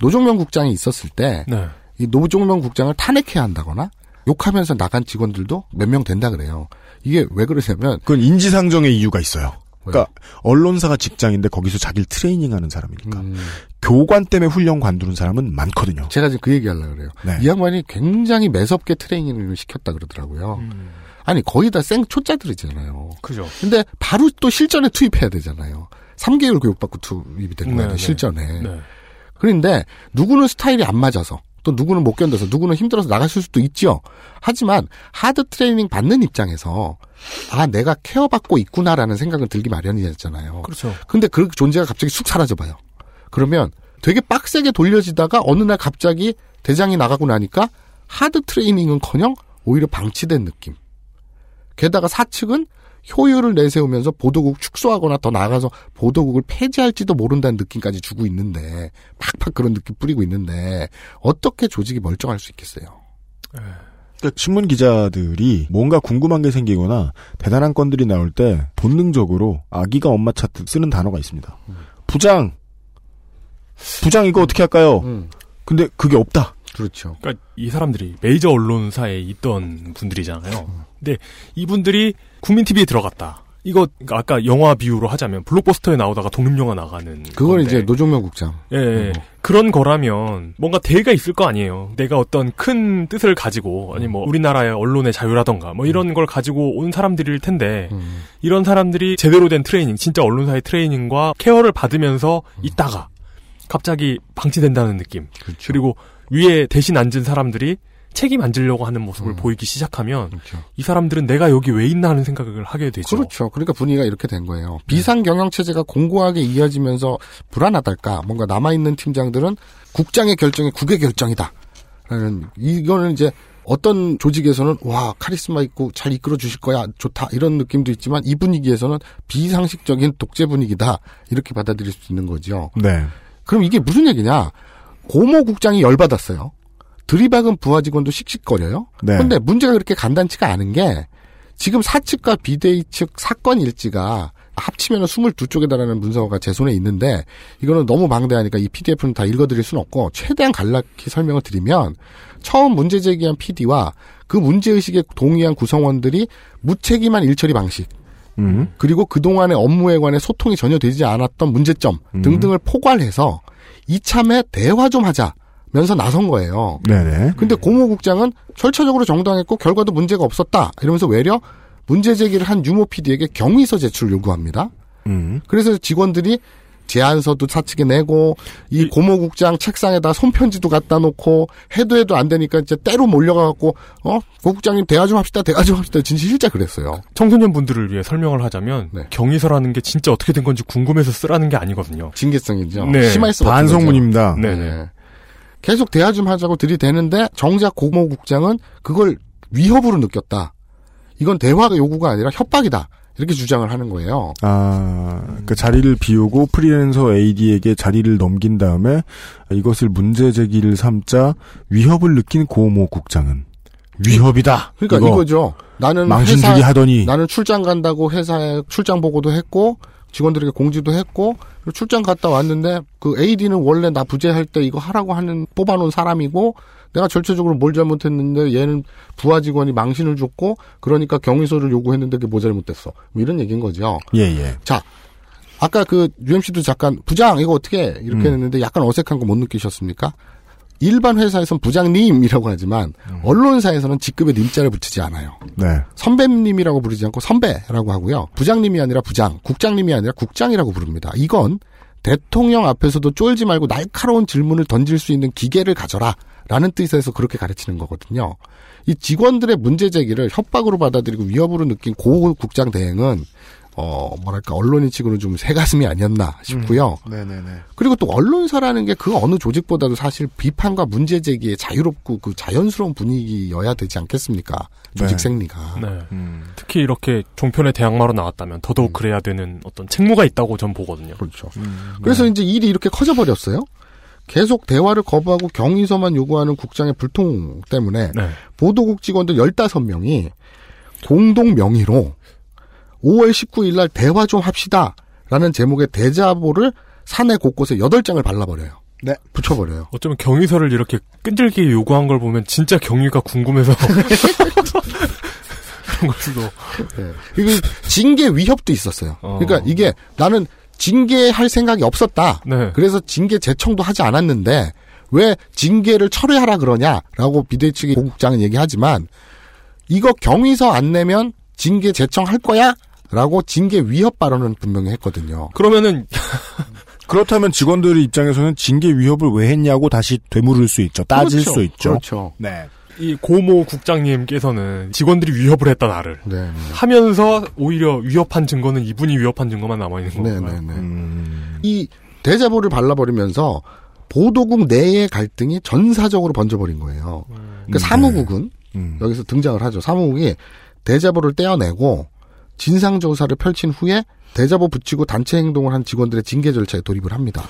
노종면 국장이 있었을 때, 네. 이 노종면 국장을 탄핵해야 한다거나, 욕하면서 나간 직원들도 몇 명 된다 그래요. 이게 왜 그러냐면, 그건 인지상정의 이유가 있어요. 그러니까 언론사가 직장인데 거기서 자기를 트레이닝하는 사람이니까 교관 때문에 훈련 관두는 사람은 많거든요. 제가 지금 그 얘기 하려고 그래요. 네. 이 양반이 굉장히 매섭게 트레이닝을 시켰다 그러더라고요. 아니, 거의 다 생 초짜들이잖아요. 그죠. 근데 바로 또 실전에 투입해야 되잖아요. 3개월 교육받고 투입이 되는 거예요, 네, 네. 실전에. 네. 그런데 누구는 스타일이 안 맞아서 또 누구는 못 견뎌서 누구는 힘들어서 나갔을 수도 있죠. 하지만 하드 트레이닝 받는 입장에서 아 내가 케어받고 있구나라는 생각을 들기 마련이었잖아요. 그렇죠. 근데 그 존재가 갑자기 쑥 사라져봐요. 그러면 되게 빡세게 돌려지다가 어느 날 갑자기 대장이 나가고 나니까 하드 트레이닝은커녕 오히려 방치된 느낌. 게다가 사측은 효율을 내세우면서 보도국 축소하거나 더 나아가서 보도국을 폐지할지도 모른다는 느낌까지 주고 있는데 팍팍 그런 느낌 뿌리고 있는데 어떻게 조직이 멀쩡할 수 있겠어요? 그러니까 신문 기자들이 뭔가 궁금한 게 생기거나 대단한 건들이 나올 때 본능적으로 아기가 엄마 찾듯 쓰는 단어가 있습니다. 부장, 부장 이거 어떻게 할까요? 근데 그게 없다. 그렇죠. 그러니까 이 사람들이 메이저 언론사에 있던 분들이잖아요. 근데 이분들이 국민 TV에 들어갔다. 이거 아까 영화 비유로 하자면 블록버스터에 나오다가 독립영화 나가는 그건 건데. 이제 노종면 국장. 예, 예. 그런 거라면 뭔가 대가 있을 거 아니에요. 내가 어떤 큰 뜻을 가지고 아니 뭐 우리나라의 언론의 자유라던가 뭐 이런 걸 가지고 온 사람들일 텐데 이런 사람들이 제대로 된 트레이닝, 진짜 언론사의 트레이닝과 케어를 받으면서 있다가 갑자기 방치된다는 느낌. 그리고 위에 대신 앉은 사람들이 책임 안 지려고 하는 모습을 보이기 시작하면 이 사람들은 내가 여기 왜 있나 하는 생각을 하게 되죠. 그렇죠. 그러니까 분위기가 이렇게 된 거예요. 비상 경영 체제가 공고하게 이어지면서 불안하달까. 뭔가 남아 있는 팀장들은 국장의 결정이 국의 결정이다. 라는 이거는 이제 어떤 조직에서는 와 카리스마 있고 잘 이끌어 주실 거야 좋다 이런 느낌도 있지만 이 분위기에서는 비상식적인 독재 분위기다 이렇게 받아들일 수 있는 거죠. 네. 그럼 이게 무슨 얘기냐? 고모 국장이 열받았어요. 들이박은 부하 직원도 씩씩거려요. 네. 근데 문제가 그렇게 간단치가 않은 게 지금 사측과 비대위 측 사건 일지가 합치면 22쪽에 달하는 문서가 제 손에 있는데 이거는 너무 방대하니까 이 PDF는 다 읽어드릴 수는 없고 최대한 간략히 설명을 드리면 처음 문제 제기한 PD와 그 문제의식에 동의한 구성원들이 무책임한 일처리 방식 음. 그리고 그동안의 업무에 관해 소통이 전혀 되지 않았던 문제점 음. 등등을 포괄해서 이참에 대화 좀 하자 면서 나선 거예요. 네네. 근데 고모 국장은 절차적으로 정당했고 결과도 문제가 없었다 이러면서 외려 문제 제기를 한 유모 PD에게 경위서 제출을 요구합니다. 음. 그래서 직원들이 제안서도 사측에 내고 이 고모국장 책상에다 손편지도 갖다 놓고 해도 해도 안 되니까 이제 때로 몰려가갖고 어 고국장님 대화 좀 합시다 대화 좀 합시다 진짜 실제 그랬어요. 청소년 분들을 위해 설명을 하자면 네. 경위서라는 게 진짜 어떻게 된 건지 궁금해서 쓰라는 게 아니거든요. 징계성이죠. 네. 심할수 반성문입니다. 거죠. 네네. 계속 대화 좀 하자고 들이대는데 정작 고모국장은 그걸 위협으로 느꼈다. 이건 대화가 요구가 아니라 협박이다. 이렇게 주장을 하는 거예요. 아, 그 자리를 비우고 프리랜서 AD에게 자리를 넘긴 다음에 이것을 문제 제기를 삼자 위협을 느낀 고모 국장은 위협이다. 그러니까 이거. 이거죠. 나는 망신 회사- 주기 하더니 나는 출장 간다고 회사에 출장 보고도 했고 직원들에게 공지도 했고 출장 갔다 왔는데 그 AD는 원래 나 부재할 때 이거 하라고 하는 뽑아놓은 사람이고 내가 절차적으로 뭘 잘못했는데 얘는 부하 직원이 망신을 줬고 그러니까 경위서를 요구했는데 그게 뭐 잘못됐어 뭐 이런 얘기인 거죠. 예 예. 자 아까 그 UMC도 잠깐 부장 이거 어떻게 해? 이렇게 음. 했는데 약간 어색한 거 못 느끼셨습니까? 일반 회사에서는 부장님이라고 하지만 언론사에서는 직급에 님자를 붙이지 않아요. 네. 선배님이라고 부르지 않고 선배라고 하고요. 부장님이 아니라 부장, 국장님이 아니라 국장이라고 부릅니다. 이건 대통령 앞에서도 쫄지 말고 날카로운 질문을 던질 수 있는 기계를 가져라. 라는 뜻에서 그렇게 가르치는 거거든요. 이 직원들의 문제 제기를 협박으로 받아들이고 위협으로 느낀 고 국장 대행은 어 뭐랄까 언론인 측으로 좀 새가슴이 아니었나 싶고요. 네네네. 그리고 또 언론사라는 게 그 어느 조직보다도 사실 비판과 문제 제기에 자유롭고 그 자연스러운 분위기여야 되지 않겠습니까? 조직 네. 생리가. 네. 특히 이렇게 종편의 대항마로 나왔다면 더더욱 그래야 되는 어떤 책무가 있다고 전 보거든요. 음. 그렇죠. 그래서 이제 일이 이렇게 커져버렸어요. 계속 대화를 거부하고 경위서만 요구하는 국장의 불통 때문에 네. 보도국 직원들 15명이 공동 명의로 5월 19일 날 대화 좀 합시다. 라는 제목의 대자보를 사내 곳곳에 8장을 발라버려요. 네. 붙여버려요. 어쩌면 경위서를 이렇게 끈질기게 요구한 걸 보면 진짜 경위가 궁금해서 그런 걸 수도. 네. 이게 징계 위협도 있었어요. 어. 그러니까 이게 나는 징계할 생각이 없었다. 네. 그래서 징계 제청도 하지 않았는데 왜 징계를 철회하라 그러냐라고 비대위 측의 고국장은 얘기하지만 이거 경위서 안 내면 징계 제청할 거야? 라고 징계 위협 발언은 분명히 했거든요. 그러면은 그렇다면 직원들의 입장에서는 징계 위협을 왜 했냐고 다시 되물을 수 있죠. 따질 그렇죠. 수 있죠. 그렇죠. 네. 이 고모 국장님께서는 직원들이 위협을 했다 나를 네. 하면서 오히려 위협한 증거는 이분이 위협한 증거만 남아 있는 네, 건가요? 네, 네. 음. 이 대자보를 발라버리면서 보도국 내의 갈등이 전사적으로 번져버린 거예요. 그 사무국은 음. 여기서 등장을 하죠. 사무국이 대자보를 떼어내고 진상조사를 펼친 후에 대자보 붙이고 단체 행동을 한 직원들의 징계 절차에 돌입을 합니다.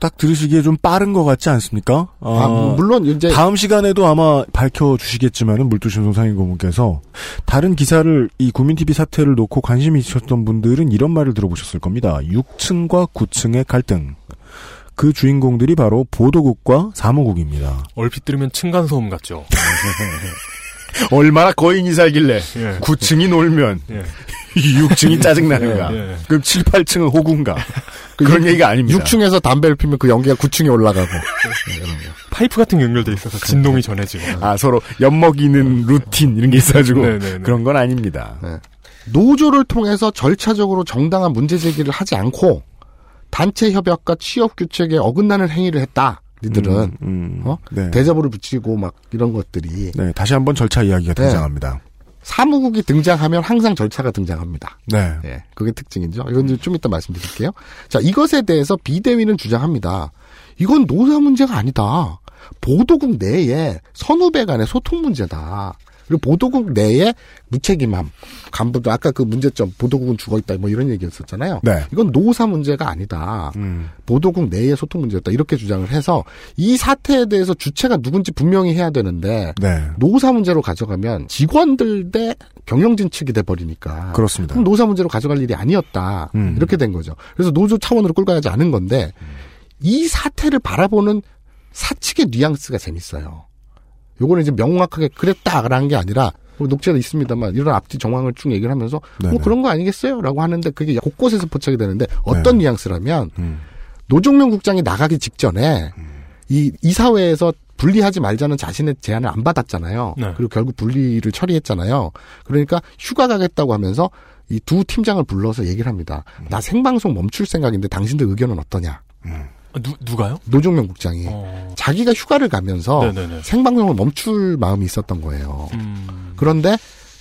딱 들으시기에 좀 빠른 것 같지 않습니까? 아, 어, 물론 이제 다음 시간에도 아마 밝혀 주시겠지만은 물두신 송상인 고문께서 다른 기사를 이 구민TV 사태를 놓고 관심이 있으셨던 분들은 이런 말을 들어보셨을 겁니다. 6층과 9층의 갈등. 그 주인공들이 바로 보도국과 사무국입니다. 얼핏 들으면 층간소음 같죠. 얼마나 거인이 살길래 예. 9층이 놀면 예. 6층이 짜증나는가. 예, 예. 그럼 7, 8층은 호구인가. 그런 얘기가 아닙니다. 6층에서 담배를 피면 그 연기가 9층에 올라가고. 파이프 같은 게 연결돼 있어서 진동이 전해지고. 아, 서로 엿먹이는 루틴 이런 게 있어가지고 네네네. 그런 건 아닙니다. 네. 노조를 통해서 절차적으로 정당한 문제 제기를 하지 않고 단체 협약과 취업 규칙에 어긋나는 행위를 했다. 니들은 음, 어 네. 대접을 붙이고 막 이런 것들이 네, 다시 한번 절차 이야기가 네. 등장합니다. 사무국이 등장하면 항상 절차가 등장합니다. 네. 예, 그게 특징이죠. 이건 좀 이따 말씀드릴게요. 자, 이것에 대해서 비대위는 주장합니다. 이건 노사 문제가 아니다. 보도국 내에 선후배 간의 소통 문제다. 그리고 보도국 내에 무책임함, 간부도 아까 그 문제점 보도국은 죽어 있다 뭐 이런 얘기였었잖아요. 네. 이건 노사 문제가 아니다. 보도국 내의 소통 문제였다 이렇게 주장을 해서 이 사태에 대해서 주체가 누군지 분명히 해야 되는데 네. 노사 문제로 가져가면 직원들 대 경영진 측이 돼 버리니까 그렇습니다. 그럼 노사 문제로 가져갈 일이 아니었다 음. 이렇게 된 거죠. 그래서 노조 차원으로 끌고 가지 않은 건데 이 사태를 바라보는 사측의 뉘앙스가 재밌어요. 요거는 이제 명확하게 그랬다라는 게 아니라 뭐 녹취가 있습니다만 이런 앞뒤 정황을 쭉 얘기를 하면서 네네. 뭐 그런 거 아니겠어요? 라고 하는데 그게 곳곳에서 포착이 되는데 어떤 네. 뉘앙스라면 음. 노종명 국장이 나가기 직전에 이 이사회에서 분리하지 말자는 자신의 제안을 안 받았잖아요. 네. 그리고 결국 분리를 처리했잖아요. 그러니까 휴가 가겠다고 하면서 이 두 팀장을 불러서 얘기를 합니다. 나 생방송 멈출 생각인데 당신들 의견은 어떠냐? 아, 누, 누가요? 노종면 국장이 어. 자기가 휴가를 가면서 네네네. 생방송을 멈출 마음이 있었던 거예요. 음. 그런데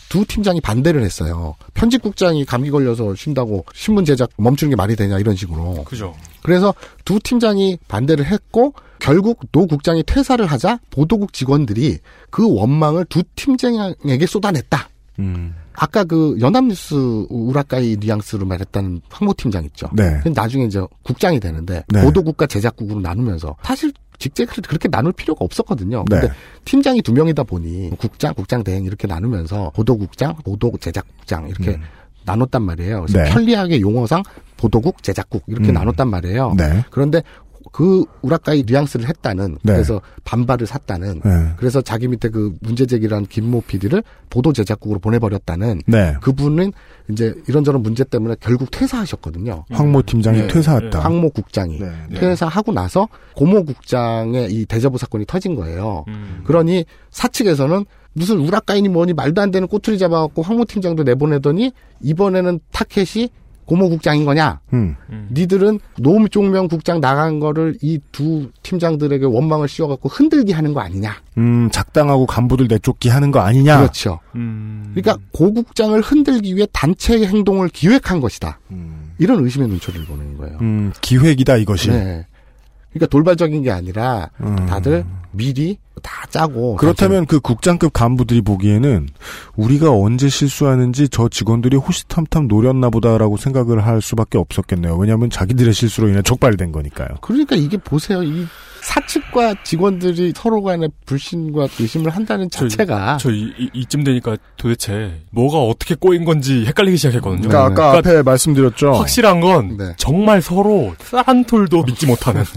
두 팀장이 반대를 했어요. 편집국장이 감기 걸려서 쉰다고 신문 제작 멈추는 게 말이 되냐 이런 식으로. 그죠. 그래서 두 팀장이 반대를 했고 결국 노 국장이 퇴사를 하자 보도국 직원들이 그 원망을 두 팀장에게 쏟아냈다. 음. 아까 그 연합뉴스 우라카이 뉘앙스로 말했다는 황모 팀장 있죠. 네. 나중에 이제 국장이 되는데 네. 보도국과 제작국으로 나누면서 사실 직책을 그렇게 나눌 필요가 없었거든요. 네. 근데 팀장이 두 명이다 보니 국장, 국장 대행 이렇게 나누면서 보도국장, 보도 제작국장 이렇게 나눴단 말이에요. 그래서 음. 네. 편리하게 용어상 보도국, 제작국 이렇게 음. 나눴단 말이에요. 네. 그런데 그 우라카이 뉘앙스를 했다는 네. 그래서 반발을 샀다는 네. 그래서 자기 밑에 그 문제 제기란 김모 PD를 보도 제작국으로 보내버렸다는 네. 그분은 이제 이런저런 문제 때문에 결국 퇴사하셨거든요. 황모 팀장이 네. 퇴사했다. 황모 국장이 네. 퇴사하고 나서 고모 국장의 이 대저부 사건이 터진 거예요. 음. 그러니 사측에서는 무슨 우라카이니 뭐니 말도 안 되는 꼬투리 잡아갖고 황모 팀장도 내보내더니 이번에는 타켓이 고모 국장인 거냐? 음. 니들은 노종명 국장 나간 거를 이 두 팀장들에게 원망을 씌워갖고 흔들기 하는 거 아니냐? 음, 작당하고 간부들 내쫓기 하는 거 아니냐? 그렇죠. 음. 그러니까 고 국장을 흔들기 위해 단체 행동을 기획한 것이다. 이런 의심의 눈초리를 보내는 거예요. 음, 기획이다 이것이. 네. 그러니까 돌발적인 게 아니라 음. 다들 미리 다 짜고 그렇다면 그 국장급 간부들이 보기에는 우리가 언제 실수하는지 저 직원들이 호시탐탐 노렸나 보다라고 생각을 할 수밖에 없었겠네요. 왜냐하면 자기들의 실수로 인해 촉발된 거니까요. 그러니까 이게 보세요. 이 사측과 직원들이 서로 간에 불신과 의심을 한다는 자체가 저 이, 이, 이 쯤 되니까 도대체 뭐가 어떻게 꼬인 건지 헷갈리기 시작했거든요. 그러니까 아까 앞에 말씀드렸죠. 확실한 건 정말 서로 싼 톨도 믿지 못하는.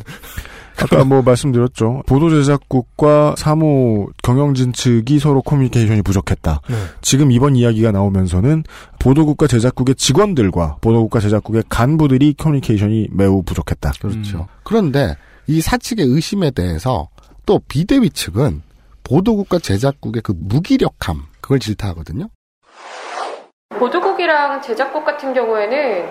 아까 뭐 말씀드렸죠. 보도 제작국과 사무 경영진 측이 서로 커뮤니케이션이 부족했다. 네. 지금 이번 이야기가 나오면서는 보도국과 제작국의 직원들과 보도국과 제작국의 간부들이 커뮤니케이션이 매우 부족했다. 그렇죠. 그런데 이 사측의 의심에 대해서 또 비대위 측은 보도국과 제작국의 그 무기력함 그걸 질타하거든요. 보도국이랑 제작국 같은 경우에는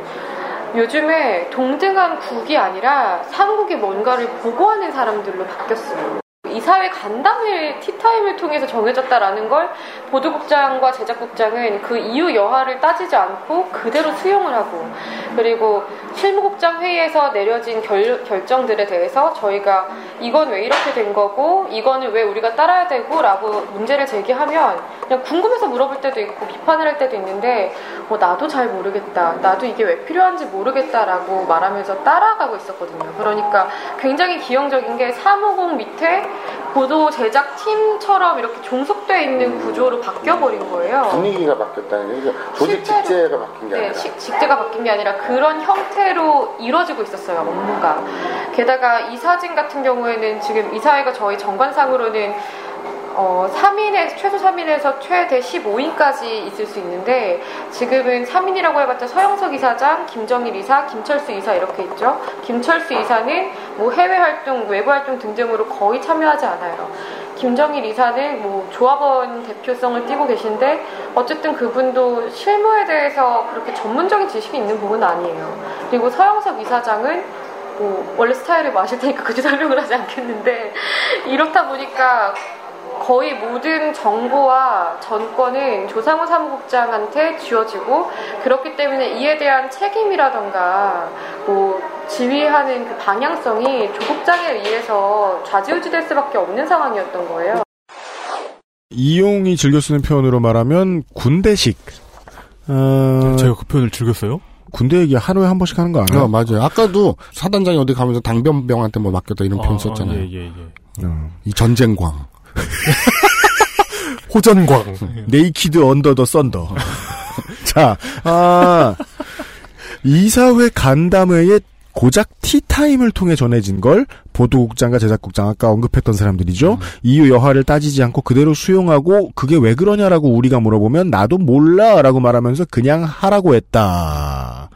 요즘에 동등한 국이 아니라 사무국이 뭔가를 보고하는 사람들로 바뀌었어요. 이사회 간담회 티타임을 통해서 정해졌다라는 걸 보도국장과 제작국장은 그 이유 여하를 따지지 않고 그대로 수용을 하고 그리고 실무국장 회의에서 내려진 결, 결정들에 대해서 저희가 이건 왜 이렇게 된 거고 이거는 왜 우리가 따라야 되고? 라고 문제를 제기하면 그냥 궁금해서 물어볼 때도 있고 비판을 할 때도 있는데 뭐 나도 잘 모르겠다. 나도 이게 왜 필요한지 모르겠다라고 말하면서 따라가고 있었거든요. 그러니까 굉장히 기형적인 게 사무국 밑에 보도 제작 팀처럼 이렇게 종속돼 있는 구조로 바뀌어 버린 거예요. 분위기가 바뀌었다는 게 조직 직제가 바뀐 게 네, 아니라 시- 직제가 바뀐 게 아니라 그런 형태로 이루어지고 있었어요, 업무가. 게다가 이 사진 같은 경우에는 지금 이 사회가 저희 정관상으로는 어, 3인에, 최소 3인에서 최대 15인까지 있을 수 있는데, 지금은 3인이라고 해봤자 서영석 이사장, 김정일 이사, 김철수 이사 이렇게 있죠. 김철수 이사는 뭐 해외 활동, 외부 활동 등등으로 거의 참여하지 않아요. 김정일 이사는 뭐 조합원 대표성을 띠고 계신데, 어쨌든 그분도 실무에 대해서 그렇게 전문적인 지식이 있는 부분은 아니에요. 그리고 서영석 이사장은 뭐 원래 스타일을 마실 테니까 굳이 설명을 하지 않겠는데 이렇다 보니까 거의 모든 정보와 전권은 조상우 사무국장한테 쥐어지고 그렇기 때문에 이에 대한 책임이라던가 뭐 지휘하는 그 방향성이 조국장에 의해서 좌지우지될 수밖에 없는 상황이었던 거예요. 이용이 즐겨 쓰는 표현으로 말하면 군대식. 어... 제가 그 표현을 즐겼어요? 군대 얘기 하루에 한 번씩 하는 거 아니에요? 어, 맞아요. 아까도 사단장이 어디 가면서 당번병한테 뭐 맡겼다 이런 표현 아, 썼잖아요. 예, 예, 예. 어, 이 전쟁광. 호전광. naked under the thunder. 자, 아, 이사회 간담회에 고작 티타임을 통해 전해진 걸 보도국장과 제작국장 아까 언급했던 사람들이죠. 음. 이유 여하를 따지지 않고 그대로 수용하고 그게 왜 그러냐라고 우리가 물어보면 나도 몰라라고 말하면서 그냥 하라고 했다.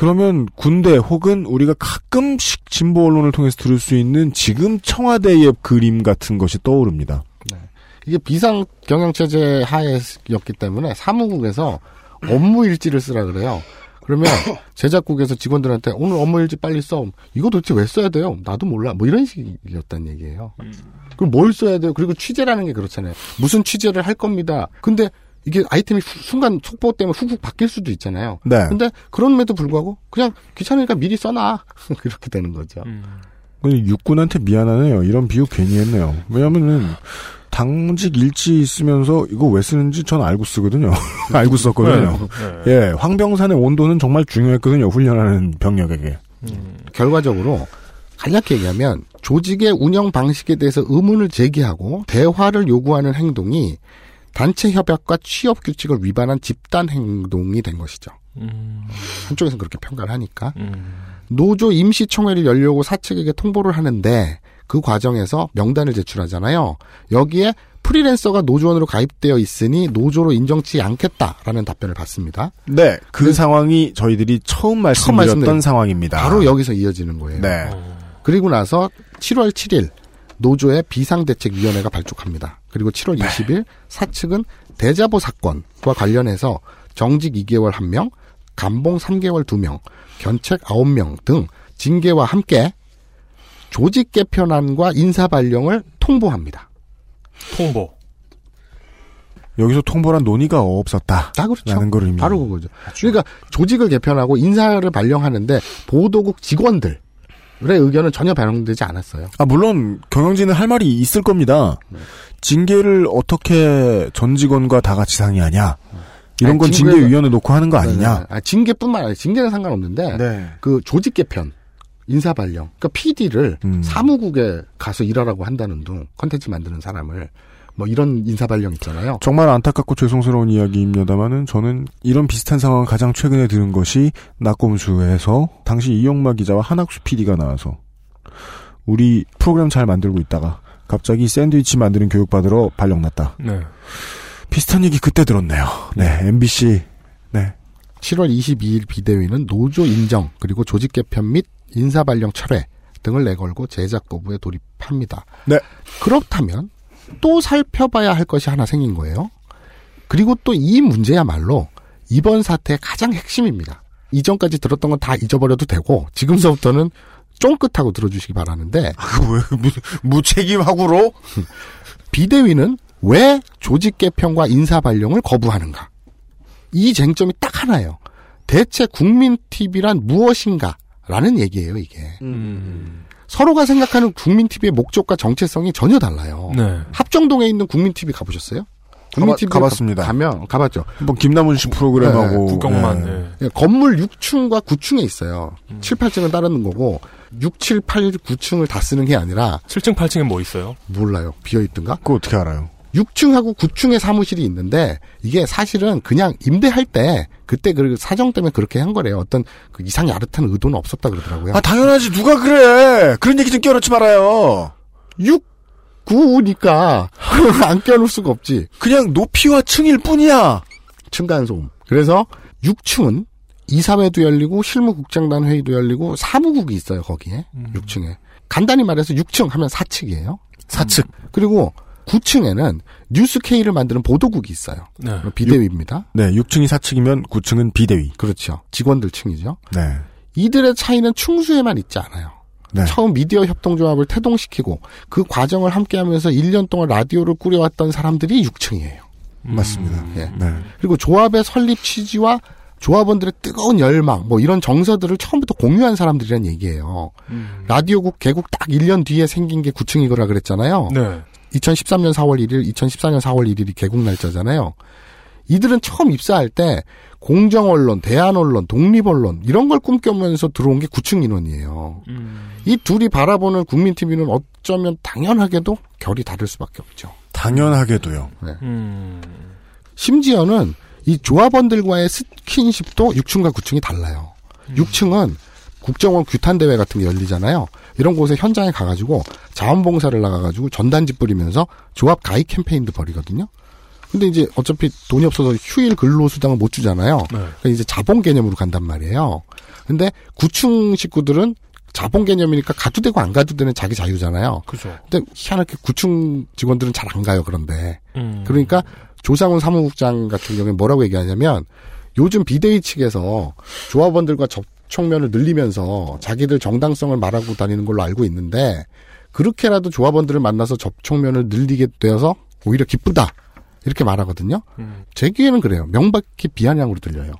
그러면 군대 혹은 우리가 가끔씩 진보 언론을 통해서 들을 수 있는 지금 청와대의 그림 같은 것이 떠오릅니다. 이게 비상 경영 체제 하에였기 때문에 사무국에서 업무 일지를 쓰라 그래요. 그러면 제작국에서 직원들한테 오늘 업무 일지 빨리 써. 이거 도대체 왜 써야 돼요? 나도 몰라. 뭐 이런 식이었단 얘기예요. 그럼 뭘 써야 돼요? 그리고 취재라는 게 그렇잖아요. 무슨 취재를 할 겁니다. 근데 이게 아이템이 후- 순간 속보 때문에 훅훅 바뀔 수도 있잖아요. 네. 근데 그럼에도 불구하고 그냥 귀찮으니까 미리 써놔. 그렇게 되는 거죠. 근데 육군한테 미안하네요. 이런 비유 괜히 했네요. 왜냐면은 당직 일지 있으면서 이거 왜 쓰는지 전 알고 쓰거든요. 알고 썼거든요. 네. 예, 황병산의 온도는 정말 중요했거든요. 훈련하는 병력에게. 결과적으로 간략히 얘기하면 조직의 운영 방식에 대해서 의문을 제기하고 대화를 요구하는 행동이 단체 협약과 취업 규칙을 위반한 집단 행동이 된 것이죠. 한쪽에서는 그렇게 평가를 하니까 노조 임시총회를 열려고 사측에게 통보를 하는데 그 과정에서 명단을 제출하잖아요. 여기에 프리랜서가 노조원으로 가입되어 있으니 노조로 인정치 않겠다라는 답변을 받습니다. 네, 그 상황이 저희들이 처음 말씀드렸던 상황입니다. 바로 여기서 이어지는 거예요. 네. 그리고 나서 7월 7일 노조의 비상대책위원회가 발족합니다. 그리고 7월 20일 사측은 대자보 사건과 관련해서 정직 2개월 1명, 감봉 3개월 2명, 견책 9명 등 징계와 함께 조직 개편안과 인사 발령을 통보합니다. 통보. 여기서 통보란 논의가 없었다. 아, 그렇죠. 라는 걸 의미. 바로 그거죠. 그러니까 조직을 개편하고 인사를 발령하는데 보도국 직원들 의 의견은 전혀 반영되지 않았어요. 아, 물론 경영진은 할 말이 있을 겁니다. 징계를 어떻게 전 직원과 다 같이 상의하냐. 이런 아니, 건 징계가- 징계위원회 놓고 하는 거 아니냐. 네, 아, 징계뿐만 아니라 징계는 상관없는데 네. 그 조직 개편, 인사 발령, 그러니까 PD를 음. 사무국에 가서 일하라고 한다는 둥 컨텐츠 만드는 사람을 뭐 이런 인사 발령 있잖아요. 정말 안타깝고 죄송스러운 이야기입니다만은 저는 이런 비슷한 상황 가장 최근에 들은 것이 낙검수에서 당시 이영마 기자와 한학수 PD가 나와서 우리 프로그램 잘 만들고 있다가 갑자기 샌드위치 만드는 교육 받으러 발령 났다. 네. 비슷한 얘기 그때 들었네요. 네, MBC. 네. 7월 22일 비대위는 노조 인정 그리고 조직 개편 및 인사 발령 철회 등을 내걸고 제작 거부에 돌입합니다. 네. 그렇다면 또 살펴봐야 할 것이 하나 생긴 거예요. 그리고 또 이 문제야말로 이번 사태의 가장 핵심입니다. 이전까지 들었던 건 다 잊어버려도 되고 지금서부터는 쫑긋하고 들어주시기 바라는데 왜 무책임하고로 비대위는 왜 조직 개편과 인사 발령을 거부하는가? 이 쟁점이 딱 하나예요. 대체 국민 TV란 무엇인가? 라는 얘기예요, 이게. 서로가 생각하는 국민 TV의 목적과 정체성이 전혀 달라요. 네. 합정동에 있는 국민 TV 가보셨어요? 국민 TV 가봤습니다. 가 면 가봤죠. 한번 김남훈 씨 프로그램하고 구경만. 네. 네. 예, 건물 6층과 9층에 있어요. 7, 8층은 따르는 거고 6, 7, 8, 9층을 다 쓰는 게 아니라 7층, 8층엔 뭐 있어요? 몰라요. 비어 있던가? 그거 어떻게 알아요? 6층하고 9층의 사무실이 있는데 이게 사실은 그냥 임대할 때 그때 그 사정 때문에 그렇게 한 거래요. 어떤 그 이상 야릇한 의도는 없었다 그러더라고요. 아 당연하지 누가 그래 그런 얘기 좀 끼워넣지 말아요 6, 9니까 안 껴놓을 수가 없지. 그냥 높이와 층일 뿐이야 층간소음. 그래서 6층은 이사회도 열리고 실무국장단 회의도 열리고 사무국이 있어요 거기에 6층에. 간단히 말해서 6층 하면 사측이에요. 사측. 그리고 9층에는 뉴스케이를 만드는 보도국이 있어요. 네. 비대위입니다. 네 6층이 사측이면 9층은 비대위 그렇죠. 직원들 층이죠. 네 이들의 차이는 충수에만 있지 않아요. 네. 처음 미디어 협동조합을 태동시키고 그 과정을 함께하면서 1년 동안 라디오를 꾸려왔던 사람들이 6층이에요. 맞습니다. 예. 네. 그리고 조합의 설립 취지와 조합원들의 뜨거운 열망, 뭐 이런 정서들을 처음부터 공유한 사람들이란 얘기예요. 라디오국 개국 딱 1년 뒤에 생긴 게 9층이거라 그랬잖아요. 네. 2013년 4월 1일, 2014년 4월 1일이 개국 날짜잖아요. 이들은 처음 입사할 때 공정 언론, 대한 언론, 독립 언론 이런 걸 꿈꾸면서 들어온 게 9층 인원이에요. 이 둘이 바라보는 국민TV는 어쩌면 당연하게도 결이 다를 수밖에 없죠. 당연하게도요. 네. 음. 심지어는 이 조합원들과의 스킨십도 6층과 9층이 달라요. 6층은 국정원 규탄 대회 같은 게 열리잖아요. 이런 곳에 현장에 가가지고 자원봉사를 나가가지고 전단지 뿌리면서 조합 가입 캠페인도 벌이거든요. 근데 이제 어차피 돈이 없어서 휴일 근로수당을 못 주잖아요. 그러니까 이제 자본 개념으로 간단 말이에요. 근데 9층 식구들은 자본 개념이니까 가도 되고 안 가도 되는 자기 자유잖아요. 그죠. 근데 희한하게 9층 직원들은 잘 안 가요, 그런데. 음. 그러니까 조상훈 사무국장 같은 경우에 뭐라고 얘기하냐면 요즘 비대위 측에서 조합원들과 접 촉면을 늘리면서 자기들 정당성을 말하고 다니는 걸로 알고 있는데 그렇게라도 조합원들을 만나서 접촉면을 늘리게 되어서 오히려 기쁘다. 이렇게 말하거든요. 음. 제 귀에는 그래요. 명백히 비아냥으로 들려요.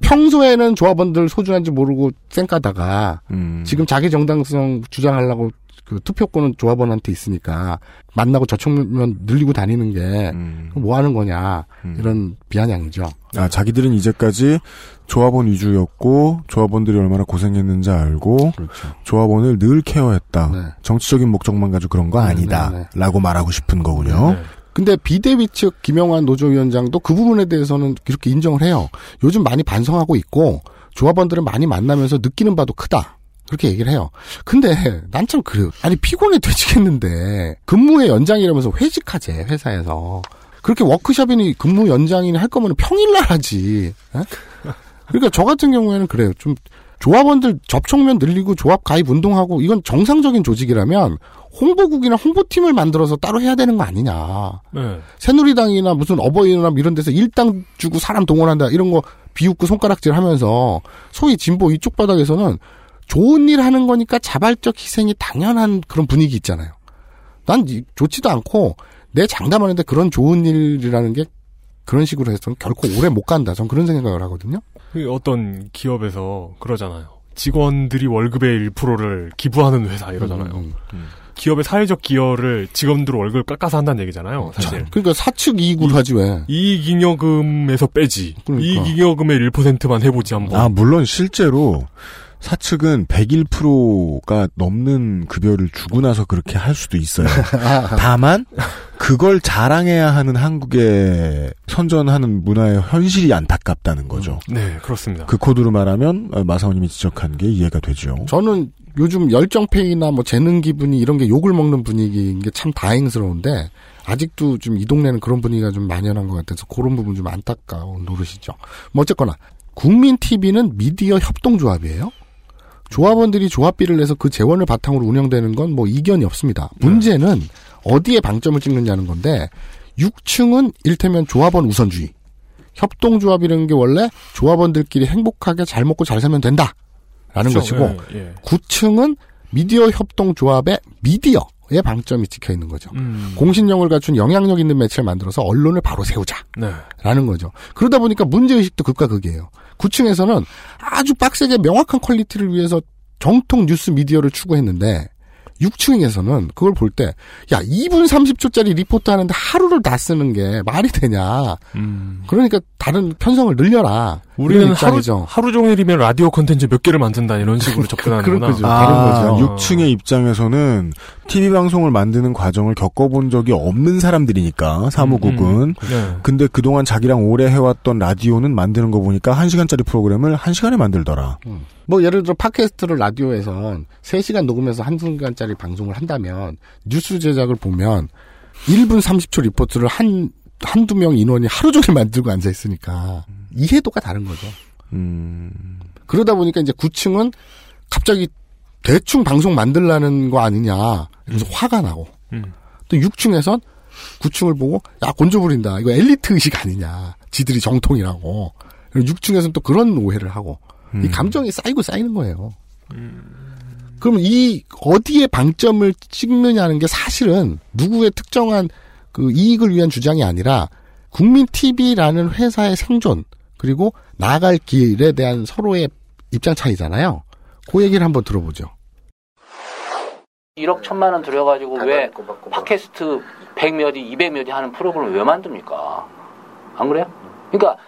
평소에는 조합원들 소중한지 모르고 쌩까다가 음. 지금 자기 정당성 주장하려고 그 투표권은 조합원한테 있으니까 만나고 저촉면 늘리고 다니는 게뭐 하는 거냐 이런 비아냥이죠. 아, 자기들은 이제까지 조합원 위주였고 조합원들이 얼마나 고생했는지 알고 그렇죠. 조합원을 늘 케어했다. 네. 정치적인 목적만 가지고 그런 거 아니다. 네, 네. 라고 말하고 싶은 거군요. 근데 비대위 측 김영환 노조위원장도 그 부분에 대해서는 이렇게 인정을 해요. 요즘 많이 반성하고 있고 조합원들을 많이 만나면서 느끼는 바도 크다. 그렇게 얘기를 해요. 근데 난 참 그래요. 아니 피곤해 되지겠는데 근무의 연장이라면서 회식하재 회사에서 그렇게 워크숍이니 근무 연장이니 할 거면 평일날 하지. 에? 그러니까 저 같은 경우에는 그래요. 좀 조합원들 접촉면 늘리고 조합 가입 운동하고 이건 정상적인 조직이라면 홍보국이나 홍보팀을 만들어서 따로 해야 되는 거 아니냐. 네. 새누리당이나 무슨 어버이날 이런 데서 일당 주고 사람 동원한다 이런 거 비웃고 손가락질 하면서 소위 진보 이쪽 바닥에서는 좋은 일 하는 거니까 자발적 희생이 당연한 그런 분위기 있잖아요. 난 이- 좋지도 않고 내 장담하는데 그런 좋은 일이라는 게 그런 식으로 해서는 결코 오래 못 간다. 전 그런 생각을 하거든요. 그 어떤 기업에서 그러잖아요. 직원들이 월급의 1%를 기부하는 회사 이러잖아요. 음, 기업의 사회적 기여를 직원들 월급을 깎아서 한다는 얘기잖아요. 사실. 그러니까 사측 이익으로 하지 왜? 이익잉여금에서 빼지. 그러니까. 이익잉여금의 1%만 해보지 한번. 아, 물론 실제로 사측은 101%가 넘는 급여를 주고 나서 그렇게 할 수도 있어요. 다만 그걸 자랑해야 하는 한국의 선전하는 문화의 현실이 안타깝다는 거죠. 네, 그렇습니다. 그 코드로 말하면 어, 마사오님이 지적한 게 이해가 되죠. 저는 요즘 열정페이나 뭐 재능 기분이 이런 게 욕을 먹는 분위기인 게 참 다행스러운데 아직도 좀 이 동네는 그런 분위기가 좀 만연한 것 같아서 그런 부분 좀 안타까운 노릇이죠. 뭐 어쨌거나 국민 TV는 미디어 협동조합이에요. 조합원들이 조합비를 내서 그 재원을 바탕으로 운영되는 건 뭐 이견이 없습니다. 문제는 어디에 방점을 찍느냐는 건데 6층은 일테면 조합원 우선주의. 협동조합이라는 게 원래 조합원들끼리 행복하게 잘 먹고 잘 살면 된다. 라는 그렇죠. 것이고 예, 예. 9층은 미디어 협동조합의 미디어의 방점이 찍혀 있는 거죠. 음. 공신력을 갖춘 영향력 있는 매체를 만들어서 언론을 바로 세우자. 네. 라는 거죠. 그러다 보니까 문제 의식도 극과 극이에요. 9층에서는 아주 빡세게 명확한 quality를 위해서 정통 뉴스 미디어를 추구했는데 6층에서는 그걸 볼 때, 야, 2분 30초짜리 리포트 하는데 하루를 다 쓰는 게 말이 되냐. 그러니까 다른 편성을 늘려라. 음. 우리는 이런 하루, 입장이죠. 하루 종일이면 라디오 컨텐츠 몇 개를 만든다 이런 식으로 접근하는구나. 그렇죠. 아, 6층의 입장에서는 TV 방송을 만드는 과정을 겪어본 적이 없는 사람들이니까 사무국은. 음, 네. 근데 그동안 자기랑 오래 해왔던 라디오는 만드는 거 보니까 1 시간짜리 프로그램을 1 시간에 만들더라. 뭐 예를 들어 팟캐스트를 라디오에선 3시간 녹음해서 1시간짜리 방송을 한다면 뉴스 제작을 보면 1분 30초 리포트를 한 한두 명 인원이 하루 종일 만들고 앉아 있으니까 이해도가 다른 거죠. 그러다 보니까 이제 9층은 갑자기 대충 방송 만들라는 거 아니냐. 그래서 화가 나고. 음. 또 6층에선 9층을 보고 야 곤조 부린다. 이거 엘리트 의식 아니냐. 지들이 정통이라고. 6층에서는 또 그런 오해를 하고. 이 감정이 쌓이고 쌓이는 거예요. 그럼 이 어디에 방점을 찍느냐는 게 사실은 누구의 특정한 그 이익을 위한 주장이 아니라 국민 TV라는 회사의 생존 그리고 나아갈 길에 대한 서로의 입장 차이잖아요. 그 얘기를 한번 들어보죠. 1억 천만 원 들여가지고 왜 팟캐스트 100몇이 200몇이 하는 프로그램을 왜 만듭니까? 안 그래요? 그러니까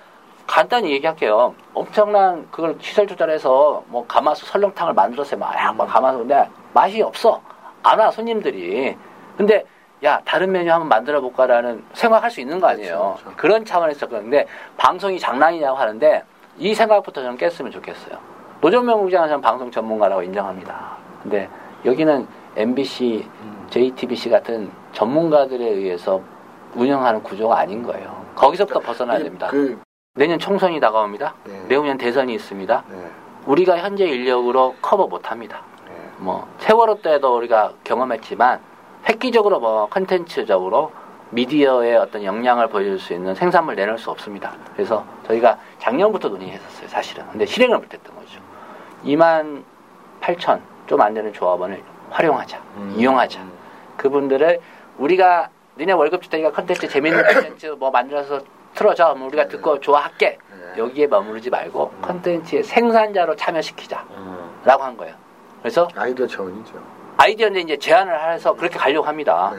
간단히 얘기할게요. 엄청난 그걸 시설 조달해서 뭐 가마솥 설렁탕을 만들었어요. 막, 막 가마솥. 근데 맛이 없어. 안 와, 손님들이. 근데 야, 다른 메뉴 한번 만들어 볼까라는 생각할 수 있는 거 아니에요. 그런 차원에서 그런데 방송이 장난이냐고 하는데 이 생각부터 저는 깼으면 좋겠어요. 노정명 국장은 저는 방송 전문가라고 인정합니다. 근데 여기는 MBC, JTBC 같은 전문가들에 의해서 운영하는 구조가 아닌 거예요. 거기서부터 벗어나야 됩니다. 내년 총선이 다가옵니다. 내후년 대선이 있습니다. 우리가 현재 인력으로 커버 못 합니다. 뭐, 세월호 때도 우리가 경험했지만, 획기적으로 뭐, 컨텐츠적으로 미디어의 어떤 역량을 보여줄 수 있는 생산물 내놓을 수 없습니다. 그래서 저희가 작년부터 논의했었어요, 사실은. 근데 실행을 못했던 거죠. 2만 8천 좀 안 되는 조합원을 활용하자, 이용하자. 그분들을 우리가 니네 월급 주다니까 컨텐츠 재밌는 컨텐츠 뭐 만들어서 틀어줘. 그럼 우리가 듣고 좋아할게. 여기에 머무르지 말고 컨텐츠의 생산자로 참여시키자. 라고 한 거예요. 그래서 아이디어 차원이죠. 아이디어는 이제 제안을 해서 그렇게 가려고 합니다.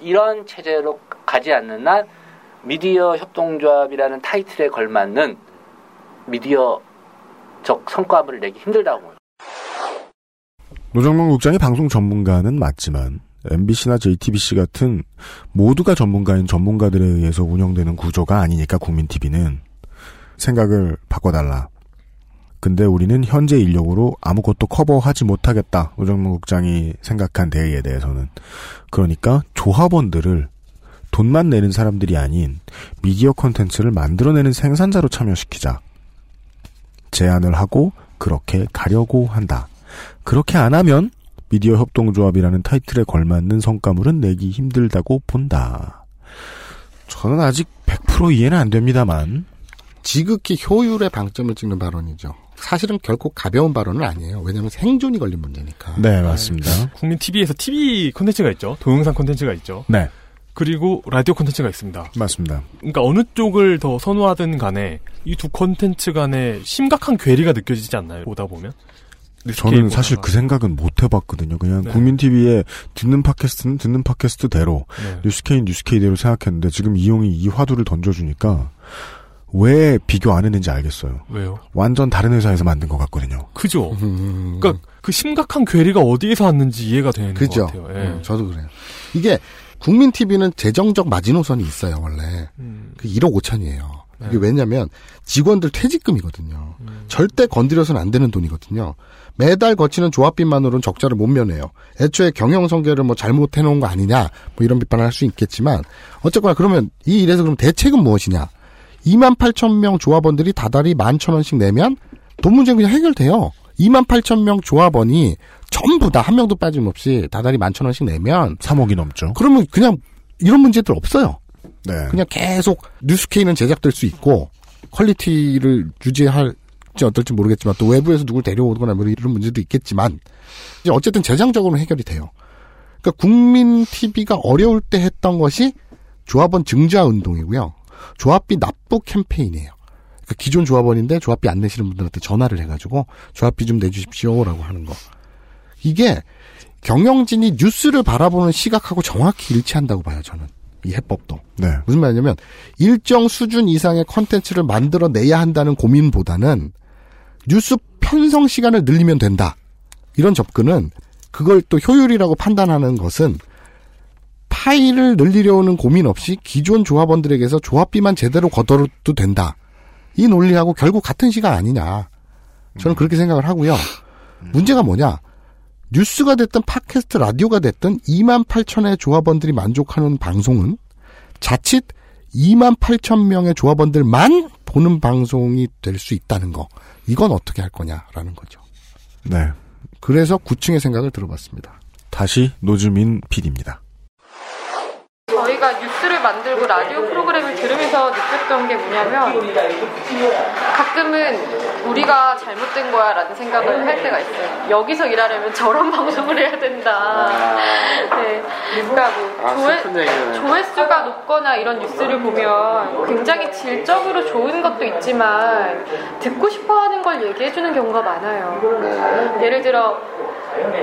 이런 체제로 가지 않는 한 미디어 협동조합이라는 타이틀에 걸맞는 미디어적 성과물을 내기 힘들다고 봅니다. 노정명 국장이 방송 전문가는 맞지만 MBC나 JTBC 같은 모두가 전문가인 전문가들에 의해서 운영되는 구조가 아니니까 국민 TV는 생각을 바꿔달라. 근데 우리는 현재 인력으로 아무것도 커버하지 못하겠다. 노정명 국장이 생각한 대의에 대해서는. 그러니까 조합원들을 돈만 내는 사람들이 아닌 미디어 콘텐츠를 만들어내는 생산자로 참여시키자. 제안을 하고 그렇게 가려고 한다. 그렇게 안 하면 미디어 협동조합이라는 타이틀에 걸맞는 성과물은 내기 힘들다고 본다. 저는 아직 100% 이해는 안 됩니다만 지극히 효율의 방점을 찍는 발언이죠. 사실은 결코 가벼운 발언은 아니에요. 왜냐하면 생존이 걸린 문제니까. 네, 맞습니다. 국민 TV에서 TV 콘텐츠가 있죠. 동영상 콘텐츠가 있죠. 네. 그리고 라디오 콘텐츠가 있습니다. 맞습니다. 그러니까 어느 쪽을 더 선호하든 간에 이 두 콘텐츠 간에 심각한 괴리가 느껴지지 않나요? 보다 보면. 저는 사실 그 생각은 못 해봤거든요. 그냥 네. 국민 TV에 듣는 팟캐스트는 듣는 팟캐스트대로 네. 뉴스케이 뉴스케이대로 생각했는데 지금 이용이 이 화두를 던져주니까 왜 비교 안 했는지 알겠어요. 왜요? 완전 다른 회사에서 만든 것 같거든요. 그죠. 음. 그러니까 그 심각한 괴리가 어디에서 왔는지 이해가 되는 그죠. 것 같아요. 예. 음, 저도 그래요. 이게 국민 TV는 재정적 마지노선이 있어요 원래. 음. 그 1억 5천이에요. 네. 이게 왜냐면 직원들 퇴직금이거든요. 음. 절대 건드려서는 안 되는 돈이거든요. 매달 거치는 조합비만으로는 적자를 못 면해요. 애초에 경영 성계를 뭐 잘못해 놓은 거 아니냐, 뭐 이런 비판을 할 수 있겠지만, 어쨌거나 그러면 이 일에서 그럼 대책은 무엇이냐? 2만 8천 명 조합원들이 다달이 1만 천 원씩 내면 돈 문제는 그냥 해결돼요. 2만 8천 명 조합원이 전부 다 한 명도 빠짐없이 다달이 1만 천 원씩 내면 3억이 넘죠. 그러면 그냥 이런 문제들 없어요. 네. 그냥 계속 뉴스 K는 제작될 수 있고 quality를 유지할지 어떨지 모르겠지만 또 외부에서 누굴 데려오거나 뭐 이런 문제도 있겠지만 이제 어쨌든 재정적으로는 해결이 돼요. 그러니까 국민 TV가 어려울 때 했던 것이 조합원 증자 운동이고요. 조합비 납부 캠페인이에요. 그러니까 기존 조합원인데 조합비 안 내시는 분들한테 전화를 해가지고 조합비 좀 내주십시오라고 하는 거. 이게 경영진이 뉴스를 바라보는 시각하고 정확히 일치한다고 봐요, 저는. 이 해법도. 네. 무슨 말이냐면 일정 수준 이상의 컨텐츠를 만들어내야 한다는 고민보다는 뉴스 편성 시간을 늘리면 된다. 이런 접근은 그걸 또 효율이라고 판단하는 것은 파일을 늘리려는 고민 없이 기존 조합원들에게서 조합비만 제대로 걷어도 된다. 이 논리하고 결국 같은 시간 아니냐. 저는 그렇게 생각을 하고요. 문제가 뭐냐. 뉴스가 됐든 팟캐스트 라디오가 됐든 2만 8천의 조합원들이 만족하는 방송은 자칫 2만 8천 명의 조합원들만 보는 방송이 될 수 있다는 거. 이건 어떻게 할 거냐라는 거죠. 네. 그래서 9층의 생각을 들어봤습니다. 다시 노즈민 PD입니다. 만들고 라디오 프로그램을 들으면서 느꼈던 게 뭐냐면 가끔은 우리가 잘못된 거야 라는 생각을 할 때가 있어요. 여기서 일하려면 저런 방송을 해야 된다. 네. 그러니까 뭐 아, 조회. 조회수가 높거나 이런 뉴스를 보면 굉장히 질적으로 좋은 것도 있지만 듣고 싶어 하는 걸 얘기해주는 경우가 많아요. 예를 들어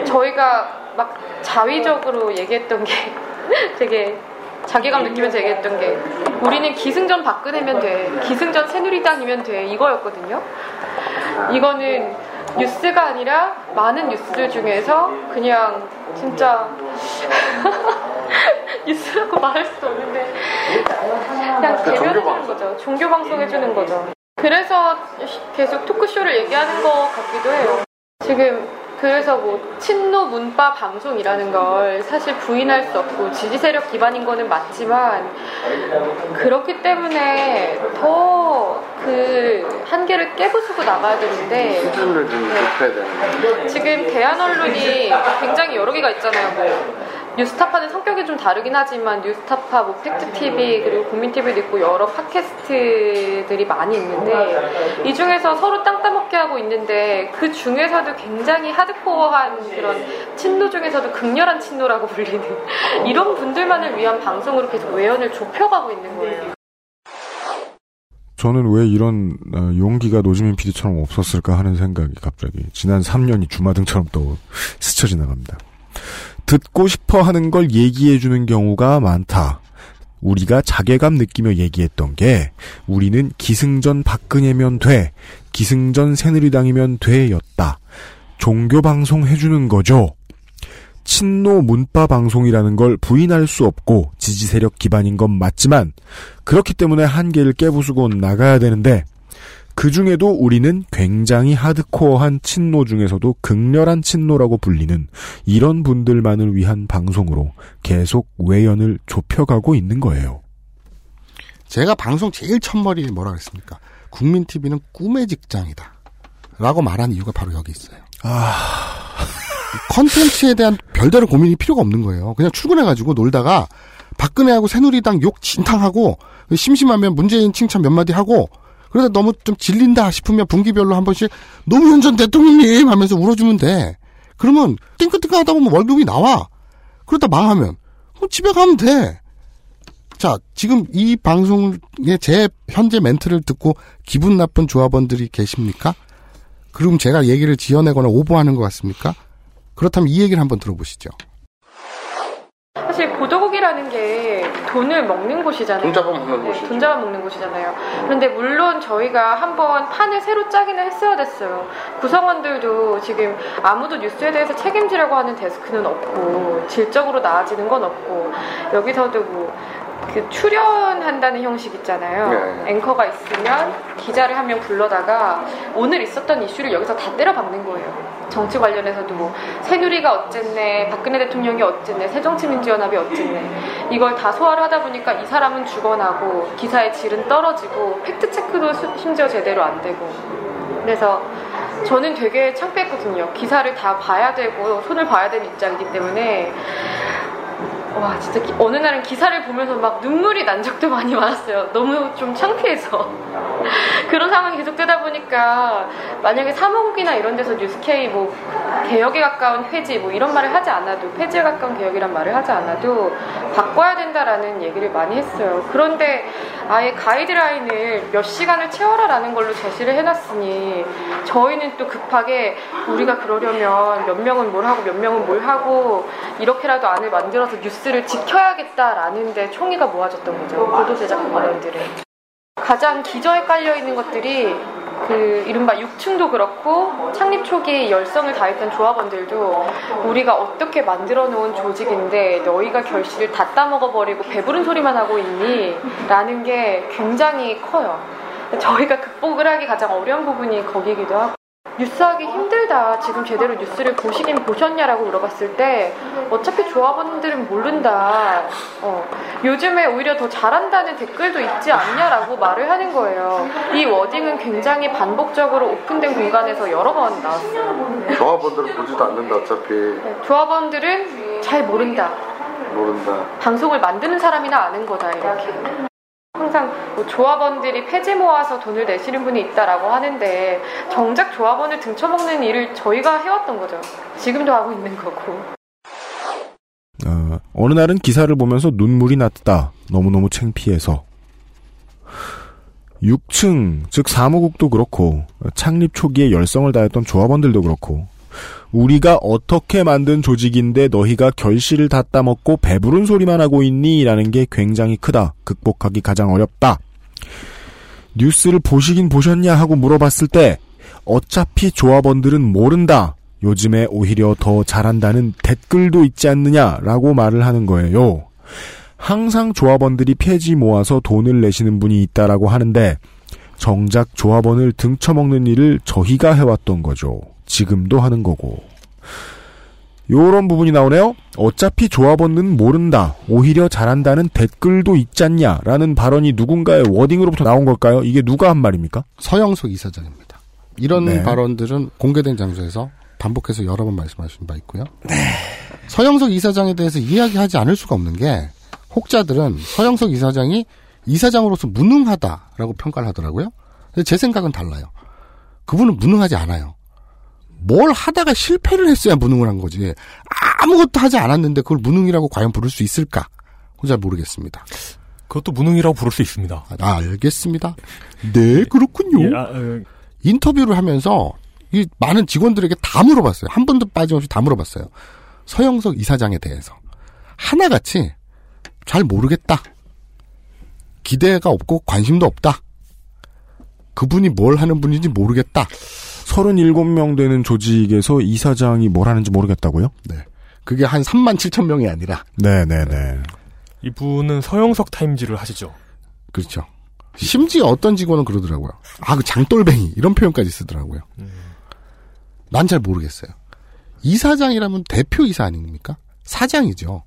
저희가 막 자위적으로 얘기했던 게 되게 자괴감 느끼면서 얘기했던 게 우리는 기승전 박근혜면 돼 기승전 새누리당이면 돼 이거였거든요. 이거는 뉴스가 아니라 많은 뉴스들 중에서 그냥 진짜 뉴스라고 말할 수도 없는데 그냥 대변해주는 거죠. 종교 방송 해주는 거죠. 그래서 계속 토크쇼를 얘기하는 것 같기도 해요. 지금 그래서 뭐 친노 문파 방송이라는 걸 사실 부인할 수 없고 지지 세력 기반인 거는 맞지만 그렇기 때문에 더 그 한계를 깨부수고 나가야 되는데 수준을 좀 높여야 되는 지금 대한 언론이 굉장히 여러 개가 있잖아요. 뭐 뉴스타파는 성격이 좀 다르긴 하지만 뉴스타파, 뭐 팩트TV 그리고 국민TV도 있고 여러 팟캐스트들이 많이 있는데 이 중에서 서로 땅 따먹게 하고 있는데 그 중에서도 굉장히 하드코어한 그런 친노 중에서도 극렬한 친노라고 불리는 이런 분들만을 위한 방송으로 계속 외연을 좁혀가고 있는 거예요. 저는 왜 이런 어, 용기가 노지민 PD처럼 없었을까 하는 생각이 갑자기 지난 3년이 주마등처럼 또 스쳐 지나갑니다. 듣고 싶어 하는 걸 얘기해 주는 경우가 많다. 우리가 자괴감 느끼며 얘기했던 게 우리는 기승전 박근혜면 돼. 기승전 새누리당이면 돼였다. 종교 방송 해주는 거죠. 친노 문파 방송이라는 걸 부인할 수 없고 지지 세력 기반인 건 맞지만 그렇기 때문에 한계를 깨부수고 나가야 되는데 그 중에도 우리는 굉장히 하드코어한 친노 중에서도 극렬한 친노라고 불리는 이런 분들만을 위한 방송으로 계속 외연을 좁혀가고 있는 거예요. 제가 방송 제일 첫머리에 뭐라 그랬습니까? 국민 TV는 꿈의 직장이다. 라고 말한 이유가 바로 여기 있어요. 컨텐츠에 대한 별다른 고민이 필요가 없는 거예요. 그냥 출근해가지고 놀다가 박근혜하고 새누리당 욕 진탕하고 심심하면 문재인 칭찬 몇 마디 하고 그러다 너무 좀 질린다 싶으면 분기별로 한 번씩 노무현 전 대통령님 하면서 울어주면 돼. 그러면 띵긋띵긋 하다 보면 월급이 나와. 그러다 망하면 그럼 집에 가면 돼. 자, 지금 이 방송에 제 현재 멘트를 듣고 기분 나쁜 조합원들이 계십니까? 그럼 제가 얘기를 지어내거나 오버하는 것 같습니까? 그렇다면 이 얘기를 한번 들어보시죠. 사실 보도국이라는 게 돈을 먹는 곳이잖아요. 돈 잡아 먹는 네, 곳이죠. 돈 잡아 먹는 곳이잖아요. 그런데 물론 저희가 한번 판을 새로 짜기는 했어야 됐어요. 구성원들도 지금 아무도 뉴스에 대해서 책임지려고 하는 데스크는 없고 질적으로 나아지는 건 없고 여기서도 뭐 그 출연한다는 형식 있잖아요. 네. 앵커가 있으면 기자를 한 명 불러다가 오늘 있었던 이슈를 여기서 다 때려박는 거예요. 정치 관련해서도 뭐 새누리가 어쨌네, 박근혜 대통령이 어쨌네, 새정치민주연합이 어쨌네 이걸 다 소화를 하다 보니까 이 사람은 죽어나고 기사의 질은 떨어지고 팩트 체크도 수- 심지어 제대로 안 되고 그래서 저는 되게 창피했거든요. 기사를 다 봐야 되고 손을 봐야 되는 입장이기 때문에 와 진짜 기- 어느 날은 기사를 보면서 막 눈물이 난 적도 많이 많았어요. 너무 좀 창피해서 그런 상황이 계속되다 보니까 만약에 사무국이나 이런 데서 뉴스케이 뭐 개혁에 가까운 회지 뭐 이런 말을 하지 않아도 폐지에 가까운 개혁이란 말을 하지 않아도 바꿔야 된다라는 얘기를 많이 했어요. 그런데 아예 가이드라인을 몇 시간을 채워라라는 걸로 제시를 해놨으니 저희는 또 급하게 우리가 그러려면 몇 명은 뭘 하고 몇 명은 뭘 하고 이렇게라도 안을 만들어서 뉴스 를 지켜야겠다라는데 총의가 모아졌던 거죠. 보도 제작부 인원들은. 가장 기저에 깔려 있는 것들이 그 이른바 6층도 그렇고 창립 초기 열성을 다했던 조합원들도 우리가 어떻게 만들어 놓은 조직인데 너희가 결실을 다 따먹어 버리고 배부른 소리만 하고 있니? 라는 게 굉장히 커요. 저희가 극복을 하기 가장 어려운 부분이 거기이기도 하고 뉴스하기 힘들다. 지금 제대로 뉴스를 보시긴 보셨냐라고 물어봤을 때 어차피 조합원들은 모른다. 어, 요즘에 오히려 더 잘한다는 댓글도 있지 않냐라고 말을 하는 거예요. 이 워딩은 굉장히 반복적으로 오픈된 공간에서 여러 번 나왔어요. 조합원들은 보지도 않는다 어차피. 조합원들은 잘 모른다. 모른다. 방송을 만드는 사람이나 아는 거다 이렇게. 항상 뭐 조합원들이 폐지 모아서 돈을 내시는 분이 있다라고 하는데 정작 조합원을 등쳐먹는 일을 저희가 해왔던 거죠. 지금도 하고 있는 거고. 어, 어느 날은 기사를 보면서 눈물이 났다. 너무너무 창피해서. 6층, 즉 사무국도 그렇고 창립 초기에 열성을 다했던 조합원들도 그렇고 우리가 어떻게 만든 조직인데 너희가 결실을 다 따먹고 배부른 소리만 하고 있니? 라는 게 굉장히 크다. 극복하기 가장 어렵다. 뉴스를 보시긴 보셨냐 하고 물어봤을 때 어차피 조합원들은 모른다. 요즘에 오히려 더 잘한다는 댓글도 있지 않느냐라고 말을 하는 거예요. 항상 조합원들이 폐지 모아서 돈을 내시는 분이 있다라고 하는데 정작 조합원을 등쳐먹는 일을 저희가 해왔던 거죠. 지금도 하는 거고. 요런 부분이 나오네요. 어차피 조합원은 모른다. 오히려 잘한다는 댓글도 있잖냐. 라는 발언이 누군가의 워딩으로부터 나온 걸까요? 이게 누가 한 말입니까? 서영석 이사장입니다. 이런 네. 발언들은 공개된 장소에서 반복해서 여러 번 말씀하신 바 있고요. 서영석 이사장에 대해서 이야기하지 않을 수가 없는 게 혹자들은 서영석 이사장이 이사장으로서 무능하다라고 평가를 하더라고요. 근데 제 생각은 달라요. 그분은 무능하지 않아요. 뭘 하다가 실패를 했어야 무능을 한 거지. 아무것도 하지 않았는데 그걸 무능이라고 과연 부를 수 있을까? 그건 잘 모르겠습니다. 그것도 무능이라고 부를 수 있습니다. 아, 알겠습니다. 네, 그렇군요. 예, 아, 어, 인터뷰를 하면서 이 많은 직원들에게 다 물어봤어요. 한 번도 빠짐없이 다 물어봤어요. 서영석 이사장에 대해서. 하나같이 잘 모르겠다. 기대가 없고 관심도 없다. 그분이 뭘 하는 분인지 모르겠다. 37명 되는 조직에서 이사장이 뭘 하는지 모르겠다고요? 네. 그게 한 3만 7천 명이 아니라. 네네 네. 이분은 서영석 타임즈를 하시죠. 그렇죠. 심지어 어떤 직원은 그러더라고요. 아, 그 장돌뱅이. 이런 표현까지 쓰더라고요. 난잘 모르겠어요. 이사장이라면 대표이사 아닙니까? 사장이죠.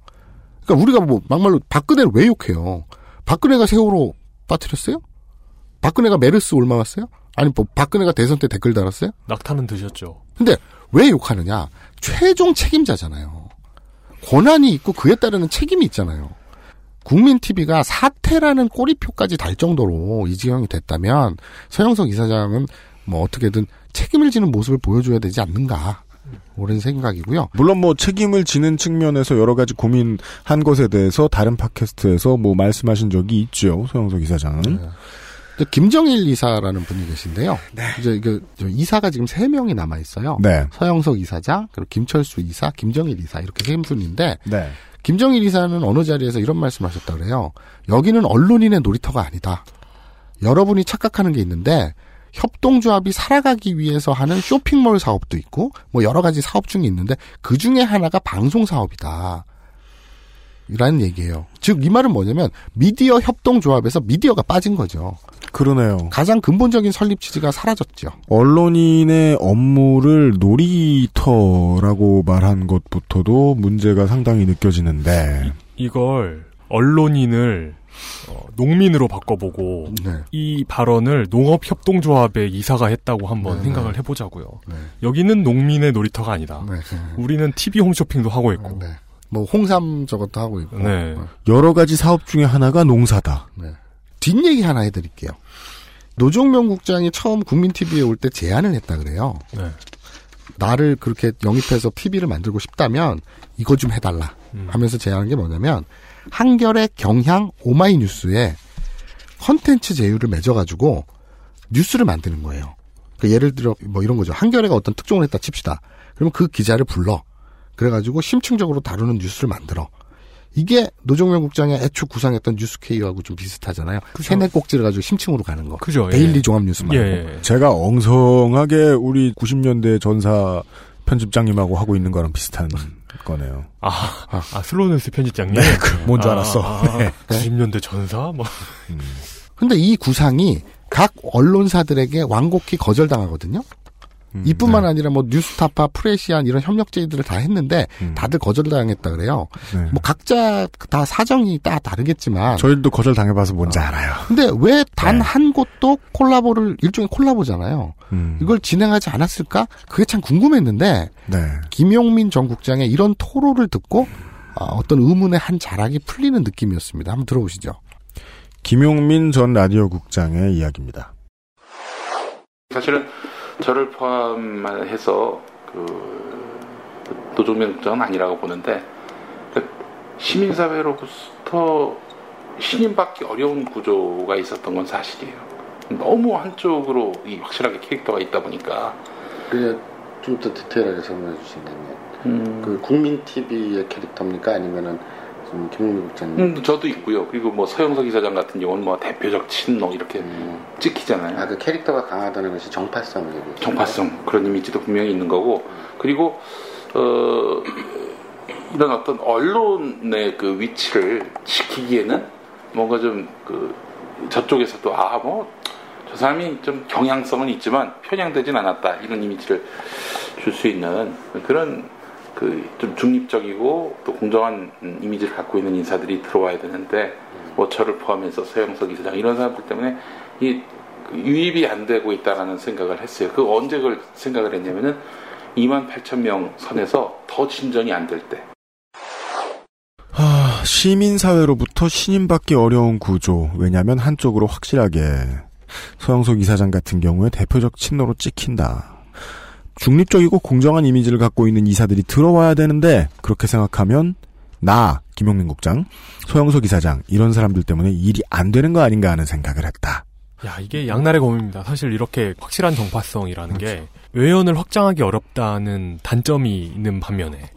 그러니까 우리가 뭐 막말로 박근혜를 왜 욕해요? 박근혜가 세월호 빠뜨렸어요? 박근혜가 메르스 올라왔어요? 아니 뭐 박근혜가 대선 때 댓글 달았어요? 낙타는 드셨죠. 근데 왜 욕하느냐? 최종 책임자잖아요. 권한이 있고 그에 따르는 책임이 있잖아요. 국민 TV가 사퇴라는 꼬리표까지 달 정도로 이 지경이 됐다면 서영석 이사장은 뭐 어떻게든 책임을 지는 모습을 보여줘야 되지 않는가. 오랜 생각이고요. 물론 뭐 책임을 지는 측면에서 여러 가지 고민한 것에 대해서 다른 팟캐스트에서 뭐 말씀하신 적이 있죠. 소영석 이사장은. 이제 김정일 이사라는 분이 계신데요. 이제 이게 저 이사가 지금 세 명이 남아 있어요. 네. 서영석 이사장, 그리고 김철수 이사, 김정일 이사 이렇게 세 분인데 네. 김정일 이사는 어느 자리에서 이런 말씀하셨다 그래요. 여기는 언론인의 놀이터가 아니다. 여러분이 착각하는 게 있는데 협동조합이 살아가기 위해서 하는 쇼핑몰 사업도 있고 뭐 여러 가지 사업 중에 있는데 그 중에 하나가 방송 사업이다. 라는 얘기예요. 즉 이 말은 뭐냐면 미디어 협동조합에서 미디어가 빠진 거죠. 그러네요. 가장 근본적인 설립 취지가 사라졌죠. 언론인의 업무를 놀이터라고 말한 것부터도 문제가 상당히 느껴지는데 이걸 언론인을 어, 농민으로 바꿔보고 네. 이 발언을 농업협동조합의 이사가 했다고 한번 네, 생각을 해보자고요. 여기는 농민의 놀이터가 아니다. 네. 우리는 TV 홈쇼핑도 하고 있고. 뭐 홍삼 저것도 하고 있고. 네. 여러 가지 사업 중에 하나가 농사다. 네. 뒷얘기 하나 해드릴게요. 노종명 국장이 처음 국민TV에 올 때 제안을 했다 그래요. 네. 나를 그렇게 영입해서 TV를 만들고 싶다면 이거 좀 해달라 하면서 제안한 게 뭐냐면 한겨레 경향 오마이뉴스에 컨텐츠 제휴를 맺어가지고 뉴스를 만드는 거예요. 그 예를 들어 뭐 이런 거죠. 한겨레가 어떤 특종을 했다 칩시다. 그러면 그 기자를 불러. 그래가지고 심층적으로 다루는 뉴스를 만들어. 이게 노종면 국장의 애초 구상했던 뉴스 K하고 좀 비슷하잖아요. 세네 꼭지를 가지고 심층으로 가는 거. 그죠, 예. daily 종합 뉴스 말고. 예. 제가 엉성하게 우리 90년대 전사 편집장님하고 하고 있는 거랑 비슷한 거네요. 아, 아, 슬로우뉴스 편집장님? 네, 그, 뭔줄 아, 알았어. 아, 네. 90년대 전사? 뭐. 근데 이 구상이 각 언론사들에게 완곡히 거절당하거든요. 음, 이뿐만 네. 아니라 뭐 뉴스타파, 프레시안 이런 협력제들을 다 했는데 음. 다들 거절당했다 그래요. 뭐 각자 다 사정이 다 다르겠지만 네. 저희도 거절 당해봐서 뭔지 알아요. 근데 왜단 네. 한 곳도 콜라보를 일종의 콜라보잖아요. 음. 이걸 진행하지 않았을까? 그게 참 궁금했는데 네. 김용민 전 국장의 이런 토로를 듣고 아, 어떤 의문의 한 자락이 풀리는 느낌이었습니다. 한번 들어보시죠. 김용민 전 라디오 국장의 이야기입니다. 사실은 저를 포함해서 그 노조명장은 아니라고 보는데 그 시민사회로부터 신임받기 어려운 구조가 있었던 건 사실이에요. 너무 한쪽으로 이 확실하게 캐릭터가 있다 보니까 그래 좀더 디테일하게 설명해 주신다면 음. 그 국민 TV의 캐릭터입니까 아니면은 지금 김용민 국장님. 음, 저도 있고요. 그리고 뭐 서영석 이사장 같은 경우는 뭐 대표적 친노 이렇게 찍히잖아요. 아 그 캐릭터가 강하다는 것이 정파성 얘기 정파성. 그런 이미지도 분명히 있는 거고. 그리고 어 이런 어떤 언론의 그 위치를 지키기에는 뭔가 좀 그 저쪽에서도 아 뭐 저 사람이 좀 경향성은 있지만 편향되진 않았다. 이런 이미지를 줄 수 있는 그런 그 좀 중립적이고 또 공정한 음, 이미지를 갖고 있는 인사들이 들어와야 되는데 뭐 저를 포함해서 서영석 이사장 이런 사람들 때문에 이 유입이 안 되고 있다라는 생각을 했어요. 그 언제 그걸 생각을 했냐면은 2만 8천 명 선에서 더 진전이 안 될 때. 하, 시민사회로부터 신임받기 어려운 구조. 왜냐하면 한쪽으로 확실하게 서영석 이사장 같은 경우에 대표적 친노로 찍힌다. 중립적이고 공정한 이미지를 갖고 있는 이사들이 들어와야 되는데 그렇게 생각하면 나 김용민 국장, 서영석 이사장 이런 사람들 때문에 일이 안 되는 거 아닌가 하는 생각을 했다. 야, 이게 양날의 검입니다. 사실 이렇게 확실한 정파성이라는 게 외연을 확장하기 어렵다는 단점이 있는 반면에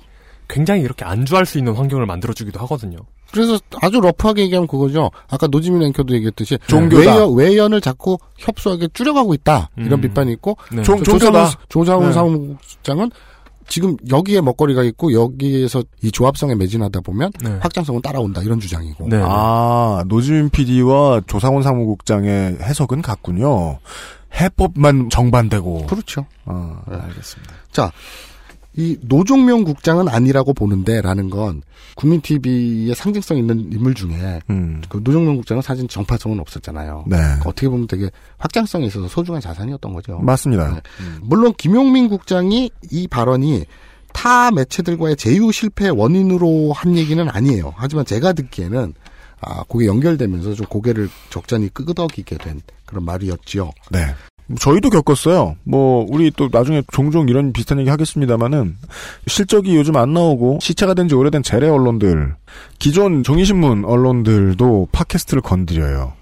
굉장히 이렇게 안주할 수 있는 환경을 만들어주기도 하거든요. 그래서 아주 러프하게 얘기하면 그거죠. 아까 노지민 앵커도 얘기했듯이 종교다. 외연, 외연을 자꾸 협소하게 줄여가고 있다 이런 음. 비판이 있고 네. 종- 조- 종교다. 조상훈, 조상훈 네. 사무국장은 지금 여기에 먹거리가 있고 여기에서 이 조합성에 매진하다 보면 네. 확장성은 따라온다 이런 주장이고. 아, 노지민 PD와 조상훈 사무국장의 해석은 같군요. 해법만 정반대고. 그렇죠. 아, 알겠습니다. 자, 이 노종명 국장은 아니라고 보는데라는 건 국민 TV의 상징성 있는 인물 중에 그 노종명 국장은 사실 정파성은 없었잖아요. 음. 네. 어떻게 보면 되게 확장성에 있어서 소중한 자산이었던 거죠. 맞습니다. 네. 물론 김용민 국장이 이 발언이 타 매체들과의 제휴 실패의 원인으로 한 얘기는 아니에요. 하지만 제가 듣기에는 아, 그게 연결되면서 좀 고개를 적잖이 끄덕이게 된 그런 말이었지요. 네. 저희도 겪었어요. 뭐 우리 또 나중에 종종 이런 비슷한 얘기 하겠습니다만은 실적이 요즘 안 나오고 시체가 된 지 오래된 재래 언론들, 기존 종이신문 언론들도 팟캐스트를 건드려요.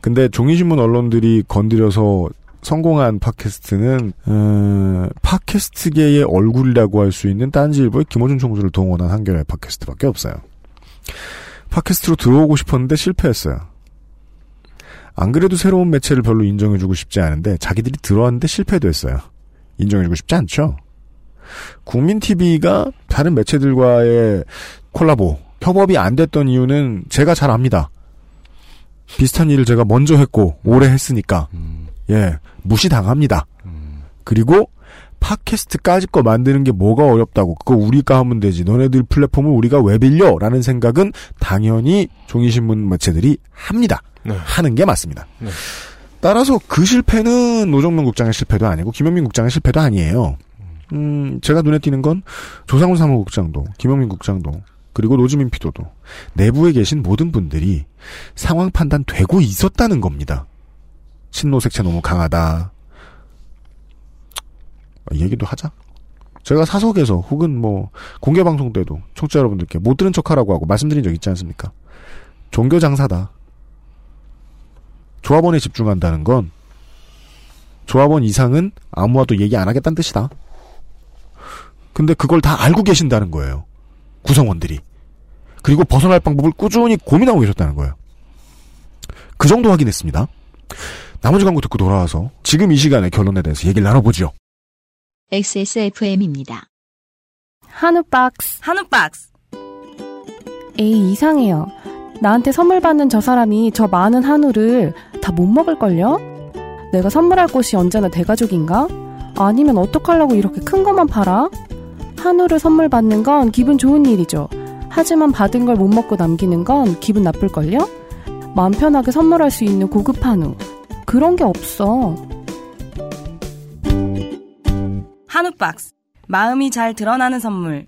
근데 종이신문 언론들이 건드려서 성공한 팟캐스트는 어, 팟캐스트계의 얼굴이라고 할 수 있는 딴지일보의 김호준 총수를 동원한 한겨레 팟캐스트밖에 없어요. 팟캐스트로 들어오고 싶었는데 실패했어요. 안 그래도 새로운 매체를 별로 인정해주고 싶지 않은데 자기들이 들어왔는데 실패됐어요. 인정해주고 싶지 않죠. 국민 TV가 다른 매체들과의 콜라보 협업이 안 됐던 이유는 제가 잘 압니다. 비슷한 일을 제가 먼저 했고 오래 했으니까 예 무시당합니다. 그리고 팟캐스트까지 거 만드는 게 뭐가 어렵다고 그거 우리가 하면 되지 너네들 플랫폼을 우리가 왜 빌려라는 생각은 당연히 종이신문 매체들이 합니다. 하는 게 맞습니다. 네. 따라서 그 실패는 노정명 국장의 실패도 아니고 김영민 국장의 실패도 아니에요. 음, 제가 눈에 띄는 건 조상훈 사무국장도 김영민 국장도 그리고 노지민 피도도 내부에 계신 모든 분들이 상황 판단 되고 있었다는 겁니다. 친노 색채 너무 강하다. 이 얘기도 하자. 제가 사석에서 혹은 뭐 공개 방송 때도 청취자 여러분들께 못 들은 척하라고 하고 말씀드린 적 있지 않습니까? 종교 장사다. 조합원에 집중한다는 건 조합원 이상은 아무와도 얘기 안 하겠다는 뜻이다. 근데 그걸 다 알고 계신다는 거예요. 구성원들이. 그리고 벗어날 방법을 꾸준히 고민하고 계셨다는 거예요. 그 정도 확인했습니다. 나머지 광고 듣고 돌아와서 지금 이 시간에 결론에 대해서 얘기를 나눠보죠. XSFM입니다. 한우 박스. 한우 박스. 에이, 이상해요. 나한테 선물 받는 저 사람이 저 많은 한우를 다 못 먹을걸요? 내가 선물할 곳이 언제나 대가족인가? 아니면 어떡하려고 이렇게 큰 것만 팔아? 한우를 선물 받는 건 기분 좋은 일이죠. 하지만 받은 걸 못 먹고 남기는 건 기분 나쁠걸요? 마음 편하게 선물할 수 있는 고급 한우. 그런 게 없어. 한우 박스. 마음이 잘 드러나는 선물.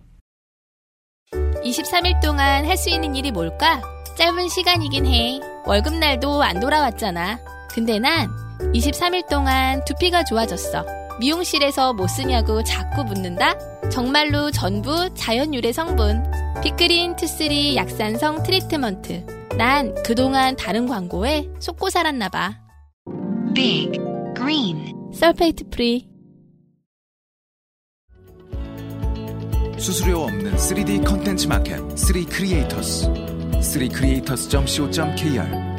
23일 동안 할 수 있는 일이 뭘까? 짧은 시간이긴 해. 월급날도 안 돌아왔잖아. 근데 난 23일 동안 두피가 좋아졌어. 미용실에서 뭐 쓰냐고 자꾸 묻는다? 정말로 전부 자연 유래 성분. 빅그린 two three 약산성 트리트먼트. 난 그동안 다른 광고에 속고 살았나봐. Big Green sulfate free. 수수료 없는 3D 컨텐츠 마켓 3 creators 3 크리에이터스.co.kr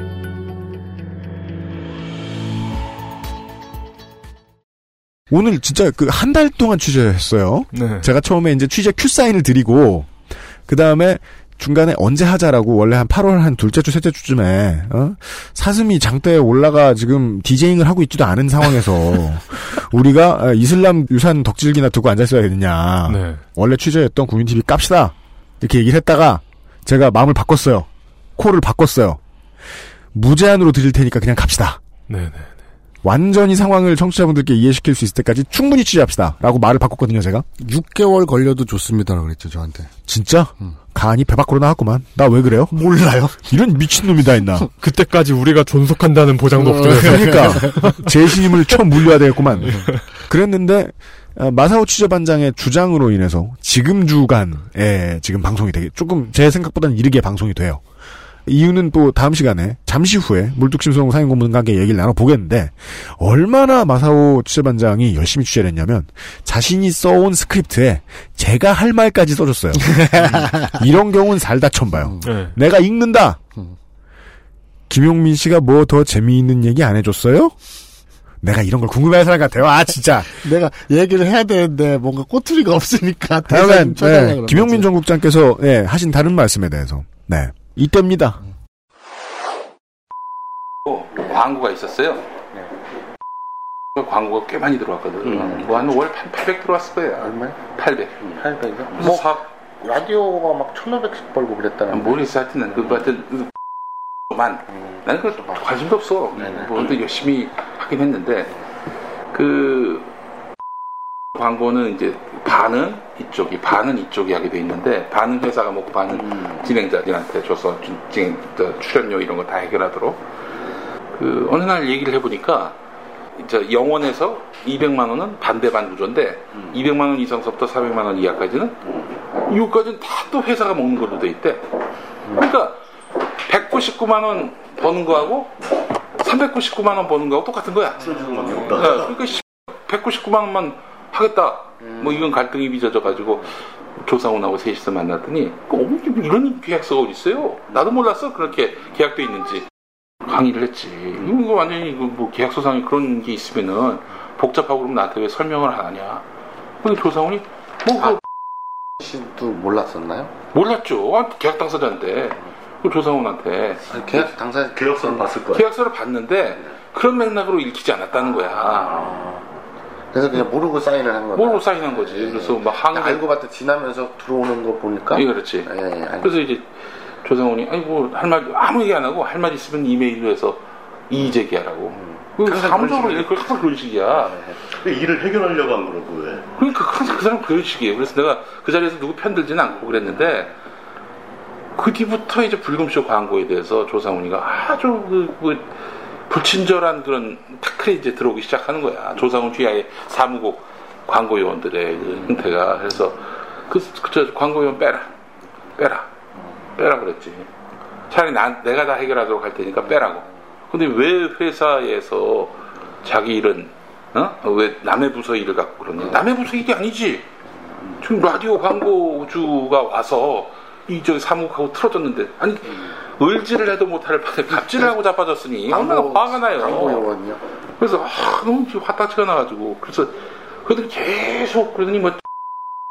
오늘 진짜 그 한 달 동안 취재했어요. 네. 제가 처음에 이제 취재 큐 사인을 드리고 그 다음에 중간에 언제 하자라고 원래 한 8월 한 둘째 주 셋째 주쯤에 어? 사슴이 장대에 올라가 지금 디제잉을 하고 있지도 않은 상황에서 우리가 이슬람 유산 덕질기나 두고 앉아 있어야겠느냐. 네. 원래 취재했던 국민 TV 깝시다 이렇게 얘기를 했다가 제가 마음을 바꿨어요. 콜을 바꿨어요. 무제한으로 드릴 테니까 그냥 갑시다. 네네. 완전히 상황을 청취자분들께 이해시킬 수 있을 때까지 충분히 취재합시다. 라고 말을 바꿨거든요, 제가. 6개월 걸려도 좋습니다라고 그랬죠, 저한테. 진짜? 간이 배 밖으로 나왔구만. 나 왜 그래요? 몰라요. 이런 미친놈이 다 있나. 그때까지 우리가 존속한다는 보장도 없으면서. 그러니까. 제 신임을 처음 물려야 되겠구만. 그랬는데, 어, 마사오 취재반장의 주장으로 인해서 지금 주간에 지금 방송이 되게 조금 제 생각보다는 이르게 방송이 돼요. 이유는 또 다음 시간에 잠시 후에 물뚝심송 상임고문과 얘기를 나눠보겠는데 얼마나 마사오 취재반장이 열심히 취재를 했냐면 자신이 써온 script에 제가 할 말까지 써줬어요. 이런 경우는 살다 처음 봐요. 네. 내가 읽는다. 김용민 씨가 뭐 더 재미있는 얘기 안 해줬어요? 내가 이런 걸 궁금해할 사람 같아요. 아 진짜. 내가 얘기를 해야 되는데 뭔가 꼬투리가 없으니까 다음엔 네, 그러는 김용민 거지. 전국장께서 예, 하신 다른 말씀에 대해서 네 이때입니다. 광고가 있었어요. 광고가 꽤 많이 들어왔거든. 뭐한 월 800 들어왔을 거예요. 얼마요? 800. 800이요? 뭐 뭐, 사, 라디오가 막 1,500씩 벌고 그랬다는. 모르겠어. 하여튼 난 그, 하여튼, 만. 나는 그 관심도 없어. 뭐, 또 열심히 하긴 했는데, 그, 광고는 이제 반은 이쪽이, 반은 이쪽이 하게 돼 있는데, 반은 회사가 먹고 반은 진행자들한테 줘서 진- 진행, 저 출연료 이런 거 다 해결하도록. 그, 어느 날 얘기를 해보니까, 저 영원에서 200만 원은 반대반 구조인데 200만 원 이상서부터 400만 원 이하까지는 이거까지는 다 또 회사가 먹는 걸로 돼 있대. 그러니까 199만 원 버는 거하고 399만 원 버는 거하고 똑같은 거야. 네, 그러니까 199만 원만 하겠다. 뭐 이건 갈등이 빚어져 가지고 조상훈하고 셋이서 만났더니 어, 이런 계약서가 어디 있어요? 나도 몰랐어 그렇게 계약돼 있는지. 강의를 했지. 이거 완전히 이거 뭐 계약서상에 그런 게 있으면은 복잡하고 그러면 나한테 왜 설명을 안 하냐. 근데 조상훈이 뭐 그, 씨도 몰랐었나요? 몰랐죠. 아, 계약 당사자인데 그 조상훈한테 계약 당사 계약서는 봤을 거예요. 계약서를 봤는데 그런 맥락으로 읽히지 않았다는 거야. 그래서 그냥 모르고 사인을 한 거예요. 모르고 사인한 거지. 그래서 막 항의 알고 봤더니 지나면서 들어오는 거 보니까. 예, 그렇지. 예, 예, 그래서 이제 조상훈이 아이고 할말 아무 얘기 안 하고 할 말 있으면 이메일로 해서 이의 제기하라고. 그 사무적으로 그런 그 항상 그런 식이야. 일을 해결하려고 한 거라고 왜? 그러니까 항상 그 사람 그런 식이에요. 그래서 내가 그 자리에서 누구 편들지는 않고 그랬는데 그 뒤부터 이제 불금쇼 광고에 대해서 조상훈이가 아주 그, 그 불친절한 그런 태클이 이제 들어오기 시작하는 거야. 조상훈 뒤하에 사무국 광고 요원들의 그 형태가 그래서 그, 저 광고 요원 빼라, 빼라, 빼라 그랬지. 차라리 난 내가 다 해결하도록 할 테니까 빼라고. 근데 왜 회사에서 자기 일은 어? 왜 남의 부서 일을 갖고 그러냐? 남의 부서 일이 아니지. 지금 라디오 광고주가 와서 이 저기 사무국하고 틀어졌는데 아니 을지를 해도 못할 판에 갑질을 하고 자빠졌으니 얼마나 화가 나요. 광고 요원이요? 그래서 아, 너무 화딱지가 나가지고 그래서 그러더니 계속 그러더니 뭐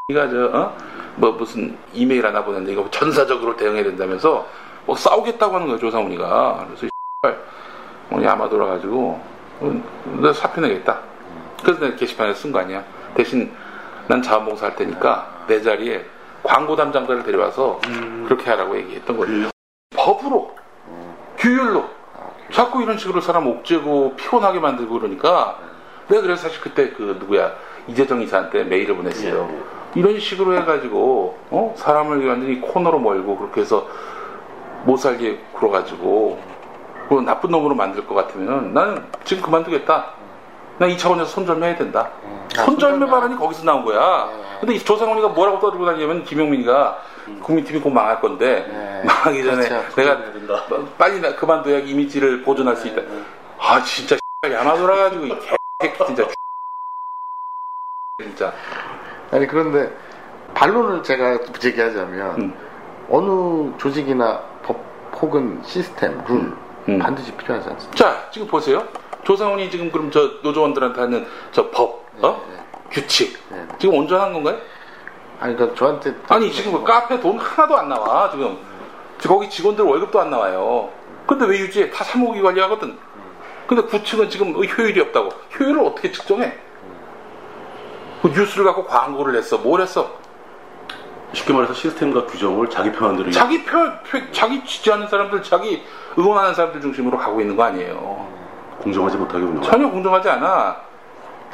이가 저 어? 뭐 무슨 이메일 하나 보냈는데 이거 전사적으로 대응해야 된다면서 뭐 싸우겠다고 하는 거야 조상훈이가 그래서 이 어, 야마 돌아가지고 어, 너 사표 내겠다. 그래서 내가 게시판에 쓴 거 아니야. 대신 난 자원봉사 할 테니까 내 자리에 광고 담당자를 데려와서 그렇게 하라고 얘기했던 거예요. 법으로 규율로 자꾸 이런 식으로 사람 옥죄고 피곤하게 만들고 그러니까 내가 그래서 사실 그때 그 누구야 이재정 이사한테 메일을 보냈어요. 이런 식으로 해가지고 어? 사람을 완전히 코너로 몰고 그렇게 해서 못 살게 굴어가지고 그 나쁜 놈으로 만들 것 같으면 나는 지금 그만두겠다. 난이 차원에서 손절매해야 된다. 손절매 발언이 거기서 나온 거야. 근데 이 조상훈이가 뭐라고 떠들고 다니냐면 김용민이가 국민TV 곧 망할 건데 망하기 전에 내가 빨리 나 그만둬야 이미지를 보존할 수 있다. 아 진짜 야마 돌아가지고 이 개새끼 진짜 진짜 아니 그런데 반론을 제가 제기하자면 음. 어느 조직이나 법 혹은 시스템, 룰 음. 반드시 필요하지 않습니까? 자, 지금 보세요. 조상훈이 지금 그럼 저 노조원들한테 하는 저 법, 어? 규칙. 지금 온전한 건가요? 아니, 그러니까 저한테. 아니, 지금 그 카페 돈 하나도 안 나와, 지금. 거기 직원들 월급도 안 나와요. 근데 왜 유지해? 다 사무국이 관리하거든. 근데 구측은 지금 효율이 없다고. 효율을 어떻게 측정해? 그 뉴스를 갖고 광고를 했어. 뭘 했어? 쉽게 말해서 시스템과 규정을 자기 편한 대로 자기 표, 표- 자기 지지하는 사람들, 자기 응원하는 사람들 중심으로 가고 있는 거 아니에요. 공정하지 못하게 운영. 전혀 공정하지 않아.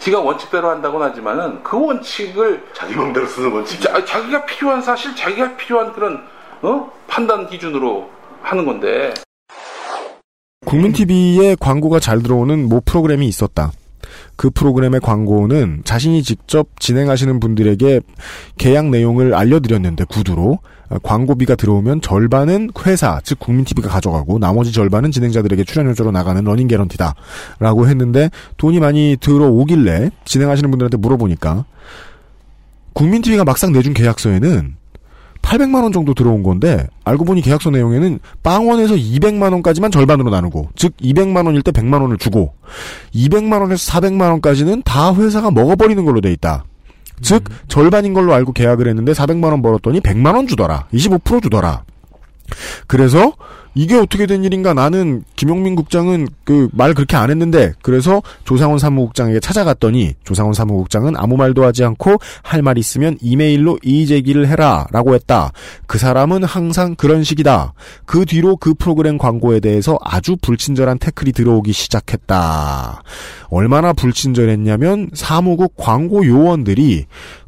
지가 원칙대로 한다고는 하지만은 그 원칙을 자기 맘대로 쓰는 원칙. 자, 자기가 필요한 사실, 자기가 필요한 그런 어? 판단 기준으로 하는 건데. 국민TV에 광고가 잘 들어오는 모 프로그램이 있었다. 그 프로그램의 광고는 자신이 직접 진행하시는 분들에게 계약 내용을 알려드렸는데 구두로 어, 광고비가 들어오면 절반은 회사 즉 국민TV가 가져가고 나머지 절반은 진행자들에게 출연료조로 나가는 running 개런티다 라고 했는데 돈이 많이 들어오길래 진행하시는 분들한테 물어보니까 국민TV가 막상 내준 계약서에는 800만 원 정도 들어온 건데 알고 보니 계약서 내용에는 빵원에서 200만 원까지만 절반으로 나누고 즉 200만 원일 때 100만 원을 주고 200만 원에서 400만 원까지는 다 회사가 먹어버리는 걸로 돼 있다. 즉 절반인 걸로 알고 계약을 했는데 400만 원 벌었더니 100만 원 주더라. 25% 주더라. 그래서 이게 어떻게 된 일인가 나는 김용민 국장은 그 말 그렇게 안 했는데 그래서 조상원 사무국장에게 찾아갔더니 조상원 사무국장은 아무 말도 하지 않고 할 말 있으면 이메일로 이의 제기를 해라라고 했다. 그 사람은 항상 그런 식이다. 그 뒤로 그 프로그램 광고에 대해서 아주 불친절한 태클이 들어오기 시작했다. 얼마나 불친절했냐면 사무국 광고 요원들이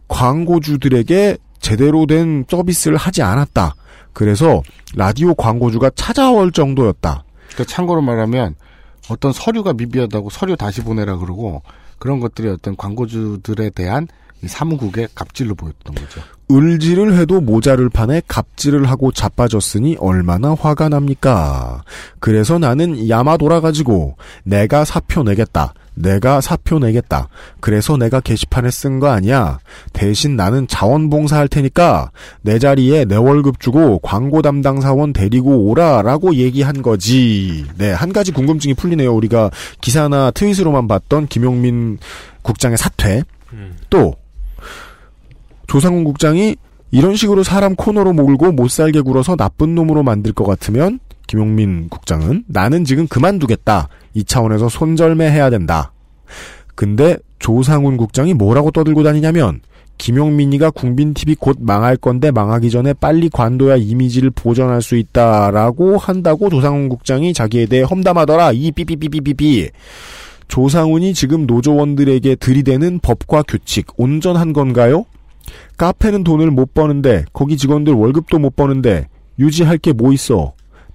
광고주들에게 제대로 된 서비스를 하지 않았다. 그래서 라디오 광고주가 찾아올 정도였다. 그 참고로 말하면 어떤 서류가 미비하다고 서류 다시 보내라 그러고 그런 것들이 어떤 광고주들에 대한 이 사무국의 갑질로 보였던 거죠. 을지를 해도 모자를 파내 갑질을 하고 자빠졌으니 얼마나 화가 납니까? 그래서 나는 야마 돌아가지고 내가 사표 내겠다. 내가 사표 내겠다. 그래서 내가 게시판에 쓴 거 아니야. 대신 나는 자원봉사 할 테니까 내 자리에 내 월급 주고 광고 담당 사원 데리고 오라 라고 얘기한 거지. 네, 한 가지 궁금증이 풀리네요. 우리가 기사나 트윗으로만 봤던 김용민 국장의 사퇴. 또 조상훈 국장이 이런 식으로 사람 코너로 몰고 못 살게 굴어서 나쁜 놈으로 만들 것 같으면 김용민 국장은 나는 지금 그만두겠다. 이 차원에서 손절매 해야 된다. 근데 조상훈 국장이 뭐라고 떠들고 다니냐면 김용민이가 국민TV 곧 망할 건데 망하기 전에 빨리 관둬야 이미지를 보존할 수 있다라고 한다고 조상훈 국장이 자기에 대해 험담하더라. 이 삐삐삐삐삐삐. 조상훈이 지금 노조원들에게 들이대는 법과 규칙 온전한 건가요? 카페는 돈을 못 버는데 거기 직원들 월급도 못 버는데 유지할 게 뭐 있어?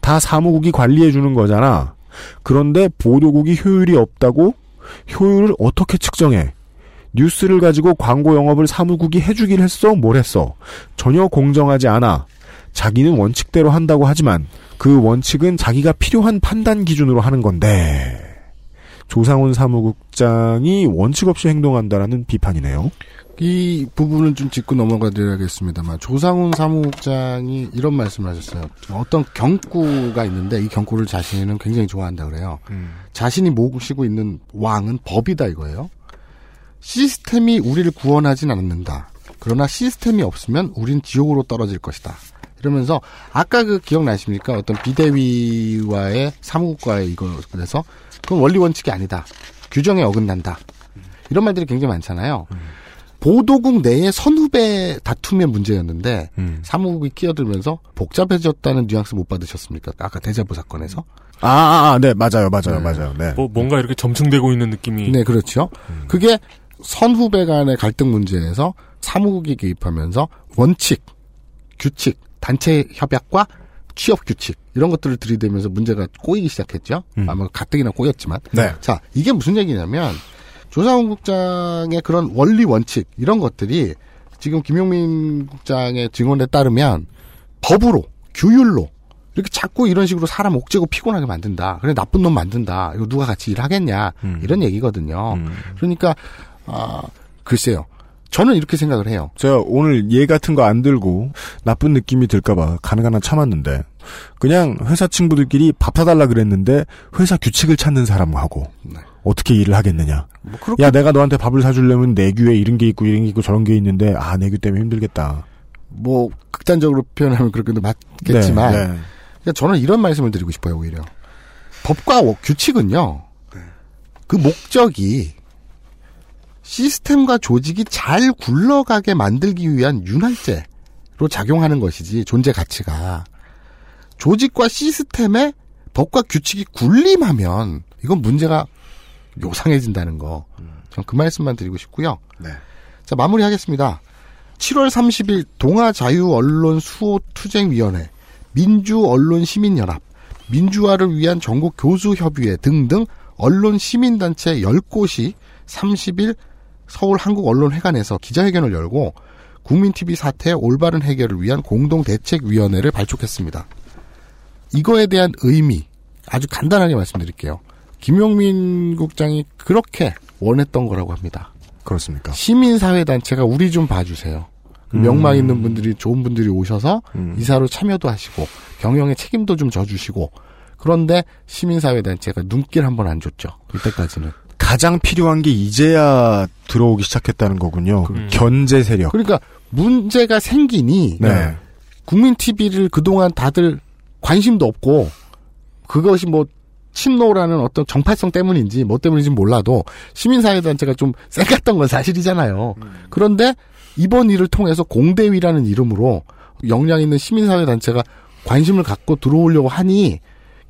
다 사무국이 관리해 주는 거잖아. 그런데 보도국이 효율이 없다고? 효율을 어떻게 측정해? 뉴스를 가지고 광고 영업을 사무국이 해주긴 했어? 뭘 했어? 전혀 공정하지 않아. 자기는 원칙대로 한다고 하지만 그 원칙은 자기가 필요한 판단 기준으로 하는 건데 조상훈 사무국장이 원칙 없이 행동한다라는 비판이네요. 이 부분은 좀 짚고 넘어가 드려야겠습니다만 조상훈 사무국장이 이런 말씀을 하셨어요. 어떤 경구가 있는데 이 경구를 자신은 굉장히 좋아한다 그래요. 자신이 모시고 있는 왕은 법이다 이거예요. 시스템이 우리를 구원하진 않는다. 그러나 시스템이 없으면 우린 지옥으로 떨어질 것이다. 이러면서 아까 그 기억나십니까? 어떤 비대위와의 사무국과의 이거 그래서 그건 원리 원칙이 아니다. 규정에 어긋난다. 이런 말들이 굉장히 많잖아요. 보도국 내의 선후배 다툼의 문제였는데 사무국이 끼어들면서 복잡해졌다는 뉘앙스 못 받으셨습니까? 아까 대자보 사건에서. 아, 아, 아, 네, 맞아요, 맞아요, 맞아요. 네. 뭐 뭔가 이렇게 점층되고 있는 느낌이. 네, 그렇죠. 그게 선후배 간의 갈등 문제에서 사무국이 개입하면서 원칙, 규칙, 단체 협약과 취업 규칙 이런 것들을 들이대면서 문제가 꼬이기 시작했죠. 아마 가뜩이나 꼬였지만. 네. 자, 이게 무슨 얘기냐면 조사원 국장의 그런 원리 원칙 이런 것들이 지금 김용민 국장의 증언에 따르면 법으로 규율로 이렇게 자꾸 이런 식으로 사람 옥죄고 피곤하게 만든다. 그래 나쁜 놈 만든다. 이거 누가 같이 일하겠냐 이런 얘기거든요. 그러니까 아 글쎄요. 저는 이렇게 생각을 해요. 제가 오늘 얘 같은 거 안 들고 나쁜 느낌이 들까봐 가능한 한 참았는데 그냥 회사 친구들끼리 밥 사달라 그랬는데 회사 규칙을 찾는 사람하고 어떻게 일을 하겠느냐. 야 내가 너한테 밥을 사주려면 내규에 이런 게 있고 이런 게 있고 저런 게 있는데 아 내규 때문에 힘들겠다. 뭐 극단적으로 표현하면 그렇게 맞겠지만 네, 네. 그러니까 저는 이런 말씀을 드리고 싶어요 오히려 법과 규칙은요 그 목적이 시스템과 조직이 잘 굴러가게 만들기 위한 윤활제로 작용하는 것이지 존재 가치가 조직과 시스템에 법과 규칙이 군림하면 이건 문제가 요상해진다는 거. 전 그 말씀만 드리고 싶고요. 자 마무리하겠습니다. 7월 30일 동아자유언론수호투쟁위원회, 민주언론시민연합, 민주화를 위한 전국 교수협의회 등등 언론시민단체 10곳이 30일 서울 한국언론회관에서 기자회견을 열고 국민TV 사태의 올바른 해결을 위한 공동대책위원회를 발족했습니다. 이거에 대한 의미 아주 간단하게 말씀드릴게요. 김용민 국장이 그렇게 원했던 거라고 합니다. 그렇습니까? 시민사회단체가 우리 좀 봐주세요. 그 음. 명망 있는 분들이 좋은 분들이 오셔서 이사로 참여도 하시고 경영에 책임도 좀 져주시고 그런데 시민사회단체가 눈길 한 번 안 줬죠. 이때까지는. 가장 필요한 게 이제야 들어오기 시작했다는 거군요. 견제 세력. 그러니까 문제가 생기니 네. 국민 TV를 그동안 다들 관심도 없고 그것이 뭐 친노라는 어떤 정파성 때문인지 뭐 때문인지 몰라도 시민사회단체가 좀 쌩갔던 건 사실이잖아요. 그런데 이번 일을 통해서 공대위라는 이름으로 역량 있는 시민사회단체가 관심을 갖고 들어오려고 하니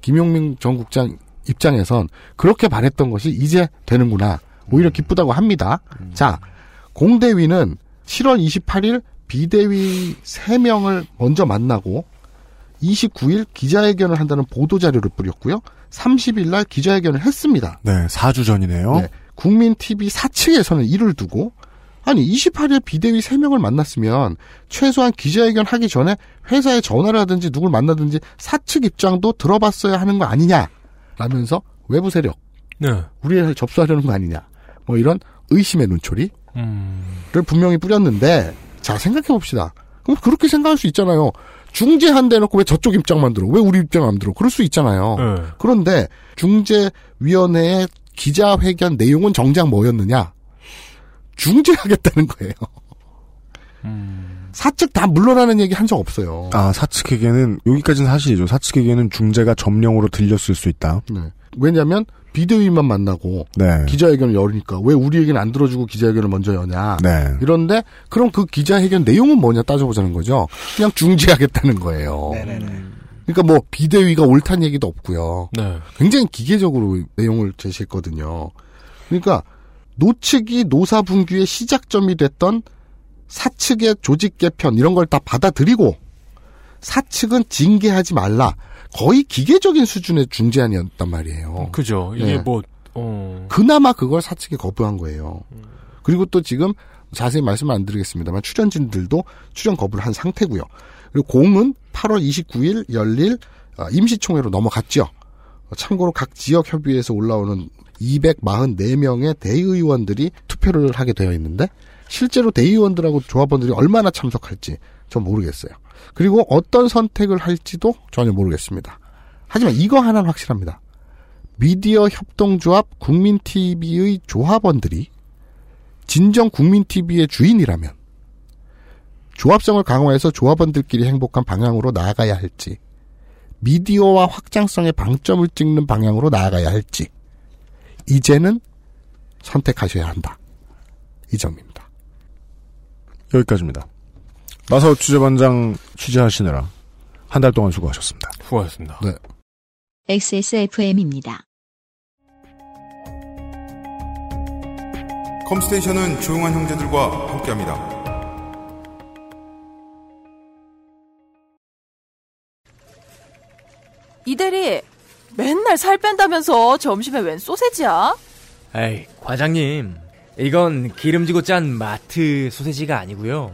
김용민 전 국장 입장에선 그렇게 바랬던 것이 이제 되는구나. 오히려 기쁘다고 합니다. 자, 공대위는 7월 28일 비대위 3명을 먼저 만나고 29일 기자회견을 한다는 보도자료를 뿌렸고요. 30일 날 기자회견을 했습니다. 네, 4주 전이네요. 네, 국민 TV 사측에서는 이를 두고 아니 28일 비대위 3명을 만났으면 최소한 기자회견 하기 전에 회사에 전화를 하든지 누굴 만나든지 사측 입장도 들어봤어야 하는 거 아니냐 라면서 외부 세력 네. 우리를 접수하려는 거 아니냐 뭐 이런 의심의 눈초리를 음. 분명히 뿌렸는데 자 생각해 봅시다 그럼 그렇게 생각할 수 있잖아요 중재한 대 놓고 왜 저쪽 입장만 들어 왜 우리 입장 안 들어 그럴 수 있잖아요 네. 그런데 중재위원회의 기자회견 내용은 정작 뭐였느냐 중재하겠다는 거예요 사측 다 물러나는 얘기 한 적 없어요 아, 사측에게는, 여기까지는 사실이죠. 사측에게는 중재가 점령으로 들렸을 수 있다. 네. 왜냐하면 비대위만 만나고 네. 기자회견을 열으니까 왜 우리 얘기는 안 들어주고 기자회견을 먼저 여냐. 네. 이런데 그럼 그 기자회견 내용은 뭐냐 따져보자는 거죠. 그냥 중지하겠다는 거예요. 그러니까 뭐 비대위가 옳다는 얘기도 없고요. 네. 굉장히 기계적으로 내용을 제시했거든요. 그러니까 노측이 노사분규의 시작점이 됐던 사측의 조직 개편 이런 걸 다 받아들이고 사측은 징계하지 말라. 거의 기계적인 수준의 중재안이었단 말이에요. 그죠. 이게 네. 뭐, 어. 그나마 그걸 사측이 거부한 거예요. 그리고 또 지금 자세히 말씀 안 드리겠습니다만 출연진들도 출연 거부를 한 상태고요. 그리고 공은 8월 29일 열릴 아, 임시총회로 넘어갔죠. 참고로 각 지역 협의회에서 올라오는 244명의 대의원들이 투표를 하게 되어 있는데 실제로 대의원들하고 조합원들이 얼마나 참석할지 전 모르겠어요. 그리고 어떤 선택을 할지도 전혀 모르겠습니다. 하지만 이거 하나는 확실합니다. 미디어 협동조합 국민TV의 조합원들이 진정 국민TV의 주인이라면 조합성을 강화해서 조합원들끼리 행복한 방향으로 나아가야 할지 미디어와 확장성의 방점을 찍는 방향으로 나아가야 할지 이제는 선택하셔야 한다. 이 점입니다. 여기까지입니다. 마사오 취재반장 취재하시느라 한 달 동안 수고하셨습니다. 수고하셨습니다. 네. XSFM입니다. 컴스테이션은 조용한 형제들과 함께합니다. 이대리 맨날 살 뺀다면서 점심에 웬 소세지야? 에이 과장님 이건 기름지고 짠 마트 소세지가 아니고요.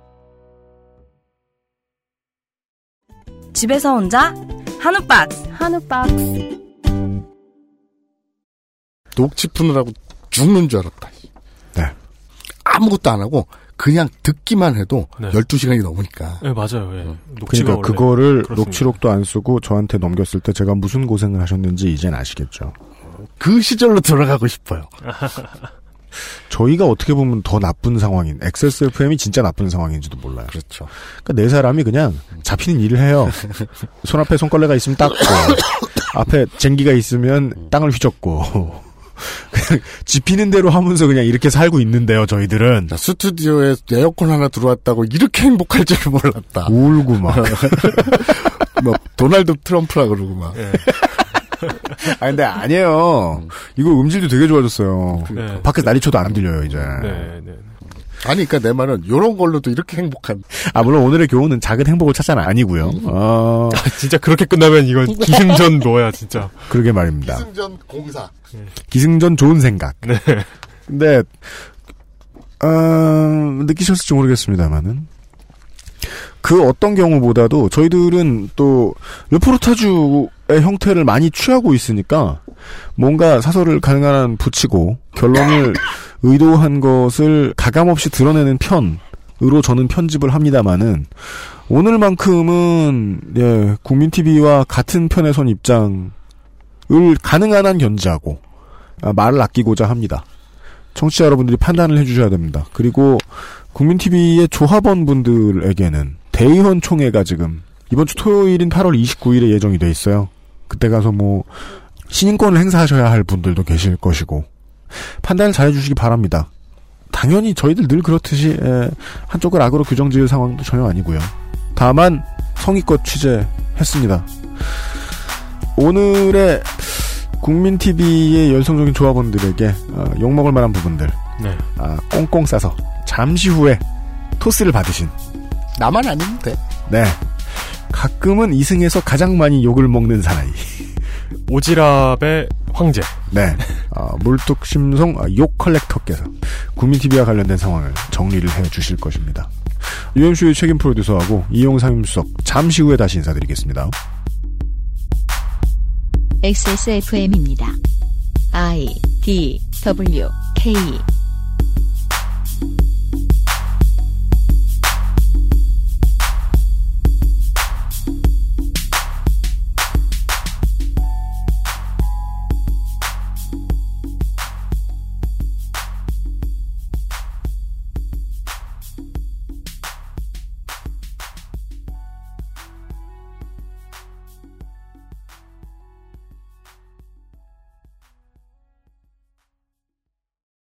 집에서 혼자 한우 박스 한우 박스 녹취 푸느라고 죽는 줄 알았다. 네. 아무것도 안 하고 그냥 듣기만 해도 네. 12시간이 넘으니까. 네, 맞아요. 예. 녹취가 그러니까 그거를 그렇습니다. 녹취록도 안 쓰고 저한테 넘겼을 때 제가 무슨 고생을 하셨는지 이젠 아시겠죠. 그 시절로 돌아가고 싶어요. 저희가 어떻게 보면 더 나쁜 상황인 XSFM이 진짜 나쁜 상황인지도 몰라요. 그렇죠. 그러니까 네 사람이 그냥 잡히는 일을 해요. 손 앞에 손걸레가 있으면 닦고 앞에 쟁기가 있으면 땅을 휘젓고 그냥 집히는 대로 하면서 그냥 이렇게 살고 있는데요. 저희들은 스튜디오에 에어컨 하나 들어왔다고 이렇게 행복할 줄 몰랐다. 울고 막. 뭐 도널드 트럼프라 그러고 막. 아 근데 아니에요. 이거 음질도 되게 좋아졌어요. 네. 밖에서 난리 쳐도 안 들려요 이제. 네, 네. 아니, 그니까 내 말은, 요런 걸로도 이렇게 행복한. 아, 물론 오늘의 교훈은 작은 행복을 찾자는 아니고요. 어... 진짜 그렇게 끝나면 이건 기승전 뭐야, 진짜. 그러게 말입니다. 기승전 공사. 기승전 좋은 생각. 네. 근데, 어, 느끼셨을지 모르겠습니다만은. 그 어떤 경우보다도 저희들은 또 레포르타주의 형태를 많이 취하고 있으니까 뭔가 사설을 가능한 붙이고 결론을 의도한 것을 가감없이 드러내는 편으로 저는 편집을 합니다만은 오늘만큼은 예, 국민 TV와 같은 편에 선 입장을 가능한 한 견지하고 아, 말을 아끼고자 합니다. 청취자 여러분들이 판단을 해주셔야 됩니다. 그리고 국민 TV의 조합원 분들에게는 대의원 총회가 지금 이번 주 토요일인 8월 29일에 예정이 돼 있어요. 그때 가서 뭐 신인권을 행사하셔야 할 분들도 계실 것이고 판단을 잘 해주시기 바랍니다. 당연히 저희들 늘 그렇듯이 에, 한쪽을 악으로 규정지을 상황도 전혀 아니고요. 다만 성의껏 취재했습니다. 오늘의 국민 TV의 열성적인 조합원들에게 어, 욕먹을 만한 부분들 네. 아, 꽁꽁 싸서 잠시 후에 토스를 받으신 나만 아니면 돼. 네. 가끔은 이승에서 가장 많이 욕을 먹는 사나이. 오지랖의 황제. 네. 어, 물뚝심송 어, 욕 컬렉터께서 국민TV와 관련된 상황을 정리를 해 주실 것입니다. UMC의 책임 프로듀서하고 이용 상 임수석 잠시 후에 다시 인사드리겠습니다. XSFM입니다. I D W K